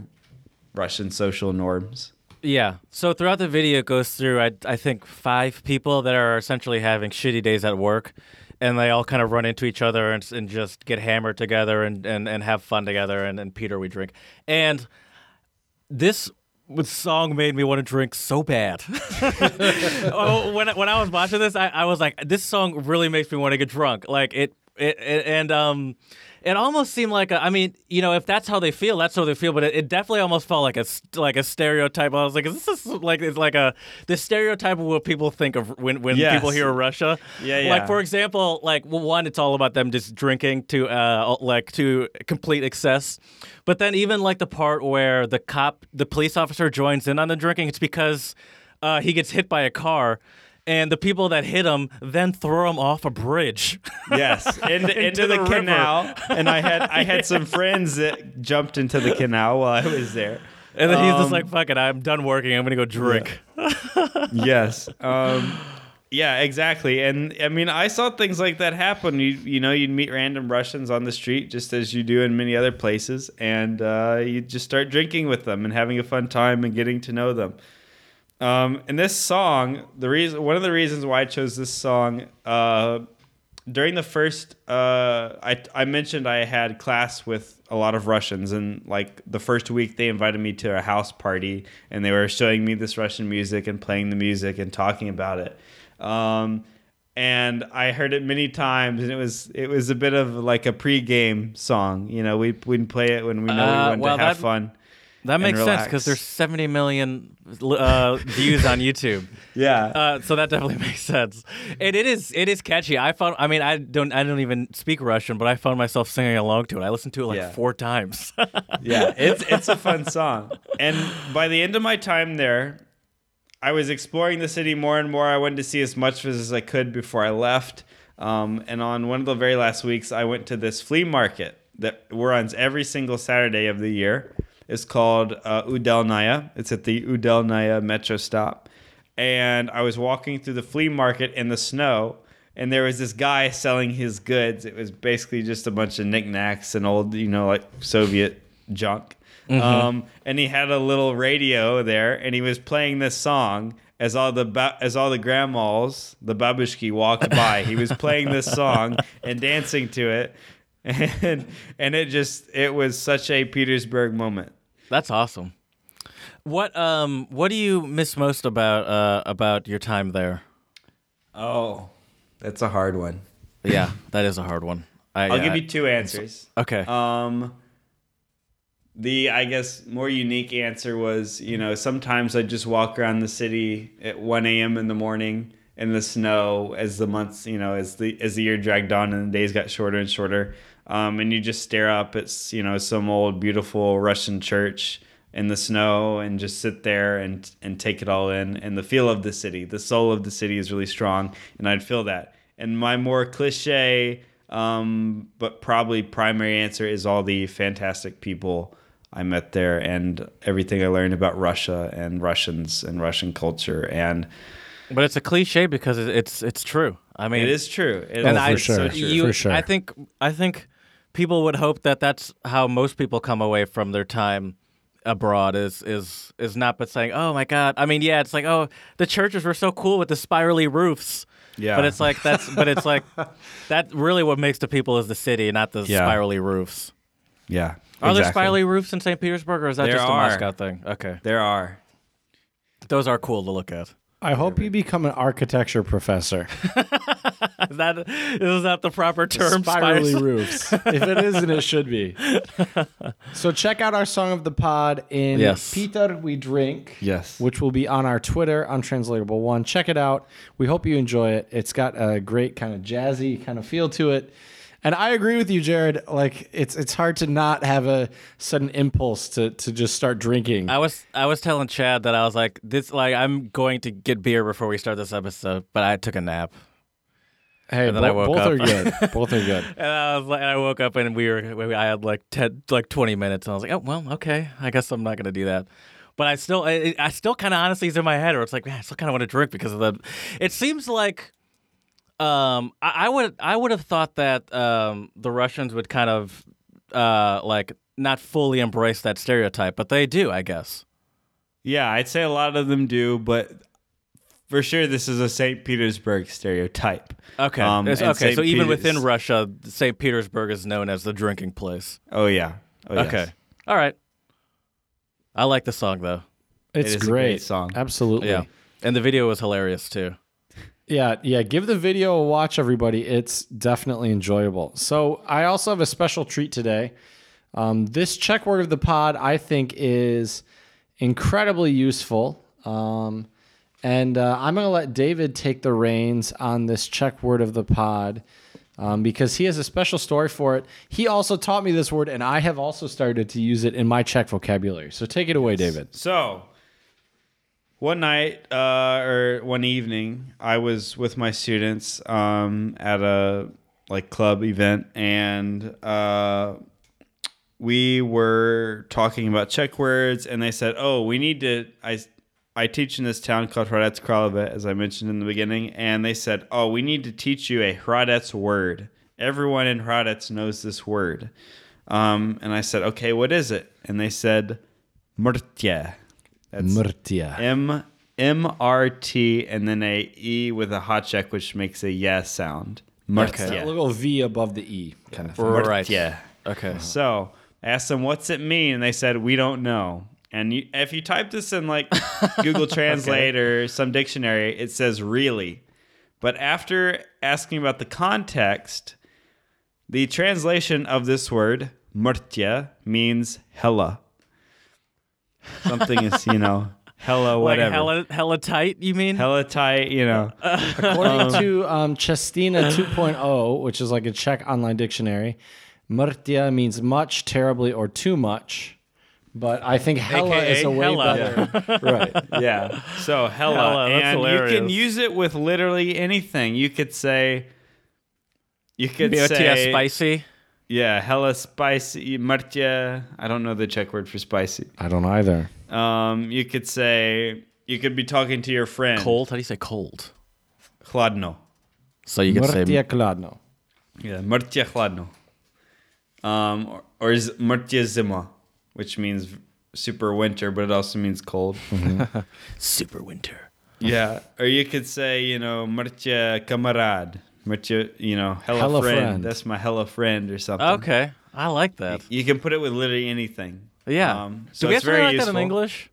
Russian social norms. Yeah. So throughout the video, it goes through I I think five people that are essentially having shitty days at work, and they all kind of run into each other and, and just get hammered together and, and, and have fun together. And, and Peter, we drink. And this song made me want to drink so bad. oh, when when I was watching this, I, I was like, this song really makes me want to get drunk. Like it, it, it and um. It almost seemed like a, I mean, you know, if that's how they feel, that's how they feel. But it, it definitely almost felt like a like a stereotype. I was like, is this like it's like a the stereotype of what people think of when when Yes. people hear Russia. Yeah, yeah. Like for example, like well, one, it's all about them just drinking to uh like to complete excess. But then even like the part where the cop, the police officer joins in on the drinking, it's because uh, he gets hit by a car. And the people that hit him then throw him off a bridge. Yes, into, into, the, the canal, and I had I had some friends that jumped into the canal while I was there. And then he's just Um, like, fuck it, I'm done working. I'm going to go drink. yes. Um, yeah, exactly. And I mean, I saw things like that happen. You you know, you'd meet random Russians on the street, just as you do in many other places, and uh, you just start drinking with them and having a fun time and getting to know them. Um, and this song, the reason, one of the reasons why I chose this song, uh, during the first, uh, I I mentioned I had class with a lot of Russians, and like the first week they invited me to a house party, and they were showing me this Russian music and playing the music and talking about it. Um, and I heard it many times, and it was it was a bit of like a pregame song. You know, we we'd play it when we know Uh, we wanted well, to have that- fun. That makes sense relax. because there's 70 million uh, views on YouTube. Yeah. Uh, so that definitely makes sense. And it is it is catchy. I found I mean I don't I don't even speak Russian, but I found myself singing along to it. I listened to it like Yeah. four times. yeah, it's it's a fun song. And by the end of my time there, I was exploring the city more and more. I wanted to see as much as I could before I left. Um, and on one of the very last weeks, I went to this flea market that runs every single Saturday of the year. It's called uh, Udelnaya. It's at the Udelnaya metro stop. And I was walking through the flea market in the snow, and there was this guy selling his goods. It was basically just a bunch of knickknacks and old, you know, like Soviet junk. Um, and he had a little radio there, and he was playing this song as all the ba- as all the grandmas, the babushki walked by. He was playing this song and dancing to it, and and it just it was such a Petersburg moment. That's awesome. What um what do you miss most about uh about your time there? Oh, that's a hard one. Yeah, that is a hard one. I, I'll uh, give you two answers. Okay. Um, the I guess more unique answer was you know sometimes I just walk around the city at 1 a.m. in the morning in the snow as the months you know as the as the year dragged on and the days got shorter and shorter. Um, and you just stare up at you know some old beautiful Russian church in the snow and just sit there and and take it all in and the feel of the city the soul of the city is really strong and I'd feel that and my more cliche um, but probably primary answer is all the fantastic people I met there and everything I learned about Russia and Russians and Russian culture and but it's a cliche because it's it's true. I mean, it is true It and is I, sure. so true. You, For sure. I think I think people would hope that that's how most people come away from their time abroad is is is not but saying, "Oh my god." I mean, yeah, it's like, "Oh, the churches were so cool with the spirally roofs." Yeah. But it's like that's but it's like that really what makes the people is the city, not the Yeah. spirally roofs. yeah Are there spirally roofs in St. Petersburg or is that There just a are. Moscow thing? Okay. there are Those are cool to look at. I hope you become an architecture professor. Is that is that the proper term? Spirally Spires? roofs. if it isn't, it should be. So check out our song of the pod in Yes. Peter We Drink. Yes. Which will be on our Twitter, Untranslatable One. Check it out. We hope you enjoy it. It's got a great kind of jazzy kind of feel to it. And I agree with you, Jared. Like it's it's hard to not have a sudden impulse to to just start drinking. I was I was telling Chad that I was like this like I'm going to get beer before we start this episode, but I took a nap. hey, and then I woke both up. are good. both are good. And I was like and I woke up and we were I had like 10 like 20 minutes and I was like, "Oh, well, okay. I guess I'm not going to do that." But I still I, I still kind of honestly is in my head where it's like, "Man, I still kind of want to drink because of the It seems like um I, I would I would have thought that um the Russians would kind of uh like not fully embrace that stereotype, but they do, I guess. Yeah, I'd say a lot of them do, but for sure this is a St. Petersburg stereotype. Okay. Um, okay. St. So even within Russia, St. Petersburg is known as the drinking place. Oh yeah. Oh, yes. Okay. All right. I like the song though. It's is a great. great song. Absolutely. Yeah. And the video was hilarious too. Yeah, yeah. Give the video a watch, everybody. It's definitely enjoyable. So I also have a special treat today. Um, this Czech word of the pod, I think, is incredibly useful. Um, and uh, I'm going to let David take the reins on this Czech word of the pod um, because he has a special story for it. He also taught me this word, and I have also started to use it in my Czech vocabulary. So take it away, David. So, one night uh, or one evening, I was with my students um, at a like club event, and uh, we were talking about Czech words, and they said, "Oh, we need to." I I teach in this town called Hradec Králové, as I mentioned in the beginning, and they said, "Oh, we need to teach you a Hradec word. Everyone in Hradec knows this word." Um, and I said, "Okay, what is it?" And they said, "Mrtě." That's Mrtě. M M R T and then a E with a háček, which makes a yes sound. A little V above the E kind of thing. Right. Mrtě. Okay. So I asked them, "What's it mean?" And they said, "We don't know." And you, if you type this in like Google Translate or some dictionary, it says "really." But after asking about the context, the translation of this word "mrtě" means hella. Something is, you know, hella Like whatever. hella hella tight, you mean? hella tight, you know. According to um, Čeština 2.0, which is like a Czech online dictionary, mrtě means much, terribly, or too much. But I think hella AKA is a way hella. better. right. Yeah. So hella, Hella, that's and you can use it with literally anything. You could say, you could Mrtě say, spicy. Yeah, hella spicy, mrtě. I don't know the Czech word for spicy. I don't either. Um, you could say, you could be talking to your friend. Cold. How do you say cold? Chladno. So you could say Mrtě kladno. Yeah, mrtě chladno. Um, or, or is mrtě zima, which means super winter, but it also means cold. super winter. Yeah, or you could say, you know, Mrtě kamarad. Mrtě, you know, hello, Hella friend. friend. That's my hello friend or something. Okay, I like that. You can put it with literally anything. Yeah. Um, Do so we it's have something very like useful. that in English?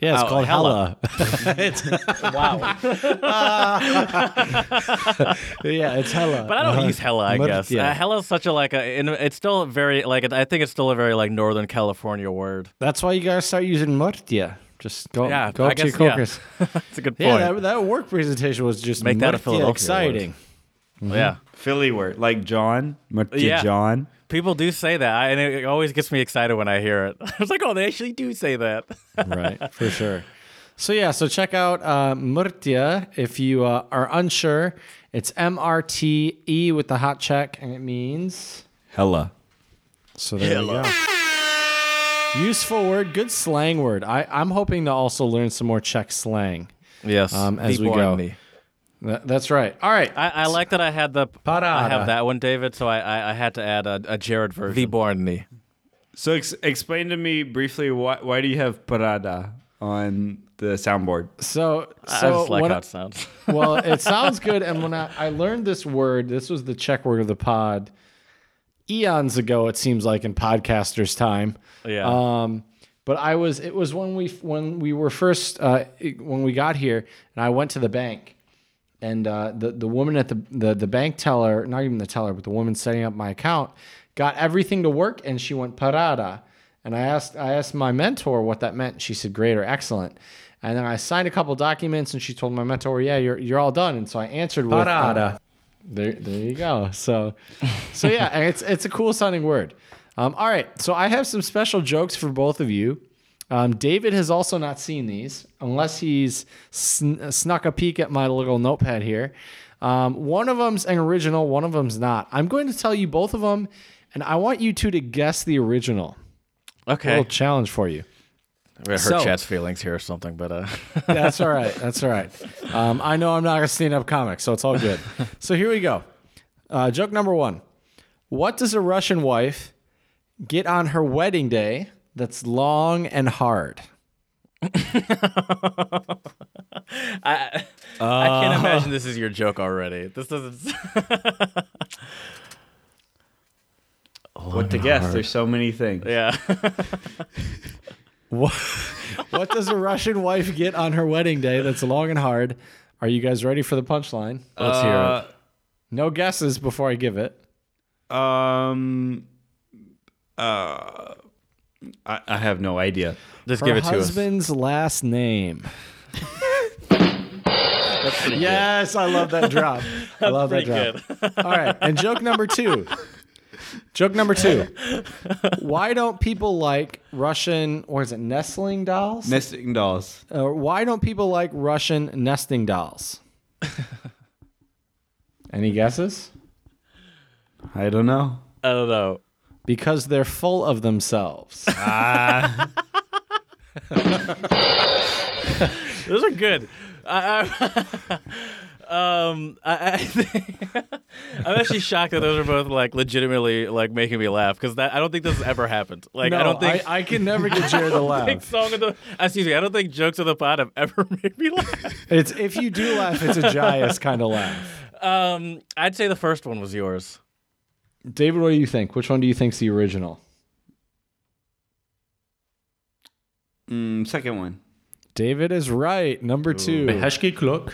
Yeah, it's Oh, called hella. hella. Wow. yeah, it's hella. But I don't Uh-huh. use hella. I guess Mrtě. uh, hella is such a like a. It's still a very like. I think it's still a very like Northern California word. That's why you gotta start using mrtě. Just go, Yeah, go I up to your guess, yeah. That's a good point. Yeah, that, that work presentation was just Make that a mrtě Philadelphia exciting. Yeah. Philly word, like John, Mrtě Yeah. John. People do say that, I, and it always gets me excited when I hear it. I was like, "Oh, they actually do say that." right, for sure. So yeah, so check out uh, Mrtě if you uh, are unsure. It's M R T E with the háček, and it means Hella. so there you go. Useful word, good slang word. I, I'm hoping to also learn some more Czech slang. Yes, Um, as we go. That- that's right. All right. I, I like that I had the I have that one, David. So I I, I had to add a, a Jared version. Výborně. So ex- explain to me briefly why why do you have paráda on the soundboard? So, I so just like how it sounds. well, it sounds good. And when I, I learned this word, this was the Czech word of the pod eons ago, it seems like in podcasters' time. Yeah. Um, but I was, it was when we, when we were first, uh, when we got here and I went to the bank and, uh, the, the woman at the, the, the bank teller, not even the teller, but the woman setting up my account got everything to work and she went paráda. And I asked, I asked my mentor what that meant. She said, great or excellent. And then I signed a couple documents and she told my mentor, yeah, you're, you're all done. And so I answered with, uh, there, there you go. So, so yeah, it's it's a cool sounding word. Um, all right, so I have some special jokes for both of you. Um, David has also not seen these, unless he's sn- snuck a peek at my little notepad here. Um, one of them's an original, one of them's not. I'm going to tell you both of them, and I want you two to guess the original. Okay. A little challenge for you. We hurt so- Chad's feelings here or something, but uh, That's all right. That's all right. Um, I know I'm not a stand up comic, so it's all good. So here we go. Uh, joke number one What does a Russian wife get on her wedding day that's long and hard? I I can't imagine this is your joke already. This doesn't. What to guess? There's so many things. yeah. What, what does a Russian wife get on her wedding day that's long and hard? Are you guys ready for the punchline? Let's hear it. No guesses before I give it. it. Um. Uh. I, I have no idea. Just Her give it to us. husband's last name. yes, I love that drop. I love that drop. good. All right, and joke number two. Joke number two. Why don't people like Russian, or is it nestling dolls? Nesting dolls. Uh, why don't people like Russian nesting dolls? Any guesses? I don't know. I don't know. Because they're full of themselves. Those are good. I, I, um, I, I think, I'm actually shocked that those are both like legitimately like making me laugh because that I don't think this has ever happened. Like no, I don't think. I, can never get Jared to I think laugh. song of the excuse me. I don't think jokes of the pod have ever made me laugh. It's if you do laugh, it's a Jaius kind of laugh. Um, I'd say the first one was yours. David, what do you think? Which one do you think's the original? Mm, second one. David is right. Number two. Heshki Kluk.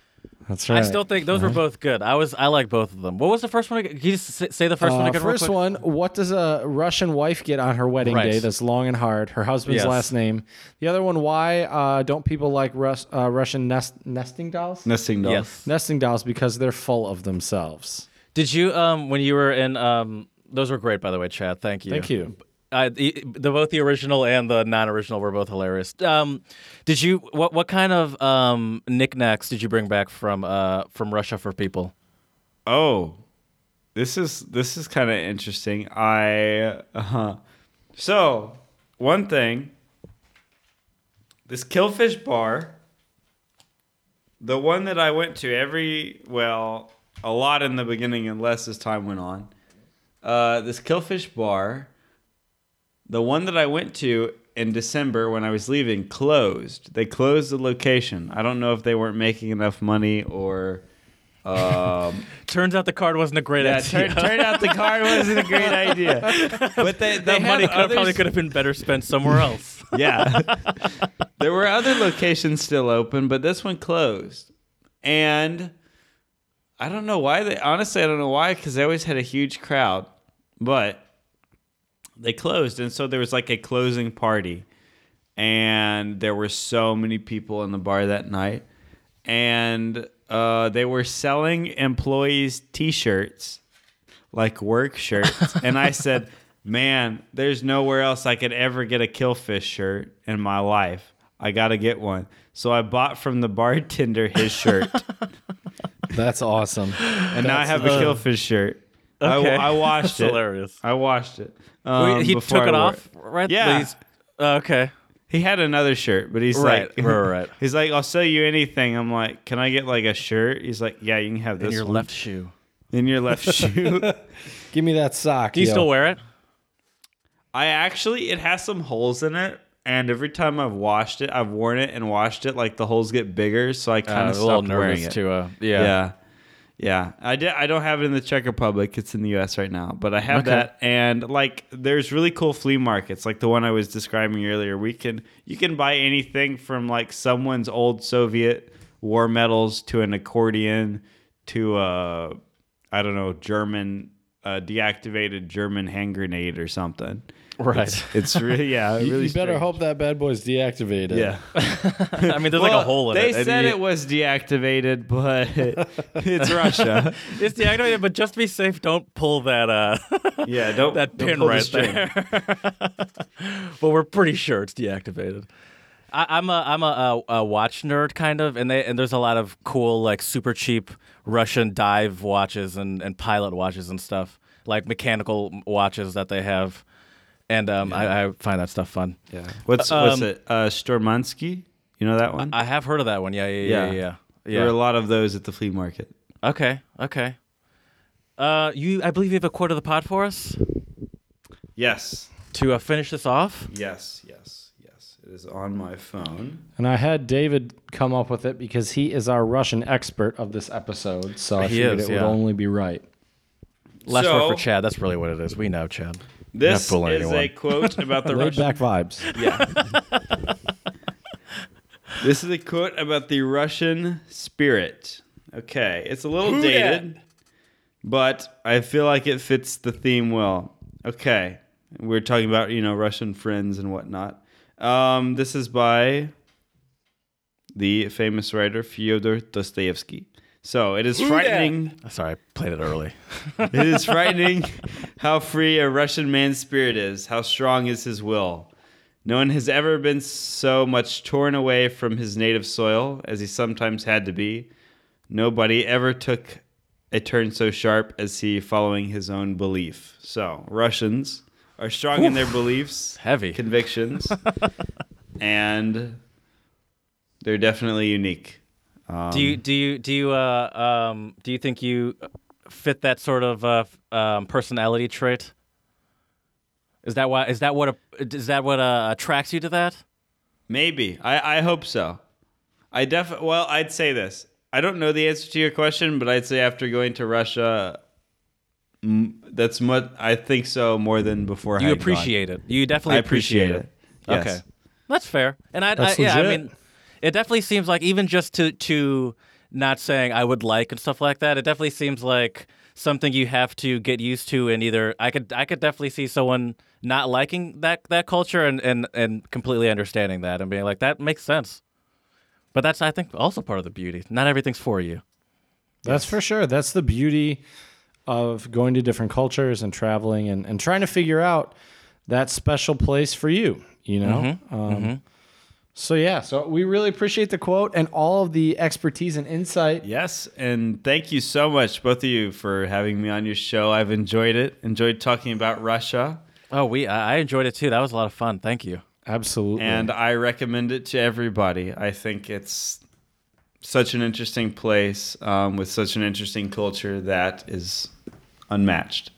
That's right. I still think those were both good. I was I like both of them. What was the first one? Can you just say the first one Uh, again? real first quick? one, what does a Russian wife get on her wedding Right. day that's long and hard? Her husband's Yes. last name. The other one, why uh, don't people like Rus- uh, Russian nest- nesting dolls? Nesting dolls. Yes. nesting dolls because they're full of themselves. Did you um when you were in um those were great by the way, Chad. Thank you. Thank you. Uh, the, the both the original and the non-original were both hilarious. Um, did you what what kind of um knickknacks did you bring back from uh from Russia for people? Oh, this is this is kind of interesting. I uh, huh. so one thing. This Killfish bar, the one that I went to every well a lot in the beginning, and less as time went on. Uh, this Killfish bar, the one that I went to in December when I was leaving closed. They closed the location. I don't know if they weren't making enough money or. Um, Turns out the card wasn't a great yeah, idea. turned, turned out the card wasn't a great idea. But they, they that money could probably could have been better spent somewhere else. yeah. there were other locations still open, but this one closed. And I don't know why they honestly I don't know why cuz they always had a huge crowd. But they closed and so there was like a closing party. And there were so many people in the bar that night. And uh, they were selling employees t-shirts like work shirts. and I said, Man, there's nowhere else I could ever get a Killfish shirt in my life. I got to get one. So I bought from the bartender his shirt. That's awesome. and now I have a Killfish shirt. I, Okay. I washed That's it. hilarious. I washed it. Wait, um, he before took I it wore off, right? Yeah. He's- uh, okay. He had another shirt, but he's Right, like, right, right. He's like, I'll sell you anything. I'm like, can I get like a shirt? He's like, yeah, you can have this. In your one." left shoe. in your left shoe. Give me that sock. Do you yo. still wear it? I actually, it has some holes in it, and every time I've washed it, I've worn it and washed it, like the holes get bigger, so I kind Uh, of a little stopped wearing it. to. Uh, yeah. Yeah. yeah, I did. I don't have it in the Czech Republic; it's in the U.S. right now. But I have Okay. that, and like, there's really cool flea markets, like the one I was describing earlier. We can you can buy anything from like someone's old Soviet war medals to an accordion to a I don't know German uh, deactivated German hand grenade or something. Right. It's really yeah, You, really. you better strange. hope that bad boy's deactivated. Yeah. I mean, there's like a Well, hole in they it. and said it was deactivated, but it's Russia. It's deactivated, but just to be safe, don't pull that uh Yeah, don't that don't pin pull the right there. but we're pretty sure it's deactivated. I, I'm a I'm a, a, a watch nerd kind of, and they and there's a lot of cool like super cheap Russian dive watches and, and pilot watches and stuff like mechanical watches that they have, and um, I, I find that stuff fun. Yeah. What's what's Um, it? Uh, Sturmanskie. You know that one? I have heard of that one. Yeah, yeah, yeah, yeah. yeah. There are a lot of those at the flea market. Okay, okay. Uh, you, I believe you have a quote of the pod for us Yes. to uh, finish this off. Yes. Yes. Yes. It is on my phone. And I had David come up with it because he is our Russian expert of this episode. So I He figured is, it yeah. would only be right. Less So- work for Chad. That's really what it is. We know, Chad. This is anyone. a quote about the Russian. back vibes. Yeah. this is a quote about the Russian spirit. Okay, it's a little dated, but I feel like it fits the theme well. Okay, we're talking about you know Russian friends and whatnot. Um, this is by the famous writer Fyodor Dostoevsky. So it is frightening. Sorry, I played it early. It is frightening how free a Russian man's spirit is, how strong is his will. No one has ever been so much torn away from his native soil as he sometimes had to be. Nobody ever took a turn so sharp as he following his own belief. So, Russians are strong in their beliefs, Heavy. convictions, and they're definitely unique. Um, do you do you do you uh um do you think you fit that sort of uh um, personality trait? Is that why? Is that what? A, is that what uh, attracts you to that? Maybe. I, I hope so. I definitely. Well, I'd say this. I don't know the answer to your question, but I'd say after going to Russia, mm, that's what I think so more than before. I You had gone. appreciate it. You definitely I appreciate it. Yes. Okay, that's fair. And I, I That's yeah, I mean, it definitely seems like even just to to not saying I would like and stuff like that. It definitely seems like something you have to get used to. And either I could I could definitely see someone not liking that that culture and and and completely understanding that and being like that makes sense. But that's I think also part of the beauty. Not everything's for you. That's for sure. That's the beauty of going to different cultures and traveling and, and trying to figure out that special place for you, you know? Um, So, yeah, so we really appreciate the quote and all of the expertise and insight. Yes, and thank you so much, both of you, for having me on your show. I've enjoyed it. Enjoyed talking about Russia, Oh, we I I enjoyed it too. That was a lot of fun. Thank you. Absolutely. and I recommend it to everybody. I think it's such an interesting place um, with such an interesting culture that is unmatched.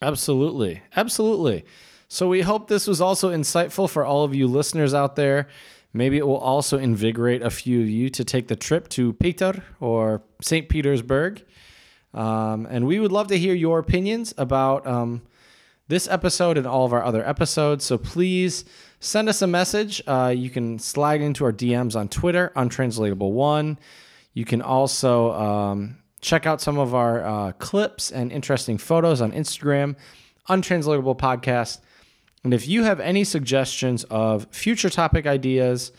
Absolutely. Absolutely. So we hope this was also insightful for all of you listeners out there. Maybe it will also invigorate a few of you to take the trip to Peter or St. Petersburg. Um, and we would love to hear your opinions about um, this episode and all of our other episodes. So please send us a message. Uh, you can slide into our DMs on Twitter, untranslatable one. You can also um, check out some of our uh, clips and interesting photos on Instagram, untranslatable podcast. And if you have any suggestions of future topic ideas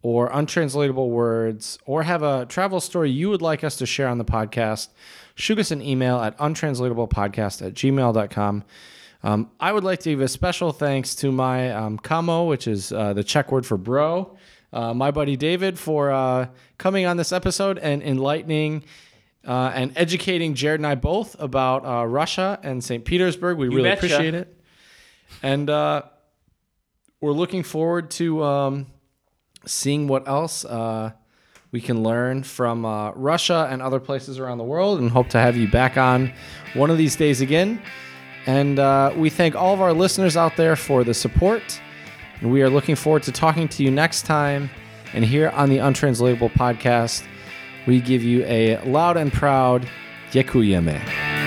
or untranslatable words, or have a travel story you would like us to share on the podcast, shoot us an email at untranslatablepodcast at gmail.com. Um, I would like to give a special thanks to my um, kámo, which is uh, the Czech word for bro, uh, my buddy David, for uh, coming on this episode and enlightening uh, and educating Jared and I both about uh, Russia and St. Petersburg. We really betcha. appreciate it. And uh, we're looking forward to um, seeing what else uh, we can learn from uh, Russia and other places around the world, and hope to have you back on one of these days again. And uh, we thank all of our listeners out there for the support. And we are looking forward to talking to you next time. And here on the Untranslatable podcast, we give you a loud and proud Děkujeme.